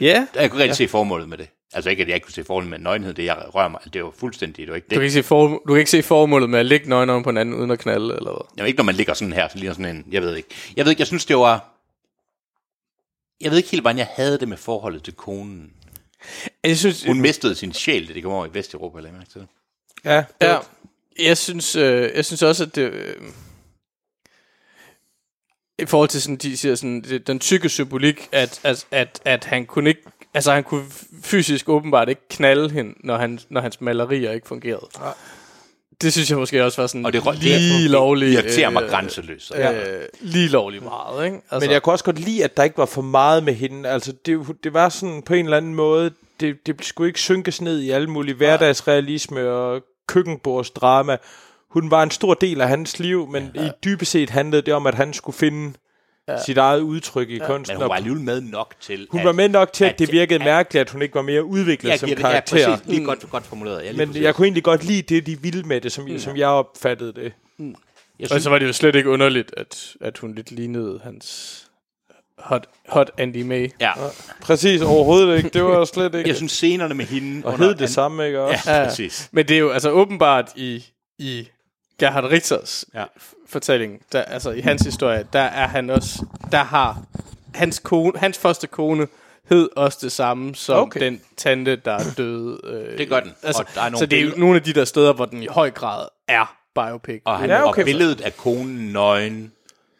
Ja, Jeg kunne rigtig ja. se formålet med det. Altså ikke, at jeg ikke kunne se formålet med nøgenhed, det jeg rører mig. Det var fuldstændig, det var ikke du kan, det. ikke se for, du kan ikke se formålet med at ligge nøgen på hinanden, uden at knalde, eller hvad? Jamen ikke, når man ligger sådan her, så ligner sådan en, jeg ved ikke. Jeg ved ikke, jeg synes, det var... Jeg ved ikke helt, hvordan jeg havde det med forholdet til konen. Jeg synes, Hun mistede sin sjæl, da de kom over i Vesteuropa, eller mærke til det. Ja, Ja, jeg synes, øh, jeg synes også, at det... Øh, I forhold til sådan, de siger sådan, det, den tykke symbolik, at, at, at, at han kunne ikke... Altså, han kunne fysisk åbenbart ikke knalde hende, når, han, når hans malerier ikke fungerede. Det synes jeg måske også var sådan Og det, lige det lovligt. irriterer mig øh, grænseløst. Øh, lige lovligt meget, ikke? Altså, Men jeg kunne også godt lide, at der ikke var for meget med hende. Altså, det, det var sådan på en eller anden måde, det, det skulle ikke synkes ned i alle mulige hverdagsrealisme og køkkenbordsdrama. Hun var en stor del af hans liv, men ja. i dybest set handlede det om, at han skulle finde ja. sit eget udtryk i ja. kunsten. Men hun var Og alligevel med nok til... hun at- var med nok til, at, at- det virkede at- mærkeligt, at hun ikke var mere udviklet Jeg som det, ja, karakter. præcis, lige godt, godt formuleret. Ja, lige men præcis. jeg kunne egentlig godt lide det, de ville med det, som, som jeg opfattede det. jeg Og synes, så var det jo slet ikke underligt, at, at hun lidt lignede hans hot, hot Andy May. ja, Præcis, overhovedet ikke. Det var slet ikke... jeg synes scenerne med hende... og hed det samme, ikke også? Ja, Ja. præcis. Men det er jo altså åbenbart i, i Gerhard Richters Ja. fortælling, der, altså i hans historie, der er han også, der har hans kone, hans første kone hed også det samme som Okay. den tante, der er døde. Øh, Det gør den. Altså, Og der er nogle så det er jo billeder- nogle af de der steder, hvor den i høj grad er biopic. Og, han, Ja, okay. og billedet af konen nøgen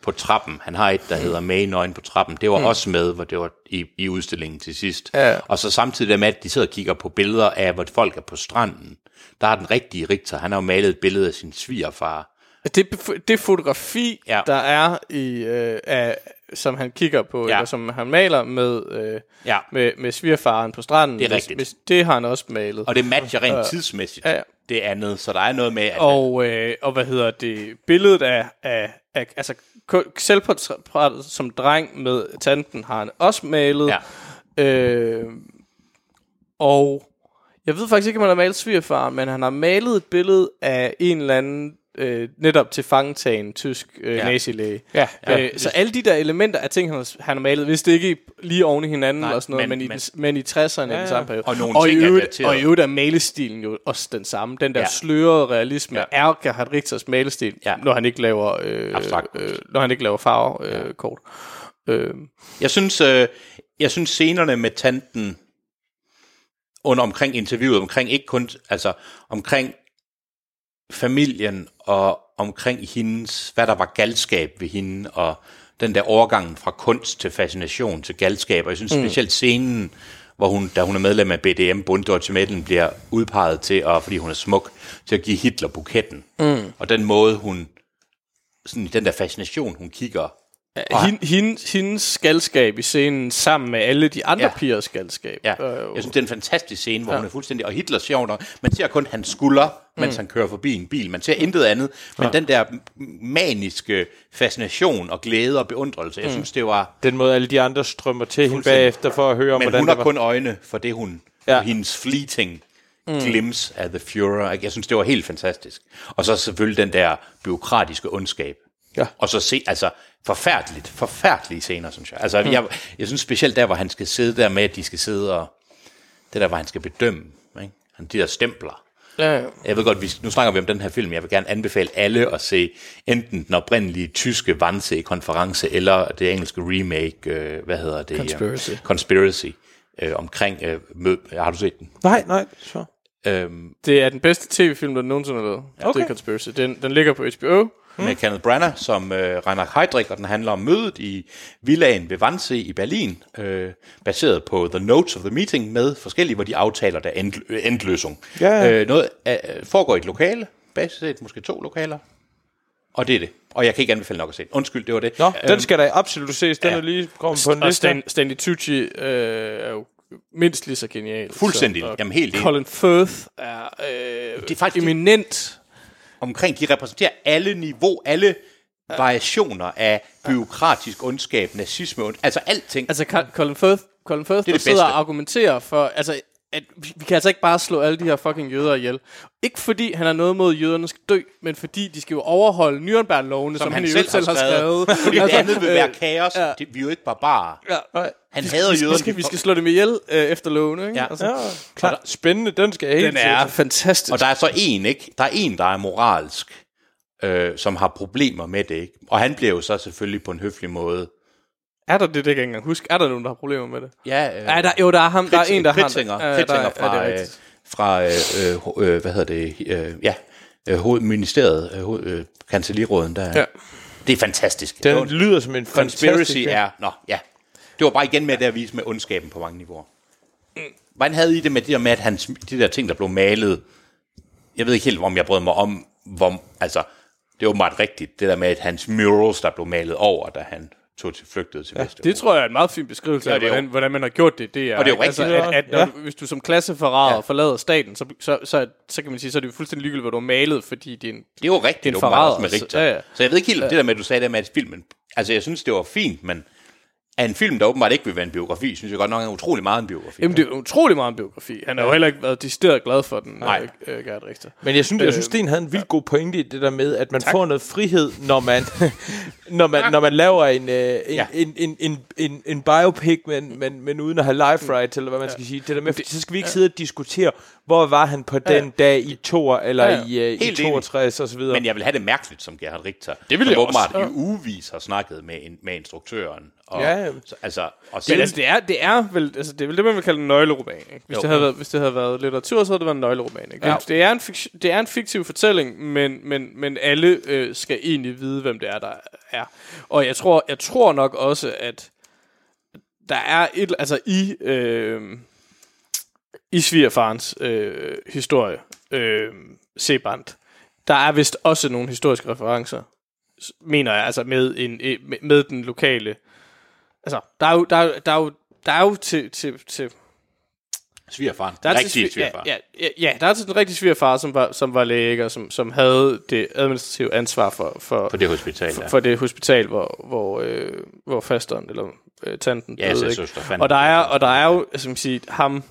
på trappen, han har et, der hedder May nøgen på trappen, det var mm. også med, hvor det var i, i udstillingen til sidst. Ja. Og så samtidig med, at de sidder og kigger på billeder af, hvor folk er på stranden, der er den rigtige Richter, han har jo malet et billede af sin svigerfar. Det, det fotografi, Ja. der er i, øh, af, som han kigger på, Ja. eller som han maler med, øh, Ja. med, med svigerfaren på stranden, Det er rigtigt. Hvis, det har han også malet. Og det matcher rent tidsmæssigt ja, ja. det andet, så der er noget med, at Og, øh, og hvad hedder det, billedet af, af, af altså selvportrættet som dreng med tanten har han også malet. Ja. Øh, og jeg ved faktisk ikke, om han har malet svigerfaren, men han har malet et billede af en eller anden øh, netop til fangetagen tysk øh, Ja. ja. nazilæge. Ja, Ja, øh, så alle de der elementer af ting, han har, han har malet, hvis det ikke lige oven i hinanden Nej, og sådan noget, men- men, i, den- men i 60'erne ja, ja. i den samme periode. Og nogle og, i ting er øvrigt, og i øvrigt er malestilen jo også den samme. Den der Ja. ja. slørede realisme Ja. ja. er Gerhard Richters malestil, Ja. ja. når han ikke laver øh, Abstrakt øh, når han ikke laver farve øh, kort. Øh, Jeg synes, øh, jeg synes scenerne med tanten under omkring interviewet, omkring ikke kun, altså omkring familien og omkring hendes, hvad der var galskab ved hende, og den der overgangen fra kunst til fascination til galskab. Og jeg synes specielt scenen, hvor hun, da hun er medlem af BDM, Bund Mädchen, bliver udpeget til, at, fordi hun er smuk, til at give Hitler buketten. Mm. Og den måde, hun, sådan den der fascination, hun kigger Ja, hende, hendes, hendes skaldskab i scenen sammen med alle de andre Ja. pigers skaldskab. Ja, jo- jeg synes, det er en fantastisk scene, hvor ja. hun er fuldstændig... Og Hitler sjovt nok, man ser kun hans skulder, mens mm. han kører forbi en bil. Man ser intet andet. Men ja. den der maniske fascination og glæde og beundrelse, jeg synes, det var... Den måde, alle de andre strømmer til hende bagefter for at høre om, Men hvordan hun det har var. kun øjne for det, hun... Ja. Hendes fleeting mm. glimpse af The Führer. Jeg synes, det var helt fantastisk. Og så selvfølgelig den der byråkratiske ondskab. Ja. Og så se, altså, forfærdeligt, forfærdelige scener, synes jeg. Altså, mm. jeg, jeg synes specielt der, hvor han skal sidde der med, at de skal sidde og... Det der, hvor han skal bedømme, ikke? Han- De der stempler. ja, ja. Jeg ved godt, vi, nu snakker vi om den her film. Jeg vil gerne anbefale alle at se enten den oprindelige tyske Wannsee-konference, eller det engelske remake, øh, hvad hedder det? Conspiracy. Conspiracy. Øh, omkring øh, mød. Har du set den? Nej, nej, så. Øhm, Det er den bedste tv-film, der nogensinde har lavet. Okay. Det er Conspiracy. Den, den ligger på HBO. Med Kenneth Branagh som øh, Reinhard Heydrich, og den handler om mødet i villaen ved Wannsee i Berlin, øh, baseret på The Notes of the Meeting med forskellige, hvor de aftaler der end, øh, endløsning. Ja. Øh, noget øh, foregår i et lokale, basis set måske to lokaler, og det er det. Og jeg kan ikke anbefale nok at se den. Undskyld, det var det. Nå, den skal da absolut ses. Den ja. er lige kommet på en liste. Stan, Stanley Tucci øh, er jo mindst lige så genial. Fuldstændig. Så, Jamen, helt enig. Colin Firth er, øh, Det er faktisk- eminent. Omkring, de repræsenterer alle niveau, alle variationer af byråkratisk ondskab, nazisme, ond, altså alting. Altså Col- Colin Firth, Colin Firth det der bedste. sidder og argumenterer for, altså at vi, vi kan altså ikke bare slå alle de her fucking jøder ihjel. Ikke fordi han har noget mod, at jøderne skal dø, men fordi de skal jo overholde Nürnberg-lovene, som, som han, han selv, selv har skrevet. Fordi det andet vil øh, være kaos. ja. Det, vi er jo ikke barbarer. Ja. Han Vi hader skal, vi jøderne. skal, vi skal slå dem ihjel øh, efter lovene, ikke? Ja. Altså, Ja, klar. Spændende, den skal jeg helt den er sikkert- fantastisk. Og der er så en, ikke? Der er en, der er moralsk, øh, som har problemer med det, ikke? Og han bliver jo så selvfølgelig på en høflig måde. Er der det, det kan jeg ikke engang huske? Er der nogen, der har problemer med det? Ja, øh, Ja, der, jo, der er ham. Der er en, der har... Kritzinger, Ja, Kritzinger der- fra, ja, det er øh, fra øh, øh, øh, hvad hedder det, øh, ja, øh, hovedministeriet, øh, hoved, øh, kancelliråden, der Ja. Det er fantastisk. Den Det var- lyder som en Conspiracy er... Nå, ja. Det var bare igen med det at vise med ondskaben på mange niveauer. Hvordan havde I det med det der med, at hans, de der ting, der blev malet... Jeg ved ikke helt, om jeg brød mig om, hvor, altså, det er åbenbart rigtigt, det der med, at hans murals, der blev malet over, da han tog til flygtede til ja, Vesteuropa. Det tror jeg er en meget fin beskrivelse Ja, af, hvordan, hvordan man har gjort det. det er, Og det er jo rigtigt, Altså, at, at når, ja. du- hvis du som klasseforræder Ja. ja. forlader staten, så, så, så, så kan man sige, så er det jo fuldstændig ligegyldigt, hvad du har malet, fordi det er en... Det er jo rigtigt, Det er med så- Richter. ja, ja. Så jeg ved ikke helt, det der med, at du sagde det med, at filmen... Altså, jeg synes, det var fint, men af en film, der åbenbart ikke vil være en biografi, synes jeg godt nok er utrolig meget en biografi. Jamen, det er utrolig meget en biografi. Han har jo heller ikke været decideret glad for den, Nej. øh, øh, Gert Richter. Men jeg synes, jeg synes, Øh, Sten havde en vildt god pointe i det der med, at man tak. får noget frihed, når man, når man, når man laver en, øh, en, Ja. ja. en, en, en, en, en biopic, men, men, men uden at have life rights, eller hvad man skal sige. Det der med, så skal vi ikke sidde og diskutere, hvor var han på den dag i to eller Ja, ja, ja. i, i Helt 62 og så videre. Men jeg vil have det mærkeligt, som Gerhard Richter. Det ville som jeg åbenbart også. i ugevis har snakket med, en, med instruktøren. Og, Ja, ja. Så, altså, og Men selv, altså, det er, det er vel, altså, det er vel det, man vil kalde en nøgleroman. Ikke? Hvis, Jo. det havde været, hvis det havde været litteratur, så havde det været en nøgleroman. Ikke? Ja. Det, er en fik, det er en fiktiv fortælling, men, men, men alle øh, skal egentlig vide, hvem det er, der er. Og jeg tror, jeg tror nok også, at der er et, altså i, øh, i svigerfarens øh, historie, øh, Seband, der er vist også nogle historiske referencer, mener jeg, altså med, en, eh, med, den lokale altså, der er jo, der er, der er jo, der er jo til, til, til svigerfaren. der er Rigtig svigerfar. ja, ja, ja, der er til den rigtige svigerfar, som var, som var læge, og som, som havde det administrative ansvar for, for, På det hospital, for, ja. for det hospital, hvor, hvor, øh, hvor fasteren, eller øh, tanten Ja, døde, så ikke? søster Og der er, og der er jo, altså man kan sige, ham,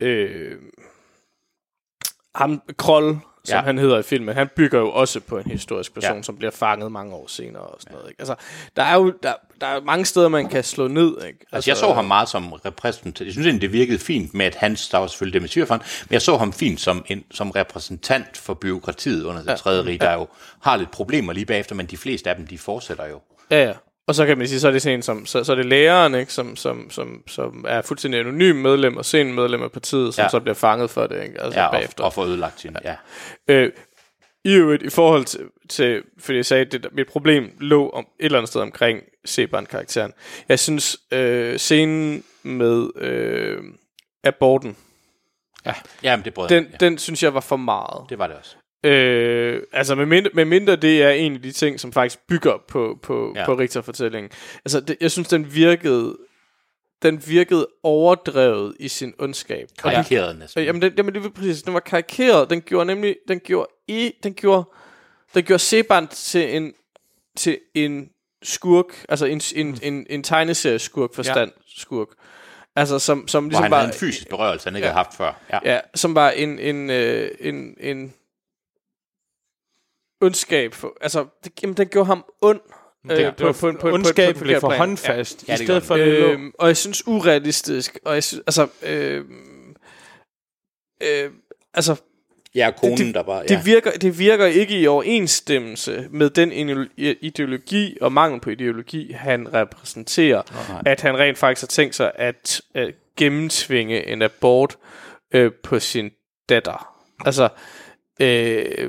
øh, ham Kroll, som Ja. ja. han hedder i filmen, han bygger jo også på en historisk person, Ja. ja. som bliver fanget mange år senere og sådan noget. Ikke? Altså, der er jo der, der er mange steder, man kan slå ned. Ikke? Altså, jeg så ham meget som repræsentant. Jeg synes egentlig, det virkede fint med, at hans, der var selvfølgelig det med svigerfaren, men jeg så ham fint som, en, som repræsentant for byråkratiet under det ja. tredje rige, der jo har lidt problemer lige bagefter, men de fleste af dem, de fortsætter jo. Ja, ja. Og så kan man sige, så er det sådan en som, så, så er det læreren, ikke, som, som, som, som er fuldstændig anonym medlem og sen medlem af partiet, som Ja. ja. så bliver fanget for det, ikke? Altså Ja, og, bagefter. og få ødelagt sin, ja. Øh, I øvrigt, i forhold til, til fordi jeg sagde, at mit problem lå om, et eller andet sted omkring Sebern-karakteren. Jeg synes, øh, scenen med øh, aborten, Ja, men det brød den, jeg, ja. den synes jeg var for meget. Det var det også. Øh, altså med mindre, med mindre det er en af de ting, som faktisk bygger på, på, Ja. på Richter-fortællingen. Altså det, jeg synes, den virkede, den virkede overdrevet i sin ondskab. Det- Karikeret næsten. Øh, Jamen, den, jamen det var præcis. Den var karikeret. Den gjorde nemlig, den gjorde i, den gjorde, den gjorde Seband til en, til en skurk, altså en, en, en, en tegneserieskurk forstand ja. skurk. Altså som, som Hvor ligesom han var, havde en fysisk berørelse, han ikke Ja. havde haft før. Ja. ja, som var en, en, øh, en, en ondskab. For, altså, det, jamen, den gjorde ham ond. øh, det, det, på, på, ondskaben blev for plan. håndfast, Ja, i det stedet for, det. Øhm, og jeg synes urealistisk, og jeg synes, altså, øh, øh, altså, Ja, konen, det, der var... Ja. det, virker, det virker ikke i overensstemmelse med den ideolo- ideologi og mangel på ideologi, han repræsenterer. nej. at han rent faktisk har tænkt sig at øh, gennemtvinge en abort øh, på sin datter. Altså, øh,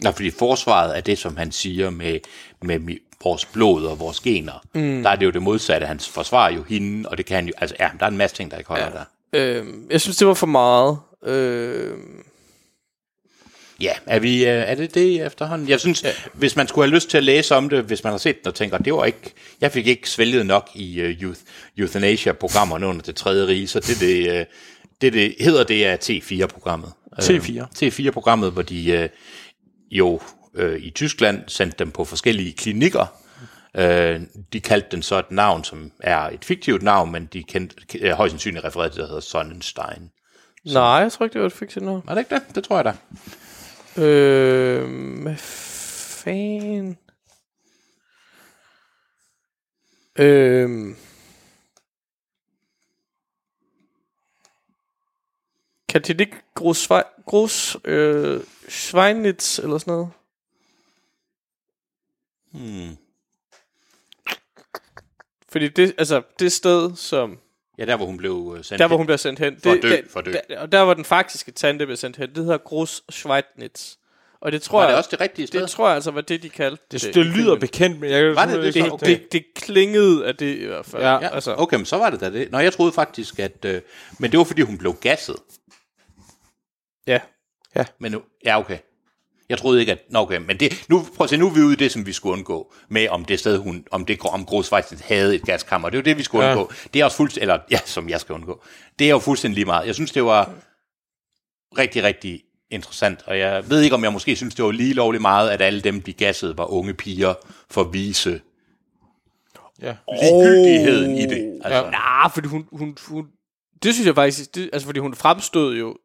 Nå, fordi forsvaret er det, som han siger med, med vores blod og vores gener. Mm. Der er det jo det modsatte. Han forsvarer jo hende, og det kan han jo... Altså, ja, der er en masse ting, der ikke holder ja. der. øh, jeg synes, det var for meget. Øh, Ja, er, vi, øh, er det det efterhånden? Jeg synes, ja. hvis man skulle have lyst til at læse om det, hvis man har set den og tænker, det var ikke, jeg fik ikke svælget nok i uh, youth, Euthanasia-programmerne under det tredje rige, så det, det, uh, det, det hedder det er T4-programmet. T4. T4-programmet, hvor de uh, jo uh, i Tyskland sendte dem på forskellige klinikker, Øh, de kaldte den så et navn, som er et fiktivt navn, men de kendte, øh, højst sandsynligt refereret til, der hedder Sonnenstein. Nej, jeg tror ikke, det var et fiktivt noget. Er det ikke det? Det tror jeg da. Øh, hvad fanden? Øh, kan det ikke Gros, Gros øh, Schweinitz eller sådan noget? Hmm. Fordi det, altså, det sted, som... Ja, der hvor hun blev øh, sendt Der, hvor hen. hun bliver sendt hen. For det, at dø, der, for at dø. Der, og der, hvor den faktiske tante bliver sendt hen, det hedder Gros Schweinitz. Og det tror Var det jeg, også det rigtige sted? det tror jeg altså var det, de kaldte Det, det. det lyder bekendt, men jeg kan Var det det det, det, det klingede af det i hvert fald. Ja. Ja, altså, okay, men så var det da det. Nå, jeg troede faktisk, at... Øh, men det var, fordi hun blev gasset. ja. Men nu, ja, okay. Jeg troede ikke, at... Nå, okay, men det, nu, prøv at se, nu er vi ude i det, som vi skulle undgå, med om det sted, hun, om det om Gros faktisk havde et gaskammer. Det er jo det, vi skulle Ja. undgå. Det er også fuldstændig, eller ja, som jeg skal undgå. Det er jo fuldstændig lige meget. Jeg synes, det var rigtig, rigtig interessant, og jeg ved ikke, om jeg måske synes, det var lige lovligt meget, at alle dem, de gassede, var unge piger for at vise Ja. ligegyldigheden i det. Altså, ja. Nej, fordi hun, hun, hun... Det synes jeg faktisk... Det, altså, fordi hun fremstod jo...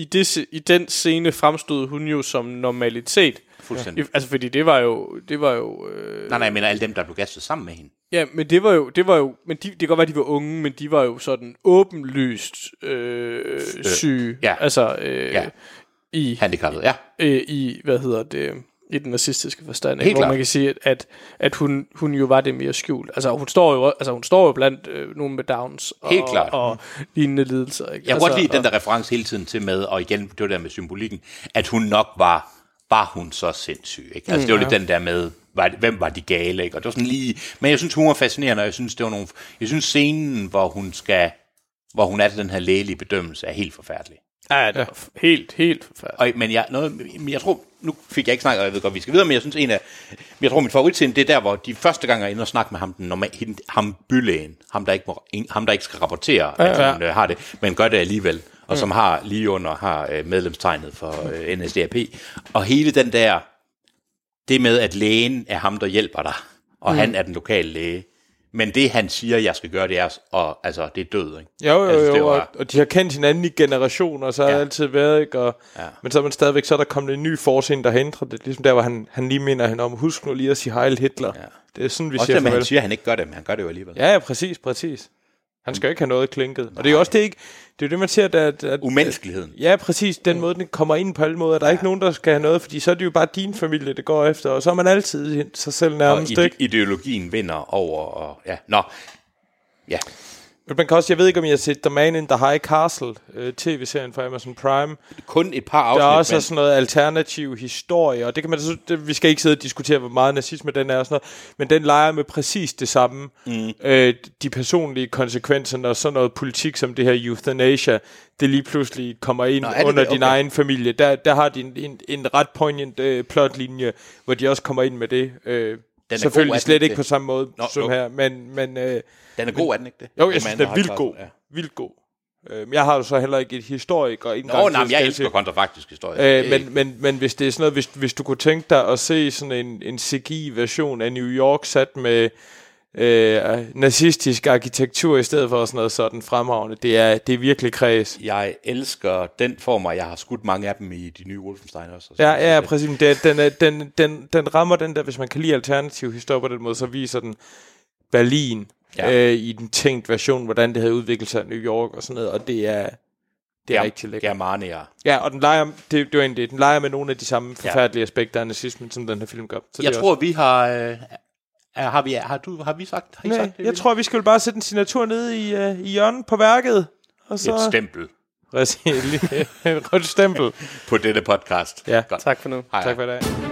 I, det, I den scene fremstod hun jo som normalitet. Fuldstændig. I, altså, fordi det var jo... Det var jo øh, Nej, nej, jeg mener alle dem, der blev gasset sammen med hende. Ja, men det var jo... Det var jo men de, det kan godt være, de var unge, men de var jo sådan åbenlyst øh, syge. ja. Altså... Øh, Ja. I, Handicappet, ja. øh, i, hvad hedder det, i den nazistiske forstand, Helt ikke? hvor klart. man kan sige, at, at, hun, hun jo var det mere skjult. Altså hun står jo, altså, hun står jo blandt øh, nogen med Downs og, Helt klart. og lignende lidelser. Ikke? Jeg kan altså, godt lide den og- der reference hele tiden til med, og igen, det der med symbolikken, at hun nok var, var hun så sindssyg. Ikke? Altså, det var lidt den der med, var, hvem var de gale, ikke? Og det var sådan lige, men jeg synes, hun var fascinerende, og jeg synes, det var nogle, jeg synes scenen, hvor hun skal, hvor hun er til den her lægelige bedømmelse, er helt forfærdelig. Ja, det f- helt, helt forfærdeligt. Og, men jeg, noget, jeg tror, nu fik jeg ikke snakket, og jeg ved godt, vi skal videre, men jeg synes en af, jeg tror, min favoritscene, det er der, hvor de første gange er inde og snakke med ham, den normal, hende- ham bylægen, ham der ikke, må, ham, der ikke skal rapportere, ja, at hun øh, har det, men gør det alligevel, og som har lige under har øh, medlemstegnet for øh, NSDAP. Og hele den der, det med, at lægen er ham, der hjælper dig, og mm. han er den lokale læge. Men det, han siger, jeg skal gøre, det er, og, altså, det er død, ikke? Jo, jo, synes, jo, og, var- og de har kendt hinanden i generationer, og så har Ja. det altid været, ikke? Og, Ja. Men så er man stadigvæk, så er der kommet en ny forscene, der har ændret det. Ligesom der, hvor han, han lige minder hende om, husk nu lige at sige Heil Hitler. Ja. Det er sådan, vi Også siger det at han farvel. siger, at han ikke gør det, men han gør det jo alligevel. Ja, ja, præcis, præcis. Han skal jo ikke have noget klinket. Og det er jo også det, ikke, det er jo det, man ser, at, at Umenneskeligheden. Ja, præcis. Den måde, den kommer ind på alle måder. Der er ikke nogen, der skal have noget, fordi så er det jo bare din familie, det går efter. Og så er man altid sig selv Og nærmest, ide- ikke? ideologien vinder over, og ja, nå. Ja, Men man kan også, jeg ved ikke, om I har set The Man in the High Castle, øh, tv-serien fra Amazon Prime. kun et par Der afsnit, er også men sådan noget alternativ historie, og det kan man så, det, vi skal ikke sidde og diskutere, hvor meget nazisme den er og sådan noget, men den leger med præcis det samme. Mm. Øh, de personlige konsekvenser, når sådan noget politik som det her euthanasia, det lige pludselig kommer ind Nå, er under det? din Okay. egen familie. Der, der har de en, en, en ret poignant øh, plotlinje, hvor de også kommer ind med det. Øh, god, er selvfølgelig den slet ikke det? på samme måde Nå, som jo. her, men, men øh, den er god, er den ikke det? jo, jeg synes, den er vildt god. Castle, Vildt god. Øh, men jeg har jo så heller ikke et historiker Ja. indgang Nå, nej, men jeg elsker kontrafaktisk historie. Øh, men, men, men hvis det er sådan noget, hvis, hvis du kunne tænke dig at se sådan en, en CGI-version af New York sat med øh, nazistisk arkitektur i stedet for sådan noget sådan fremragende, det er, det er virkelig kreds. jeg elsker den form, og jeg har skudt mange af dem i de nye Wolfenstein også. Ja, ja, præcis. men Det, den, er, den, den, den rammer den der, hvis man kan lide alternativ historie på den måde, så viser den Berlin Ja. ja. øh, i den tænkt version, hvordan det havde udviklet sig i New York og sådan noget, og det er, det er rigtig lækkert. Germania. Ja, og den leger, det, det var egentlig det, den leger med nogle af de samme forfærdelige aspekter af nazismen, som den her film gør. Så Jeg tror, vi har... Øh, er, har, vi, har, du, har vi sagt, har I Nej, sagt det? jeg tror, vi skal bare sætte en signatur ned i, uh, i hjørnet på værket. Og så... Et stempel et rødt stempel. på dette podcast. Ja. Godt. Tak for nu. Hej, Tak for i dag.